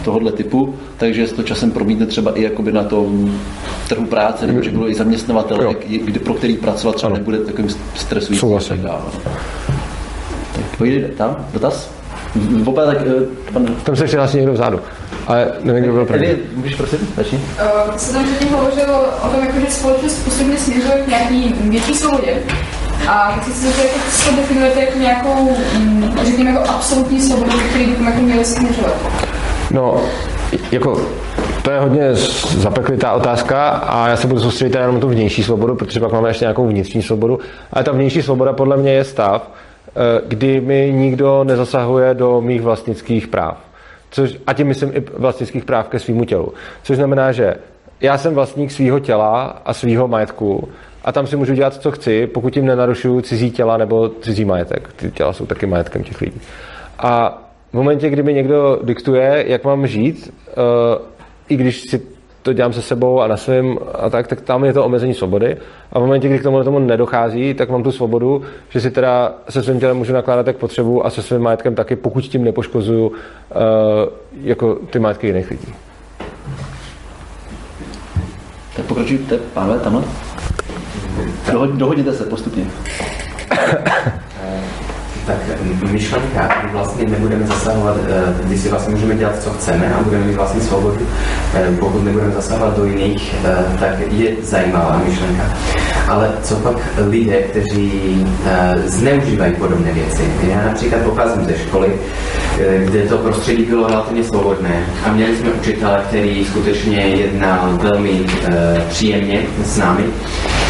tohohle typu, takže se to časem promítne třeba i jakoby na tom trhu práce, nebo že budou i zaměstnavatele, kdy, pro který pracovat třeba ano. nebude takovým stresujícím. Souhlasím. Tak, tak pojď tam, dotaz? Opa, tak, eh, pan... Tam se přihlásí někdo vzadu. Ale nevím, kdo byl první. můžeš prosím, začni. Uh, se tam předtím hovořil o tom, jako, že společnost postupně směřuje k nějaký větší svobodě. A chci se zeptat, jak to definujete jako nějakou, mm, řekněme, jako absolutní svobodu, který bychom jako měli směřovat? No, jako to je hodně zapeklitá otázka a já se budu soustředit jenom na tu vnější svobodu, protože pak máme ještě nějakou vnitřní svobodu. Ale ta vnější svoboda podle mě je stav, eh, kdy mi nikdo nezasahuje do mých vlastnických práv. Což, a tím myslím i vlastnických práv ke svýmu tělu. Což znamená, že já jsem vlastník svého těla a svého majetku a tam si můžu dělat, co chci, pokud tím nenarušuju cizí těla nebo cizí majetek. Ty těla jsou taky majetkem těch lidí. A v momentě, kdy mi někdo diktuje, jak mám žít, uh, i když si to dělám se sebou a na svém a tak, tak tam je to omezení svobody. A v momentě, kdy k tomu, tomu nedochází, tak mám tu svobodu, že si teda se svým tělem můžu nakládat jak potřebu a se svým majetkem taky, pokud tím nepoškozuju uh, jako ty majetky jiných lidí. Tak pokračujte, pánové, tamhle. Dohodněte se postupně. tak myšlenka, kdy vlastně nebudeme zasahovat, eh, kdy si vlastně můžeme dělat, co chceme a budeme mít vlastně svobodu, eh, pokud nebudeme zasahovat do jiných, eh, tak je zajímavá myšlenka. Ale co pak lidé, kteří zneužívají podobné věci? Já například pocházím ze školy, kde to prostředí bylo relativně svobodné a měli jsme učitele, který skutečně jednal velmi příjemně s námi,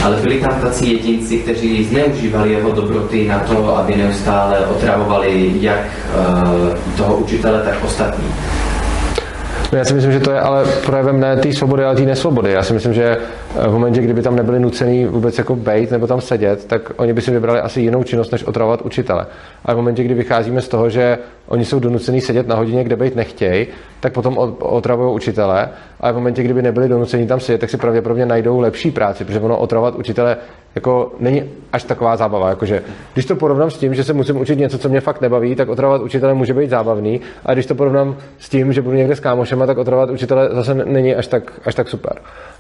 ale byli tam tací jedinci, kteří zneužívali jeho dobroty na to, aby neustále otravovali jak uh, toho učitele, tak ostatní. Já si myslím, že to je ale projevem ne té svobody, ale té nesvobody. Já si myslím, že v momentě, kdyby tam nebyli nucený vůbec jako bejt nebo tam sedět, tak oni by si vybrali asi jinou činnost, než otravovat učitele. A v momentě, kdy vycházíme z toho, že oni jsou donucený sedět na hodině, kde být nechtějí, tak potom otravují učitele. A v momentě, kdyby nebyli donuceni tam sedět, tak si pravděpodobně najdou lepší práci, protože ono otravovat učitele jako není až taková zábava. Jakože, když to porovnám s tím, že se musím učit něco, co mě fakt nebaví, tak otravovat učitele může být zábavný. A když to porovnám s tím, že budu někde s kámošema, tak otravovat učitele zase není až tak, až tak super.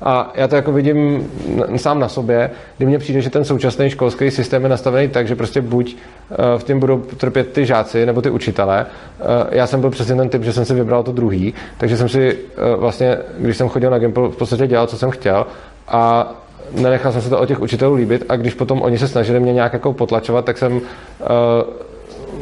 A já to jako vidím sám na sobě, kdy mně přijde, že ten současný školský systém je nastavený tak, že prostě buď eh, v tím budou trpět ty žáci nebo ty učitele. Eh, já jsem byl přesně ten typ, že jsem si vybral to druhý, takže jsem si eh, vlastně, když jsem chodil na Gimple, v podstatě dělal, co jsem chtěl a nenechal jsem se to od těch učitelů líbit a když potom oni se snažili mě nějak jako potlačovat, tak jsem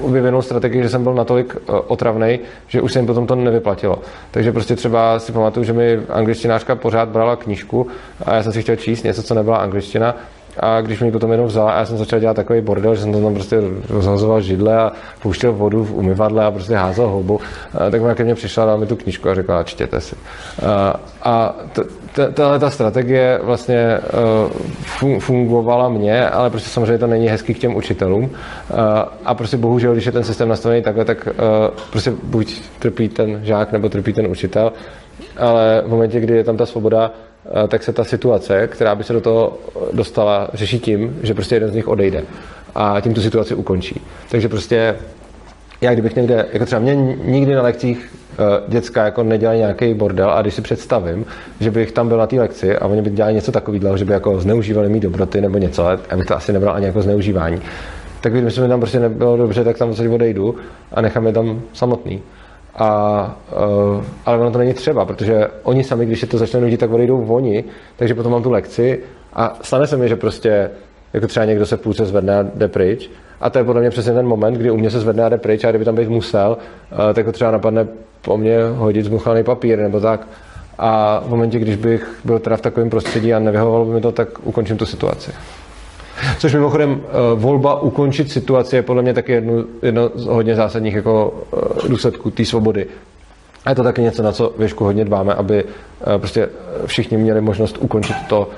vyvinul strategii, že jsem byl natolik eh, otravný, že už se jim potom to nevyplatilo. Takže prostě třeba si pamatuju, že mi angličtinářka pořád brala knížku a já jsem si chtěl číst něco, co nebyla angličtina a když mi potom jenom vzala a já jsem začal dělat takový bordel, že jsem tam prostě rozhazoval židle a pouštěl vodu v umyvadle a prostě házel houbu, tak ona ke mně přišla, dala mi tu knížku a řekla, čtěte si. A tahle ta strategie vlastně fungovala mě, ale prostě samozřejmě to není hezký k těm učitelům. A prostě bohužel, když je ten systém nastavený takhle, tak prostě buď trpí ten žák nebo trpí ten učitel, ale v momentě, kdy je tam ta svoboda, Eh, tak se ta situace, která by se do toho dostala, řeší tím, že prostě jeden z nich odejde a tím tu situaci ukončí. Takže prostě já kdybych někde, jako třeba mě nikdy na lekcích děcka jako nedělali nějaký bordel a když si představím, že bych tam byl na té lekci a oni by dělali něco takového, že by jako zneužívali mý dobroty nebo něco, já bych to asi nebral ani jako zneužívání, tak když mi tam prostě nebylo dobře, tak tam odejdu a nechám je tam samotný. A, uh, ale ono to není třeba, protože oni sami, když se to začne nudit, tak odejdou oni, takže potom mám tu lekci a stane se mi, že prostě jako třeba někdo se v půlce zvedne a jde pryč. A to je podle mě přesně ten moment, kdy u mě se zvedne a jde pryč a kdyby tam být musel, uh, tak to třeba napadne po mně hodit zmuchaný papír nebo tak. A v momentě, když bych byl teda v takovém prostředí a nevyhovovalo by mi to, tak ukončím tu situaci. Což mimochodem eh, volba ukončit situaci je podle mě taky jedno, jedno z hodně zásadních jako eh, důsledků té svobody. A je to taky něco, na co věšku hodně dbáme, aby eh, prostě všichni měli možnost ukončit to,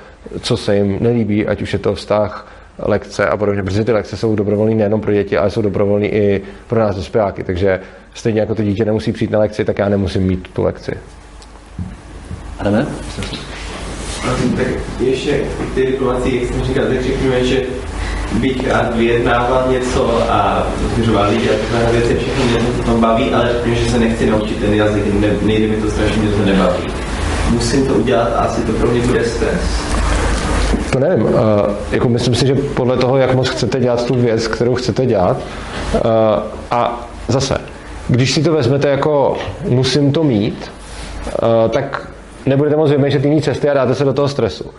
co se jim nelíbí, ať už je to vztah, lekce a podobně, protože ty lekce jsou dobrovolné nejenom pro děti, ale jsou dobrovolné i pro nás dospěláky, takže stejně jako to dítě nemusí přijít na lekci, tak já nemusím mít tu lekci. Adame? Tak ještě ty diplomací, jak jsem říkal, tak řekněme, že bych rád vyjednával něco a udržoval lidi a takové věci, všechno mě to tam baví, ale řekněme, že se nechci naučit ten jazyk, ne, nejde mi to strašně, mě to nebaví. Musím to udělat a asi to pro mě bude stres. To nevím. Jako myslím si, že podle toho, jak moc chcete dělat tu věc, kterou chcete dělat, a zase, když si to vezmete jako musím to mít, tak nebudete moc vymýšlet jiný cesty a dáte se do toho stresu.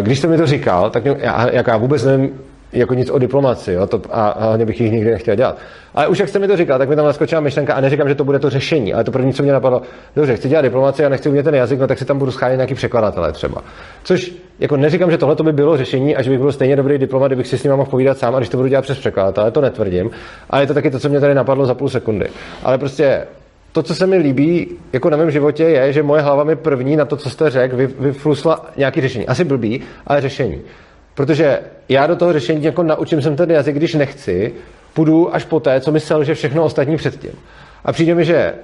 Když jste mi to říkal, tak já, jak já vůbec nevím, jako nic o diplomaci, jo, to, a hlavně bych jich nikdy nechtěl dělat. Ale už jak jste mi to říkal, tak mi tam naskočila myšlenka a neříkám, že to bude to řešení, ale to první, co mě napadlo, dobře, chci dělat diplomaci a nechci umět ten jazyk, no tak si tam budu schánět nějaký překladatele třeba. Což jako neříkám, že tohle by bylo řešení a že bych byl stejně dobrý diplomat, kdybych si s ním mohl povídat sám a když to budu dělat přes překladatele, to netvrdím. Ale je to taky to, co mě tady napadlo za půl sekundy. Ale prostě to, co se mi líbí jako na mém životě, je, že moje hlava mi první na to, co jste řekl, vyflusla nějaký řešení. Asi blbý, ale řešení. Protože já do toho řešení jako naučím jsem ten jazyk, když nechci, půjdu až po té, co mi selže všechno ostatní předtím. A přijde mi, že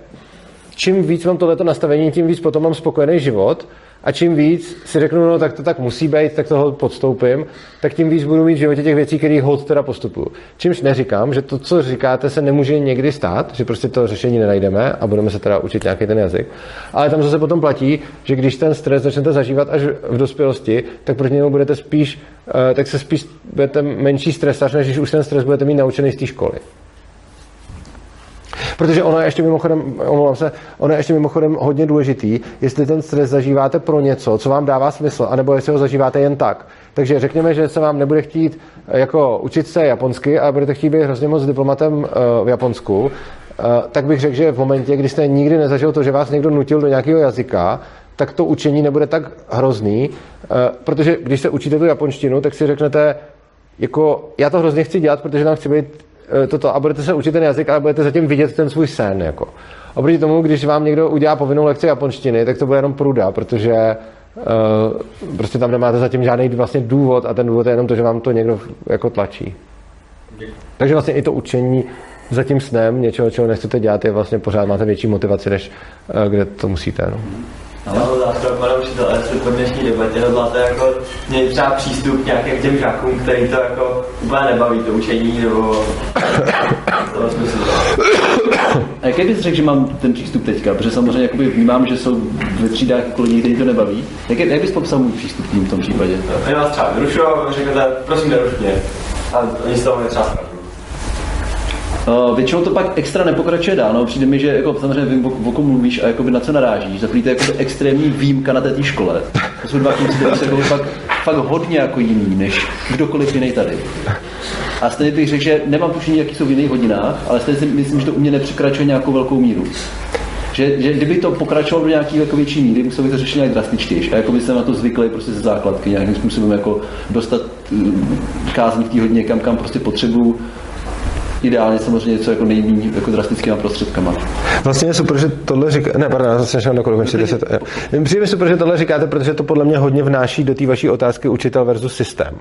čím víc mám tohleto nastavení, tím víc potom mám spokojený život a čím víc si řeknu, no tak to tak musí být, tak toho podstoupím, tak tím víc budu mít v životě těch věcí, které hod teda postupuju. Čímž neříkám, že to, co říkáte, se nemůže někdy stát, že prostě to řešení nenajdeme a budeme se teda učit nějaký ten jazyk. Ale tam zase potom platí, že když ten stres začnete zažívat až v dospělosti, tak proti němu budete spíš, eh, tak se spíš budete menší stresař, než když už ten stres budete mít naučený z té školy. Protože ono je ještě mimochodem, omlouvám se, ono je ještě mimochodem hodně důležitý, jestli ten stres zažíváte pro něco, co vám dává smysl, anebo jestli ho zažíváte jen tak. Takže řekněme, že se vám nebude chtít eh, jako učit se japonsky a budete chtít být hrozně moc diplomatem eh, v Japonsku, eh, tak bych řekl, že v momentě, kdy jste nikdy nezažil to, že vás někdo nutil do nějakého jazyka, tak to učení nebude tak hrozný, protože když se učíte tu japonštinu, tak si řeknete, jako já to hrozně chci dělat, protože tam chci být toto a budete se učit ten jazyk, ale budete zatím vidět ten svůj sen. Jako. Oproti tomu, když vám někdo udělá povinnou lekci japonštiny, tak to bude jenom pruda, protože uh, prostě tam nemáte zatím žádný vlastně důvod a ten důvod je jenom to, že vám to někdo jako tlačí. Takže vlastně i to učení za tím snem něčeho, čeho nechcete dělat, je vlastně pořád máte větší motivaci, než uh, kde to musíte. No. Já mám otázku, pane učitel, jestli po dnešní debatě hodláte jako měli třeba přístup k nějakým těm žákům, který to jako úplně nebaví, to učení, nebo to smysl. A jaký bys řekl, že mám ten přístup teďka? Protože samozřejmě jakoby vnímám, že jsou ve třídách jako lidi, kteří to nebaví. Jak, jak bys popsal můj přístup tím v tom případě? Oni vás třeba vyrušují a řeknete, prosím neruš mě. A oni z toho třeba Uh, většinou to pak extra nepokračuje dál, no, přijde mi, že jako, samozřejmě vím, o, kom mluvíš a jakoby na co narážíš. Za to je jako extrémní výjimka na té škole. To jsou dva kluci, kteří jsou fakt, fakt hodně jako jiný, než kdokoliv jiný tady. A stejně bych řekl, že nemám tušení, jaký jsou v jiných hodinách, ale stejně si myslím, že to u mě nepřekračuje nějakou velkou míru. Že, že kdyby to pokračovalo do nějaké jako větší míry, musel bych to řešit nějak drastičtěji. A jako by jsem na to zvyklý prostě ze základky, nějakým způsobem jako dostat mm, kázní v té hodině kam, kam prostě potřebuju ideálně samozřejmě něco jako nejméně jako drastickýma prostředkama. Vlastně je super, že tohle říká, ne, pardon, já jsem šel na končit 10. Přijde super, že tohle říkáte, protože to podle mě hodně vnáší do té vaší otázky učitel versus systém.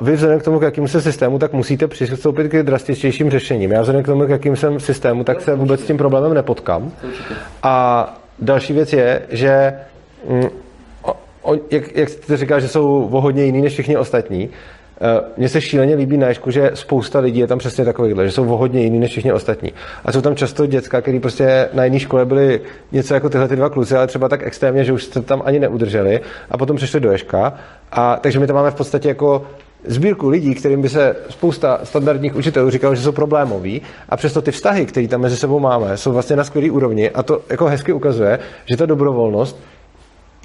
Vy vzhledem k tomu, k jakým se systému, tak musíte přistoupit k drastičtějším řešením. Já vzhledem k tomu, k jakým jsem systému, tak se vůbec s tím problémem nepotkám. A další věc je, že mm, o, jak, jak jste říkal, že jsou o hodně jiný než všichni ostatní, Eh, mně se šíleně líbí na Ježku, že spousta lidí je tam přesně takovýhle, že jsou hodně jiný než všichni ostatní. A jsou tam často děcka, který prostě na jiné škole byli něco jako tyhle ty dva kluci, ale třeba tak extrémně, že už se tam ani neudrželi a potom přišli do Ježka. A takže my tam máme v podstatě jako sbírku lidí, kterým by se spousta standardních učitelů říkalo, že jsou problémoví a přesto ty vztahy, které tam mezi sebou máme, jsou vlastně na skvělé úrovni a to jako hezky ukazuje, že ta dobrovolnost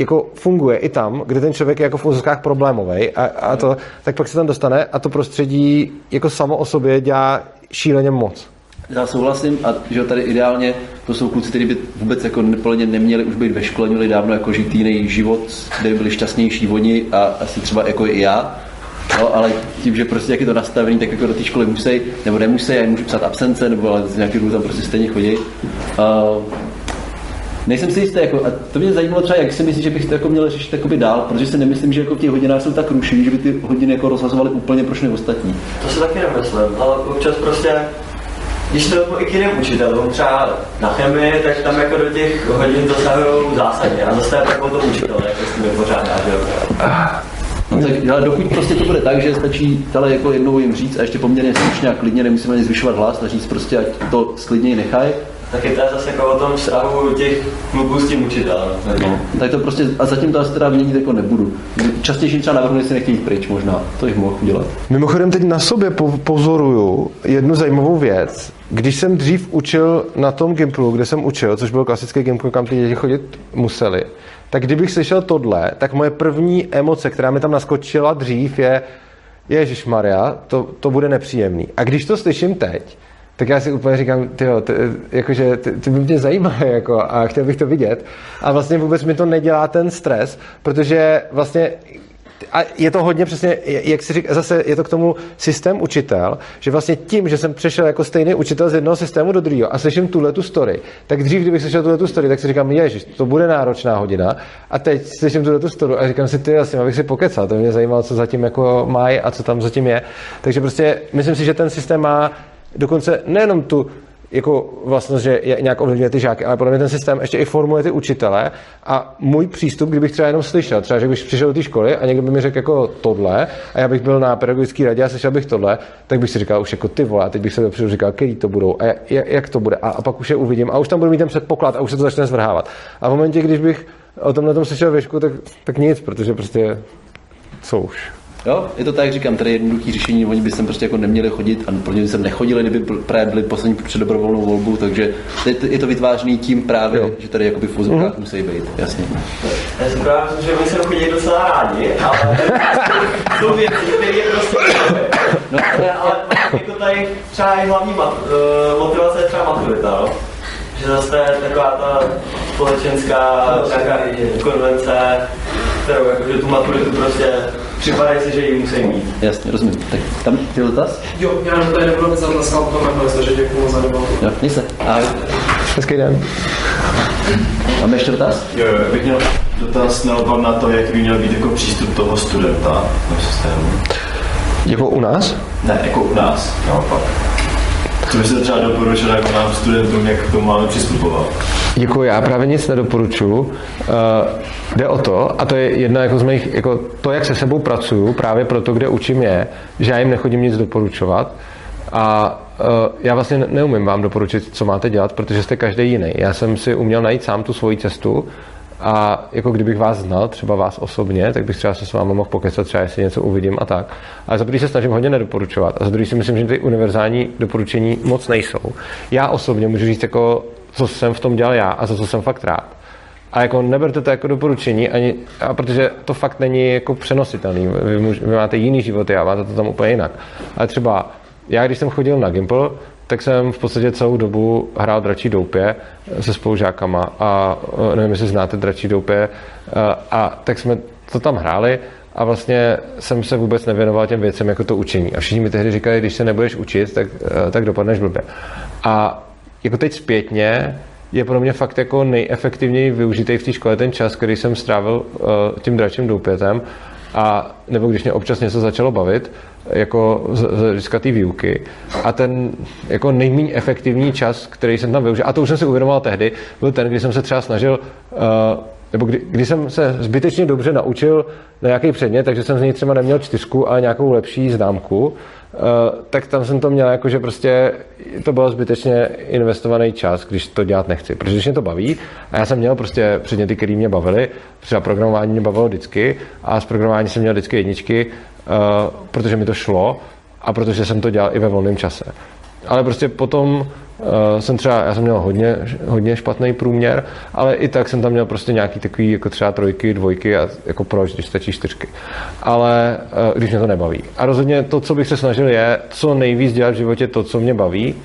jako funguje i tam, kde ten člověk je jako v úzkách problémový a, a to, tak pak se tam dostane a to prostředí jako samo o sobě dělá šíleně moc. Já souhlasím a že tady ideálně to jsou kluci, kteří by vůbec jako neplně neměli už být ve škole, měli dávno jako žít jiný život, kde by byli šťastnější oni a asi třeba jako i já. No, ale tím, že prostě jak je to nastavený, tak jako do té školy musí, nebo nemusí, já můžu psát absence, nebo ale z nějakých tam prostě stejně chodí. Uh, Nejsem si jistý, jako, a to mě zajímalo třeba, jak si myslíš, že bych to jako měl řešit jakoby dál, protože si nemyslím, že jako v těch hodinách jsou tak rušivý, že by ty hodiny jako rozhazovaly úplně pro všechny ostatní. To si taky nemyslím, ale občas prostě když to vezmu i k jiným učitelům, třeba na chemii, tak tam jako do těch hodin zasahují zásadně a zase je tak o to učitel, jak to s tím vypořádá, že jo. No, tak, ale dokud prostě to bude tak, že stačí tady jako jednou jim říct a ještě poměrně slušně a klidně nemusíme ani zvyšovat hlas a říct prostě, ať to sklidněji nechají, Tak je to zase jako o tom vztahu těch klubů s tím učitelem. No, tak to prostě, a zatím to asi teda měnit jako nebudu. Častěji třeba navrhnu, jestli nechtějí jít pryč možná, to bych mohl udělat. Mimochodem teď na sobě po- pozoruju jednu zajímavou věc. Když jsem dřív učil na tom Gimplu, kde jsem učil, což byl klasický Gimpl, kam ty děti chodit museli, tak kdybych slyšel tohle, tak moje první emoce, která mi tam naskočila dřív, je Ježíš Maria, to, to bude nepříjemný. A když to slyším teď, tak já si úplně říkám, tyjo, ty, jakože ty, ty by mě zajímá jako, a chtěl bych to vidět. A vlastně vůbec mi to nedělá ten stres, protože vlastně a je to hodně přesně, jak si říká, zase je to k tomu systém učitel, že vlastně tím, že jsem přešel jako stejný učitel z jednoho systému do druhého a slyším tuhle tu story, tak dřív, kdybych slyšel tuhle tu story, tak si říkám, ježiš, to bude náročná hodina. A teď slyším tuhle tu story a říkám si, ty asi, abych si pokecal, to mě zajímalo, co zatím jako mají a co tam zatím je. Takže prostě myslím si, že ten systém má dokonce nejenom tu jako vlastnost, že je nějak ovlivňuje ty žáky, ale podle mě ten systém ještě i formuje ty učitele a můj přístup, kdybych třeba jenom slyšel, třeba, že bych přišel do té školy a někdo by mi řekl jako tohle a já bych byl na pedagogické radě a slyšel bych tohle, tak bych si říkal už jako ty vole, a teď bych se dopředu říkal, který to budou a jak, jak to bude a, a, pak už je uvidím a už tam budu mít ten předpoklad a už se to začne zvrhávat. A v momentě, když bych o tomhle tom slyšel věšku, tak, tak nic, protože prostě co už. Jo, je to tak, jak říkám, tady je jednoduchý řešení, oni by sem prostě jako neměli chodit a pro ně by sem nechodili, kdyby právě byli poslední před dobrovolnou volbu, takže je to, je to vytvářený tím právě, Jo. že tady jakoby v fuzovkách musí být, jasně. Já si právě že oni se chodí docela rádi, ale jsou věci, které je prostě No, ale jako tady třeba i hlavní mat, eh, motivace je třeba maturita, no. Že zase je taková ta společenská nějaká konvence, kterou jakože tu maturitu prostě připadají si, že ji musí mít. jasně, rozumím. Tak tam ty dotaz? Jo, já jenom tady nebudu mít za dneska o tom nakonec, takže děkuju za debatu. Jo, měj se. A Hezký den. máme ještě dotaz? Jo, jo, bych měl dotaz naopak na to, jak by měl být jako přístup toho studenta do systému. Jako u nás? Ne, jako u nás, naopak. Co byste třeba doporučil jako nám studentům, jak k tomu máme přistupovat? Děkuji, já právě nic nedoporučuju. Uh, jde o to, a to je jedna jako z mých, jako to, jak se sebou pracuju, právě proto, kde učím je, že já jim nechodím nic doporučovat. A uh, já vlastně ne- neumím vám doporučit, co máte dělat, protože jste každý jiný. Já jsem si uměl najít sám tu svoji cestu a jako kdybych vás znal, třeba vás osobně, tak bych třeba se s vámi mohl pokecat, třeba jestli něco uvidím a tak. Ale za druhý se snažím hodně nedoporučovat a za druhý si myslím, že ty univerzální doporučení moc nejsou. Já osobně můžu říct, jako, co jsem v tom dělal já a za co jsem fakt rád. A jako neberte to jako doporučení, ani, a protože to fakt není jako přenositelný. Vy, vy máte jiný životy a máte to tam úplně jinak. Ale třeba já, když jsem chodil na Gimple, tak jsem v podstatě celou dobu hrál dračí doupě se spolužákama a eh, nevím, jestli znáte dračí doupě eh, a tak jsme to tam hráli a vlastně jsem se vůbec nevěnoval těm věcem jako to učení. A všichni mi tehdy říkali, když se nebudeš učit, tak, eh, tak dopadneš blbě. A jako teď zpětně je pro mě fakt jako nejefektivněji využitý v té škole ten čas, který jsem strávil uh, tím dračím doupětem a nebo když mě občas něco začalo bavit, jako z, z hlediska té výuky. A ten jako nejméně efektivní čas, který jsem tam využil, a to už jsem si uvědomoval tehdy, byl ten, kdy jsem se třeba snažil, uh, nebo kdy, kdy jsem se zbytečně dobře naučil na nějaký předmět, takže jsem z něj třeba neměl čtyřku, ale nějakou lepší známku, Uh, tak tam jsem to měl jako, že prostě to bylo zbytečně investovaný čas, když to dělat nechci. Protože když mě to baví, a já jsem měl prostě předměty, které mě bavily, třeba programování mě bavilo vždycky, a z programování jsem měl vždycky jedničky, uh, protože mi to šlo a protože jsem to dělal i ve volném čase. Ale prostě potom uh, jsem třeba, já jsem měl hodně, hodně špatný průměr, ale i tak jsem tam měl prostě nějaký takový jako třeba trojky, dvojky a jako proč, když stačí čtyřky. Ale uh, když mě to nebaví. A rozhodně to, co bych se snažil, je co nejvíc dělat v životě to, co mě baví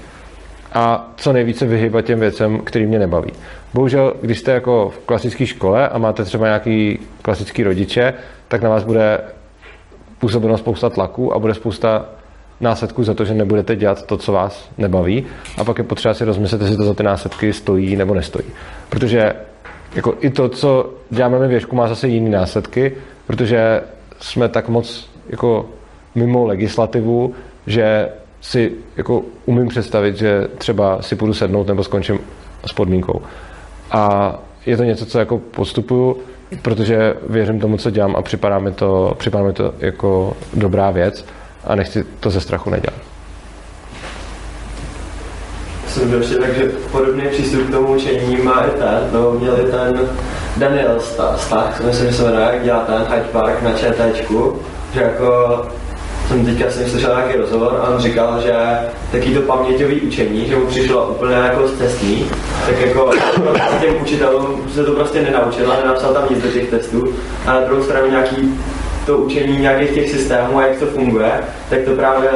a co nejvíce vyhybat těm věcem, který mě nebaví. Bohužel, když jste jako v klasické škole a máte třeba nějaký klasický rodiče, tak na vás bude působeno spousta tlaku a bude spousta následků za to, že nebudete dělat to, co vás nebaví a pak je potřeba si rozmyslet, jestli to za ty následky stojí nebo nestojí. Protože jako i to, co děláme ve věžku, má zase jiné následky, protože jsme tak moc jako mimo legislativu, že si jako umím představit, že třeba si půjdu sednout nebo skončím s podmínkou. A je to něco, co jako postupuju, protože věřím tomu, co dělám a připadá mi to, připadá mi to jako dobrá věc a nechci to ze strachu nedělat. Jsem byl ještě tak, že podobný přístup k tomu učení má i ten, no, měl i ten Daniel Stach, myslím, že se jmenuje, jak dělá ten Hyde Park na ČTčku, že jako jsem teďka jsem slyšel nějaký rozhovor a on říkal, že taky to paměťový učení, že mu přišlo úplně jako cestní, tak jako těm učitelům se to prostě nenaučil a nenapsal tam nic do těch testů a na druhou stranu nějaký to učení nějakých těch systémů a jak to funguje, tak to právě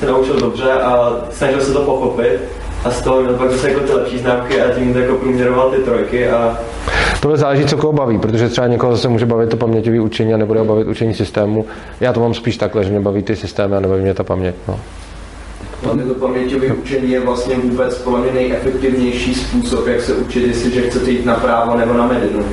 se naučil dobře a snažil se to pochopit a z toho pak zase jako ty lepší známky a tím jako průměroval ty trojky a Tohle záleží, co koho baví, protože třeba někoho zase může bavit to paměťové učení a nebude ho bavit učení systému. Já to mám spíš takhle, že mě baví ty systémy a nebaví mě ta paměť. No. To paměťové učení je vlastně vůbec podle mě nejefektivnější způsob, jak se učit, jestliže chcete jít na právo nebo na medicínu.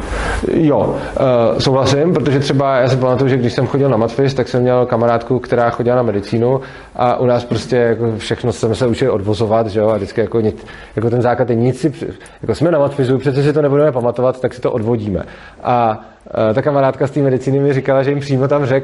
Jo, uh, souhlasím, protože třeba já si pamatuju, že když jsem chodil na matfis, tak jsem měl kamarádku, která chodila na medicínu a u nás prostě jako všechno jsme se učili odvozovat, že jo, a vždycky jako, nic, jako ten základ je nic si, jako jsme na matfizu, přece si to nebudeme pamatovat, tak si to odvodíme. A ta kamarádka z té medicíny mi říkala, že jim přímo tam řek,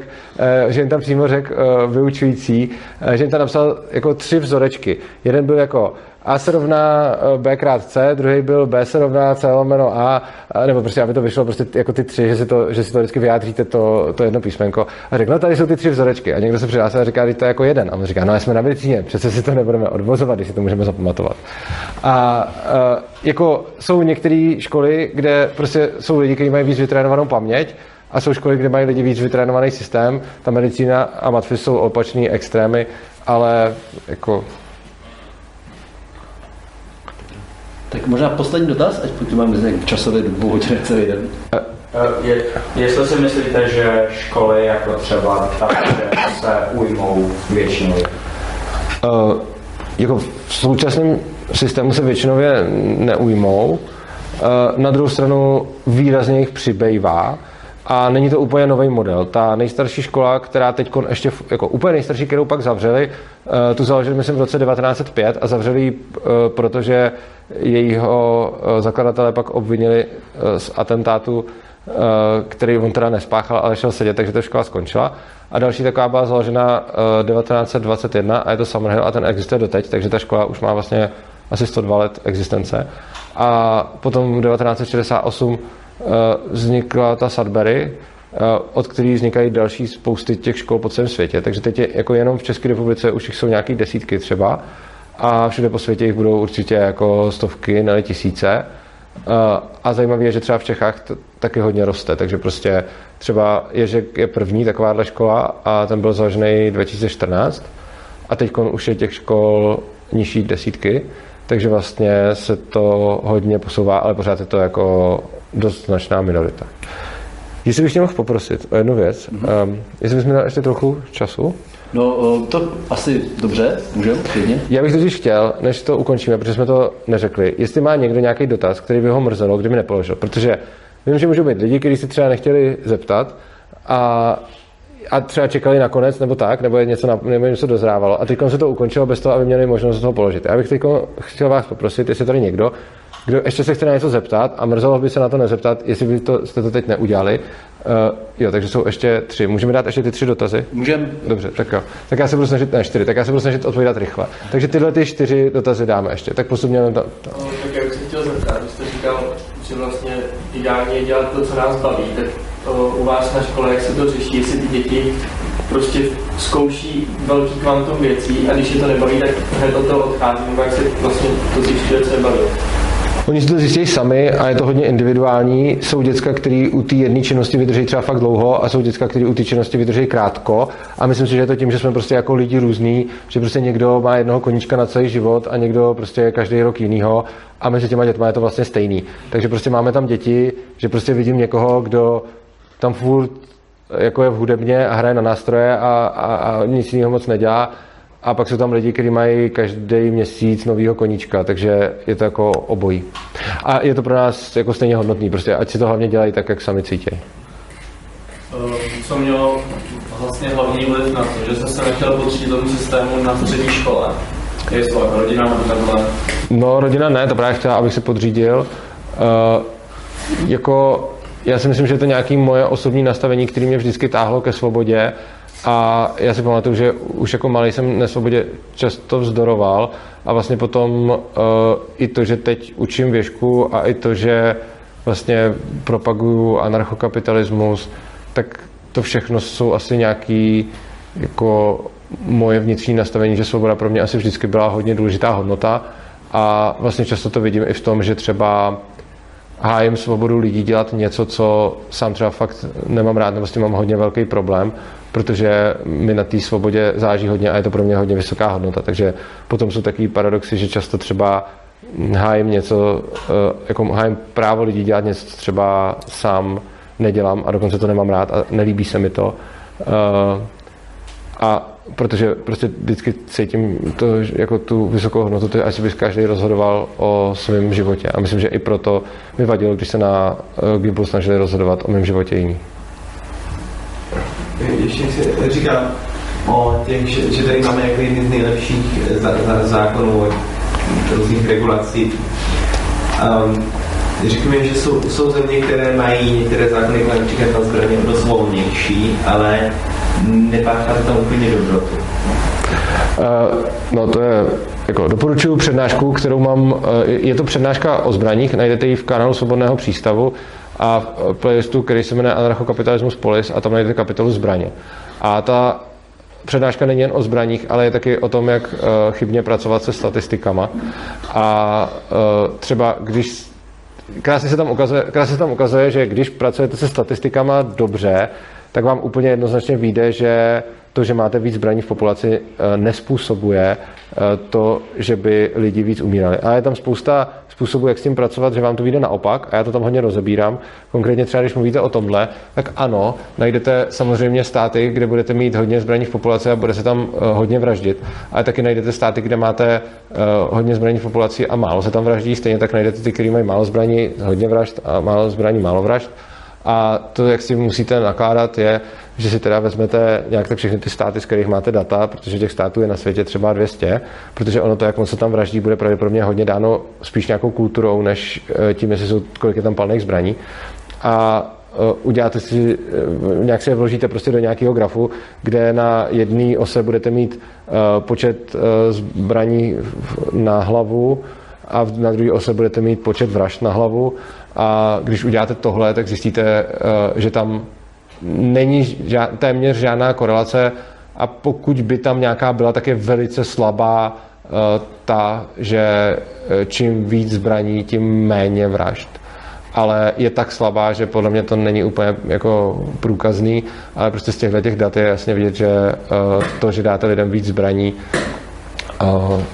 že jim tam přímo řek vyučující, že jim tam napsal jako tři vzorečky. Jeden byl jako a se rovná B krát C, druhý byl B se rovná C lomeno A, nebo prostě, aby to vyšlo prostě jako ty tři, že si to, že si to vždycky vyjádříte to, to jedno písmenko. A řekl, no tady jsou ty tři vzorečky. A někdo se přihlásil a říká, že to je jako jeden. A on říká, no jsme na medicíně, přece si to nebudeme odvozovat, když si to můžeme zapamatovat. A jako jsou některé školy, kde prostě jsou lidi, kteří mají víc vytrénovanou paměť, a jsou školy, kde mají lidi víc vytrénovaný systém. Ta medicína a matfis jsou opačný extrémy, ale jako Tak možná poslední dotaz, ať pokud máme nějak časově dvou hodiny celý den. Je, jestli si myslíte, že školy jako třeba ta, se ujmou většinou? Uh, jako v současném systému se většinově neujmou. Uh, na druhou stranu výrazně jich přibývá. A není to úplně nový model. Ta nejstarší škola, která teď ještě, jako úplně nejstarší, kterou pak zavřeli, tu založili, myslím, v roce 1905 a zavřeli ji, protože jejího zakladatelé pak obvinili z atentátu, který on teda nespáchal, ale šel sedět, takže ta škola skončila. A další taková byla založena 1921 a je to Summerhill a ten existuje doteď, takže ta škola už má vlastně asi 102 let existence. A potom v 1968 vznikla ta Sudbury, od který vznikají další spousty těch škol po celém světě. Takže teď je, jako jenom v České republice už jich jsou nějaké desítky třeba a všude po světě jich budou určitě jako stovky, ne tisíce. A zajímavé je, že třeba v Čechách to taky hodně roste, takže prostě třeba Ježek je první takováhle škola a ten byl založený 2014 a teď už je těch škol nižší desítky, takže vlastně se to hodně posouvá, ale pořád je to jako dost značná minorita. Jestli bych tě mohl poprosit o jednu věc, mm-hmm. um, jestli bys mi dal ještě trochu času. No, to asi dobře, můžeme, klidně. Já bych totiž chtěl, než to ukončíme, protože jsme to neřekli, jestli má někdo nějaký dotaz, který by ho mrzelo, kdyby nepoložil, protože vím, že můžou být lidi, kteří si třeba nechtěli zeptat a a třeba čekali na konec nebo tak, nebo je něco, na, nebo něco dozrávalo. A teď se to ukončilo bez toho, aby měli možnost toho položit. Já bych teď chtěl vás poprosit, jestli tady někdo, kdo ještě se chce na něco zeptat a mrzelo by se na to nezeptat, jestli by to, jste to teď neudělali. Uh, jo, takže jsou ještě tři. Můžeme dát ještě ty tři dotazy? Můžeme. Dobře, tak jo. Tak já se budu snažit, ne čtyři, tak já se budu snažit odpovídat rychle. Takže tyhle ty čtyři dotazy dáme ještě. Tak postupně to. No, tak já bych se chtěl zeptat, vy jste říkal, že vlastně ideálně je dělat to, co nás baví, tak uh, u vás na škole, jak se to řeší, jestli ty děti prostě zkouší velký kvantum věcí a když je to nebaví, tak hned od toho odchází, nebo jak se vlastně to zjišťuje, co je baví. Oni si to zjistí sami a je to hodně individuální. Jsou děcka, které u té jedné činnosti vydrží třeba fakt dlouho a jsou děcka, které u té činnosti vydrží krátko. A myslím si, že je to tím, že jsme prostě jako lidi různí, že prostě někdo má jednoho koníčka na celý život a někdo prostě každý rok jinýho a mezi těma dětma je to vlastně stejný. Takže prostě máme tam děti, že prostě vidím někoho, kdo tam furt jako je v hudebně a hraje na nástroje a, a, a nic jiného moc nedělá a pak jsou tam lidi, kteří mají každý měsíc novýho koníčka, takže je to jako obojí. A je to pro nás jako stejně hodnotný, prostě ať si to hlavně dělají tak, jak sami cítí. Eh, co mělo vlastně hlavní vliv na to, že jste se nechtěl potřídit tomu systému na střední škole? Je to rodina nebo takhle? No, rodina ne, to právě chtěla, abych se podřídil. Uh, jako, já si myslím, že to je nějaké moje osobní nastavení, které mě vždycky táhlo ke svobodě a já si pamatuju, že už jako malý jsem nesvobodě často vzdoroval a vlastně potom uh, i to, že teď učím věšku a i to, že vlastně propaguju anarchokapitalismus, tak to všechno jsou asi nějaký jako moje vnitřní nastavení, že svoboda pro mě asi vždycky byla hodně důležitá hodnota. A vlastně často to vidím i v tom, že třeba hájím svobodu lidí dělat něco, co sám třeba fakt nemám rád, nebo s tím mám hodně velký problém, protože mi na té svobodě záží hodně a je to pro mě hodně vysoká hodnota. Takže potom jsou takový paradoxy, že často třeba hájím něco, eh, jako hájím právo lidí dělat něco, co třeba sám nedělám a dokonce to nemám rád a nelíbí se mi to. Eh, a protože prostě vždycky cítím to, jako tu vysokou hodnotu, to až by každý rozhodoval o svém životě. A myslím, že i proto mi vadilo, když se na uh, Gimplu snažili rozhodovat o mém životě jiný. Ještě si říkám o těch, že, že tady máme jako jedny z nejlepších za, za, zákonů, různých regulací. Um, Řekněme, že jsou, jsou země, které mají některé zákony, jako například na zbraně, dost volnější, ale nepáchá to tam úplně dobrotu. Uh, no to je jako doporučuji přednášku, kterou mám, eh, je to přednáška o zbraních, najdete ji v kanálu Svobodného přístavu a v playlistu, který se jmenuje Anarchokapitalismus Polis a tam najdete kapitolu zbraně. A ta přednáška není jen o zbraních, ale je taky o tom, jak chybně pracovat se statistikama. A třeba když krásně se, tam ukazuje, krásně se tam ukazuje, že když pracujete se statistikama dobře, tak vám úplně jednoznačně vyjde, že to, že máte víc zbraní v populaci, eh, nespůsobuje eh, to, že by lidi víc umírali. A je tam spousta způsobů, jak s tím pracovat, že vám to vyjde naopak a já to tam hodně rozebírám. Konkrétně třeba, když mluvíte o tomhle, tak ano, najdete samozřejmě státy, kde budete mít hodně zbraní v populaci a bude se tam eh, hodně vraždit. Ale taky najdete státy, kde máte hodně zbraní v populaci a málo se tam vraždí. Stejně tak najdete ty, kteří mají málo zbraní, hodně vražd a málo zbraní, málo vražd. A to, jak si musíte nakládat, je, že si teda vezmete nějak tak všechny ty státy, z kterých máte data, protože těch států je na světě třeba 200, protože ono to, jak moc se tam vraždí, bude pravděpodobně hodně dáno spíš nějakou kulturou, než eh, tím, jestli jsou, kolik je tam palných zbraní. A eh, uděláte si, eh, nějak si je vložíte prostě do nějakého grafu, kde na jedné ose budete mít počet zbraní na hlavu a na druhé ose budete mít počet vražd na hlavu a když uděláte tohle, tak zjistíte, že tam není téměř žádná korelace a pokud by tam nějaká byla, tak je velice slabá uh, ta, že eh, čím víc zbraní, tím méně vražd. Ale je tak slabá, že podle mě to není úplně jako průkazný, ale prostě z těchto těch dat je jasně vidět, že to, že dáte lidem víc zbraní,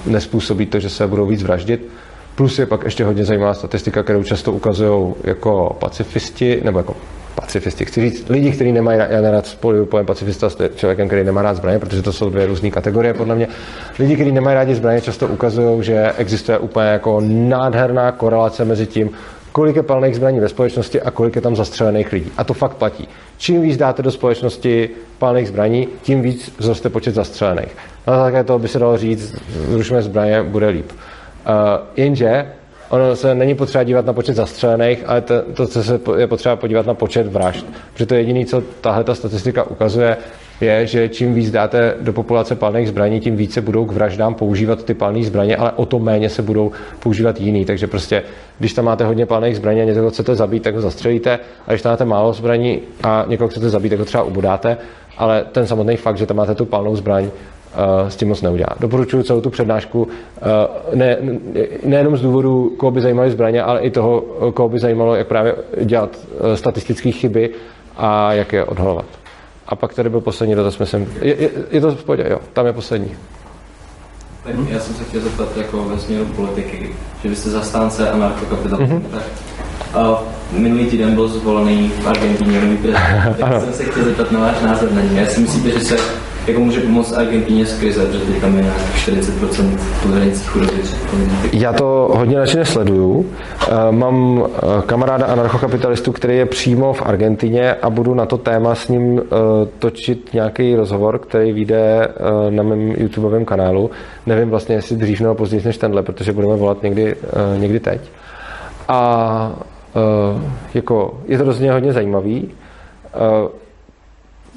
nespůsobí to, že se budou víc vraždit. Plus je pak ještě hodně zajímavá statistika, kterou často ukazují jako pacifisti, nebo jako pacifisti. Chci říct, lidi, kteří nemají, já nerad spojuju pojem pacifista s člověkem, který nemá rád zbraně, protože to jsou dvě různé kategorie podle mě. Lidi, kteří nemají rádi zbraně, často ukazují, že existuje úplně jako nádherná korelace mezi tím, kolik je palných zbraní ve společnosti a kolik je tam zastřelených lidí. A to fakt platí. Čím víc dáte do společnosti palných zbraní, tím víc zroste počet zastřelených. Na základě toho by se dalo říct, zrušíme zbraně, bude líp. Uh, jenže ono se není potřeba dívat na počet zastřelených, ale to, to co se je potřeba podívat na počet vražd. Protože to je jediné, co tahle ta statistika ukazuje, je, že čím víc dáte do populace palných zbraní, tím více budou k vraždám používat ty palné zbraně, ale o to méně se budou používat jiný. Takže prostě, když tam máte hodně palných zbraní a někoho chcete zabít, tak ho zastřelíte, a když tam máte málo zbraní a někoho chcete zabít, tak ho třeba ubodáte, ale ten samotný fakt, že tam máte tu palnou zbraň, Eh, s tím moc neudělá. Doporučuji celou tu přednášku eh, ne, nejenom z důvodu, koho by zajímaly zbraně, ale i toho, koho by zajímalo, jak právě dělat eh, statistické chyby a jak je odhalovat. A pak tady byl poslední dotaz, myslím. Je, je, je to v pohodě, jo, tam je poslední. Tak já jsem se chtěl zeptat jako ve směru politiky, že vy jste zastánce anarchokapitalismu, mm-hmm. tak minulý týden byl zvolený v Argentině nový prezident. tak jsem se chtěl zeptat na váš názor na něj. Já si myslíte, že se jako může pomoct Argentině z krize, protože tam je nějak 40% pod hranicí chudoby. Já to hodně radši nesleduju. Eh, Mám eh, kamaráda anarchokapitalistu, který je přímo v Argentině a budu na to téma s ním eh, točit nějaký rozhovor, který vyjde na mém YouTubeovém kanálu. Nevím vlastně, jestli dřív nebo později než tenhle, protože budeme volat někdy, někdy teď. A jako, je to rozhodně hodně zajímavý.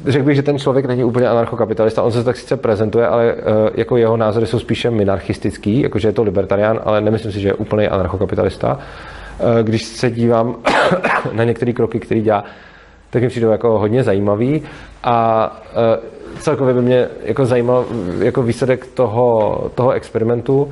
Eh, řekl bych, že ten člověk není úplně anarchokapitalista, on se tak sice prezentuje, ale uh, jako jeho názory jsou spíše minarchistický, jakože je to libertarián, ale nemyslím si, že je úplný anarchokapitalista. Uh, když se dívám na některé kroky, které dělá, tak mi přijdou jako hodně zajímavý a uh, celkově by mě jako zajímal jako výsledek toho, toho experimentu,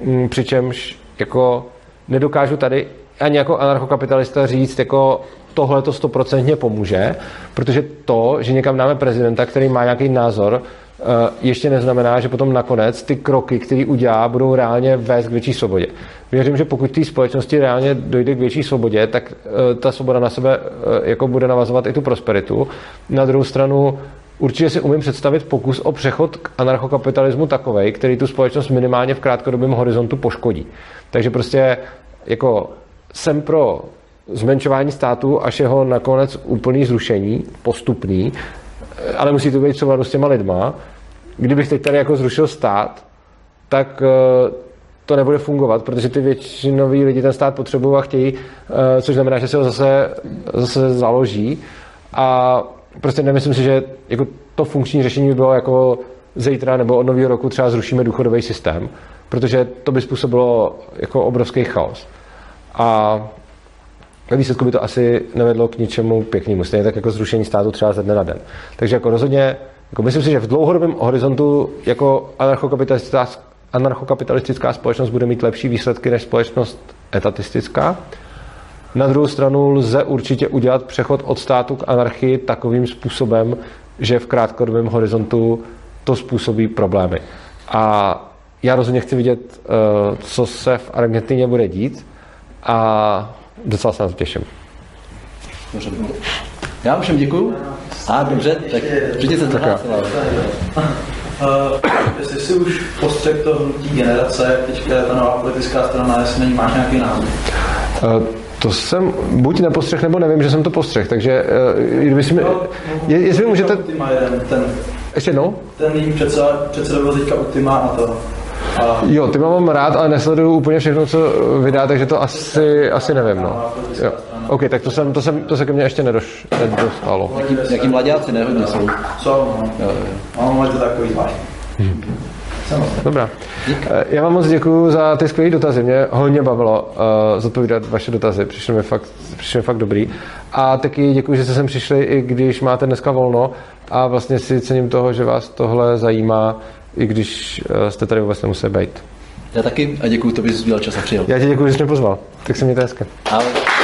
m, přičemž jako nedokážu tady ani jako anarchokapitalista říct, jako tohle to stoprocentně pomůže, protože to, že někam dáme prezidenta, který má nějaký názor, eh, ještě neznamená, že potom nakonec ty kroky, které udělá, budou reálně vést k větší svobodě. Věřím, že pokud té společnosti reálně dojde k větší svobodě, tak eh, ta svoboda na sebe eh, jako bude navazovat i tu prosperitu. Na druhou stranu určitě si umím představit pokus o přechod k anarchokapitalismu takovej, který tu společnost minimálně v krátkodobém horizontu poškodí. Takže prostě jako jsem pro zmenšování státu až jeho nakonec úplný zrušení, postupný, ale musí to být třeba s těma lidma. Kdybych teď tady jako zrušil stát, tak eh, to nebude fungovat, protože ty většinoví lidi ten stát potřebují a chtějí, eh, což znamená, že se ho zase, zase založí. A prostě nemyslím si, že jako to funkční řešení by bylo jako zítra nebo od nového roku třeba zrušíme důchodový systém, protože to by způsobilo jako obrovský chaos. A ve výsledku by to asi nevedlo k ničemu pěknému, stejně tak jako zrušení státu třeba ze dne na den. Takže jako rozhodně, jako myslím si, že v dlouhodobém horizontu jako anarchokapitalistická, anarchokapitalistická společnost bude mít lepší výsledky než společnost etatistická. Na druhou stranu lze určitě udělat přechod od státu k anarchii takovým způsobem, že v krátkodobém horizontu to způsobí problémy. A já rozhodně chci vidět, eh, co se v Argentině bude dít a docela se na to těším. Dobře. Já vám všem děkuju. A dobře, tak přijďte se to hlásila. Uh, jestli si už postřeh to hnutí generace, teďka je ta nová politická strana, jestli není máš nějaký názor. Uh, to jsem buď nepostřeh, nebo nevím, že jsem to postřeh, takže uh, kdyby si mi... Je, jestli můžete... Ultima jeden, ten, Ještě jednou? ten její předseda, předseda byl teďka Ultima a to. Jo, ty mám rád, ale nesleduju úplně všechno, co vydá, takže to asi, asi nevím, no. Jo. OK, tak to, jsem, to, jsem, to se ke mně ještě nedoš, nedostalo. Jaký, jaký mladáci, ne? Hodně jsou. jsou, no. No, ale to takový zvláštní. Dobrá. Eh, Já vám moc děkuji za ty skvělé dotazy. Mě hodně bavilo uh, zodpovídat vaše dotazy. Přišlo mi fakt, přišlo mi fakt dobrý. A taky děkuji, že jste sem přišli, i když máte dneska volno. A vlastně si cením toho, že vás tohle zajímá, i když uh, jste tady vůbec nemuseli být. Já taky a děkuji tobě, že jsi udělal čas a přijel. Já ti děkuji, že jsi mě pozval. Tak se mějte hezky. Ahoj.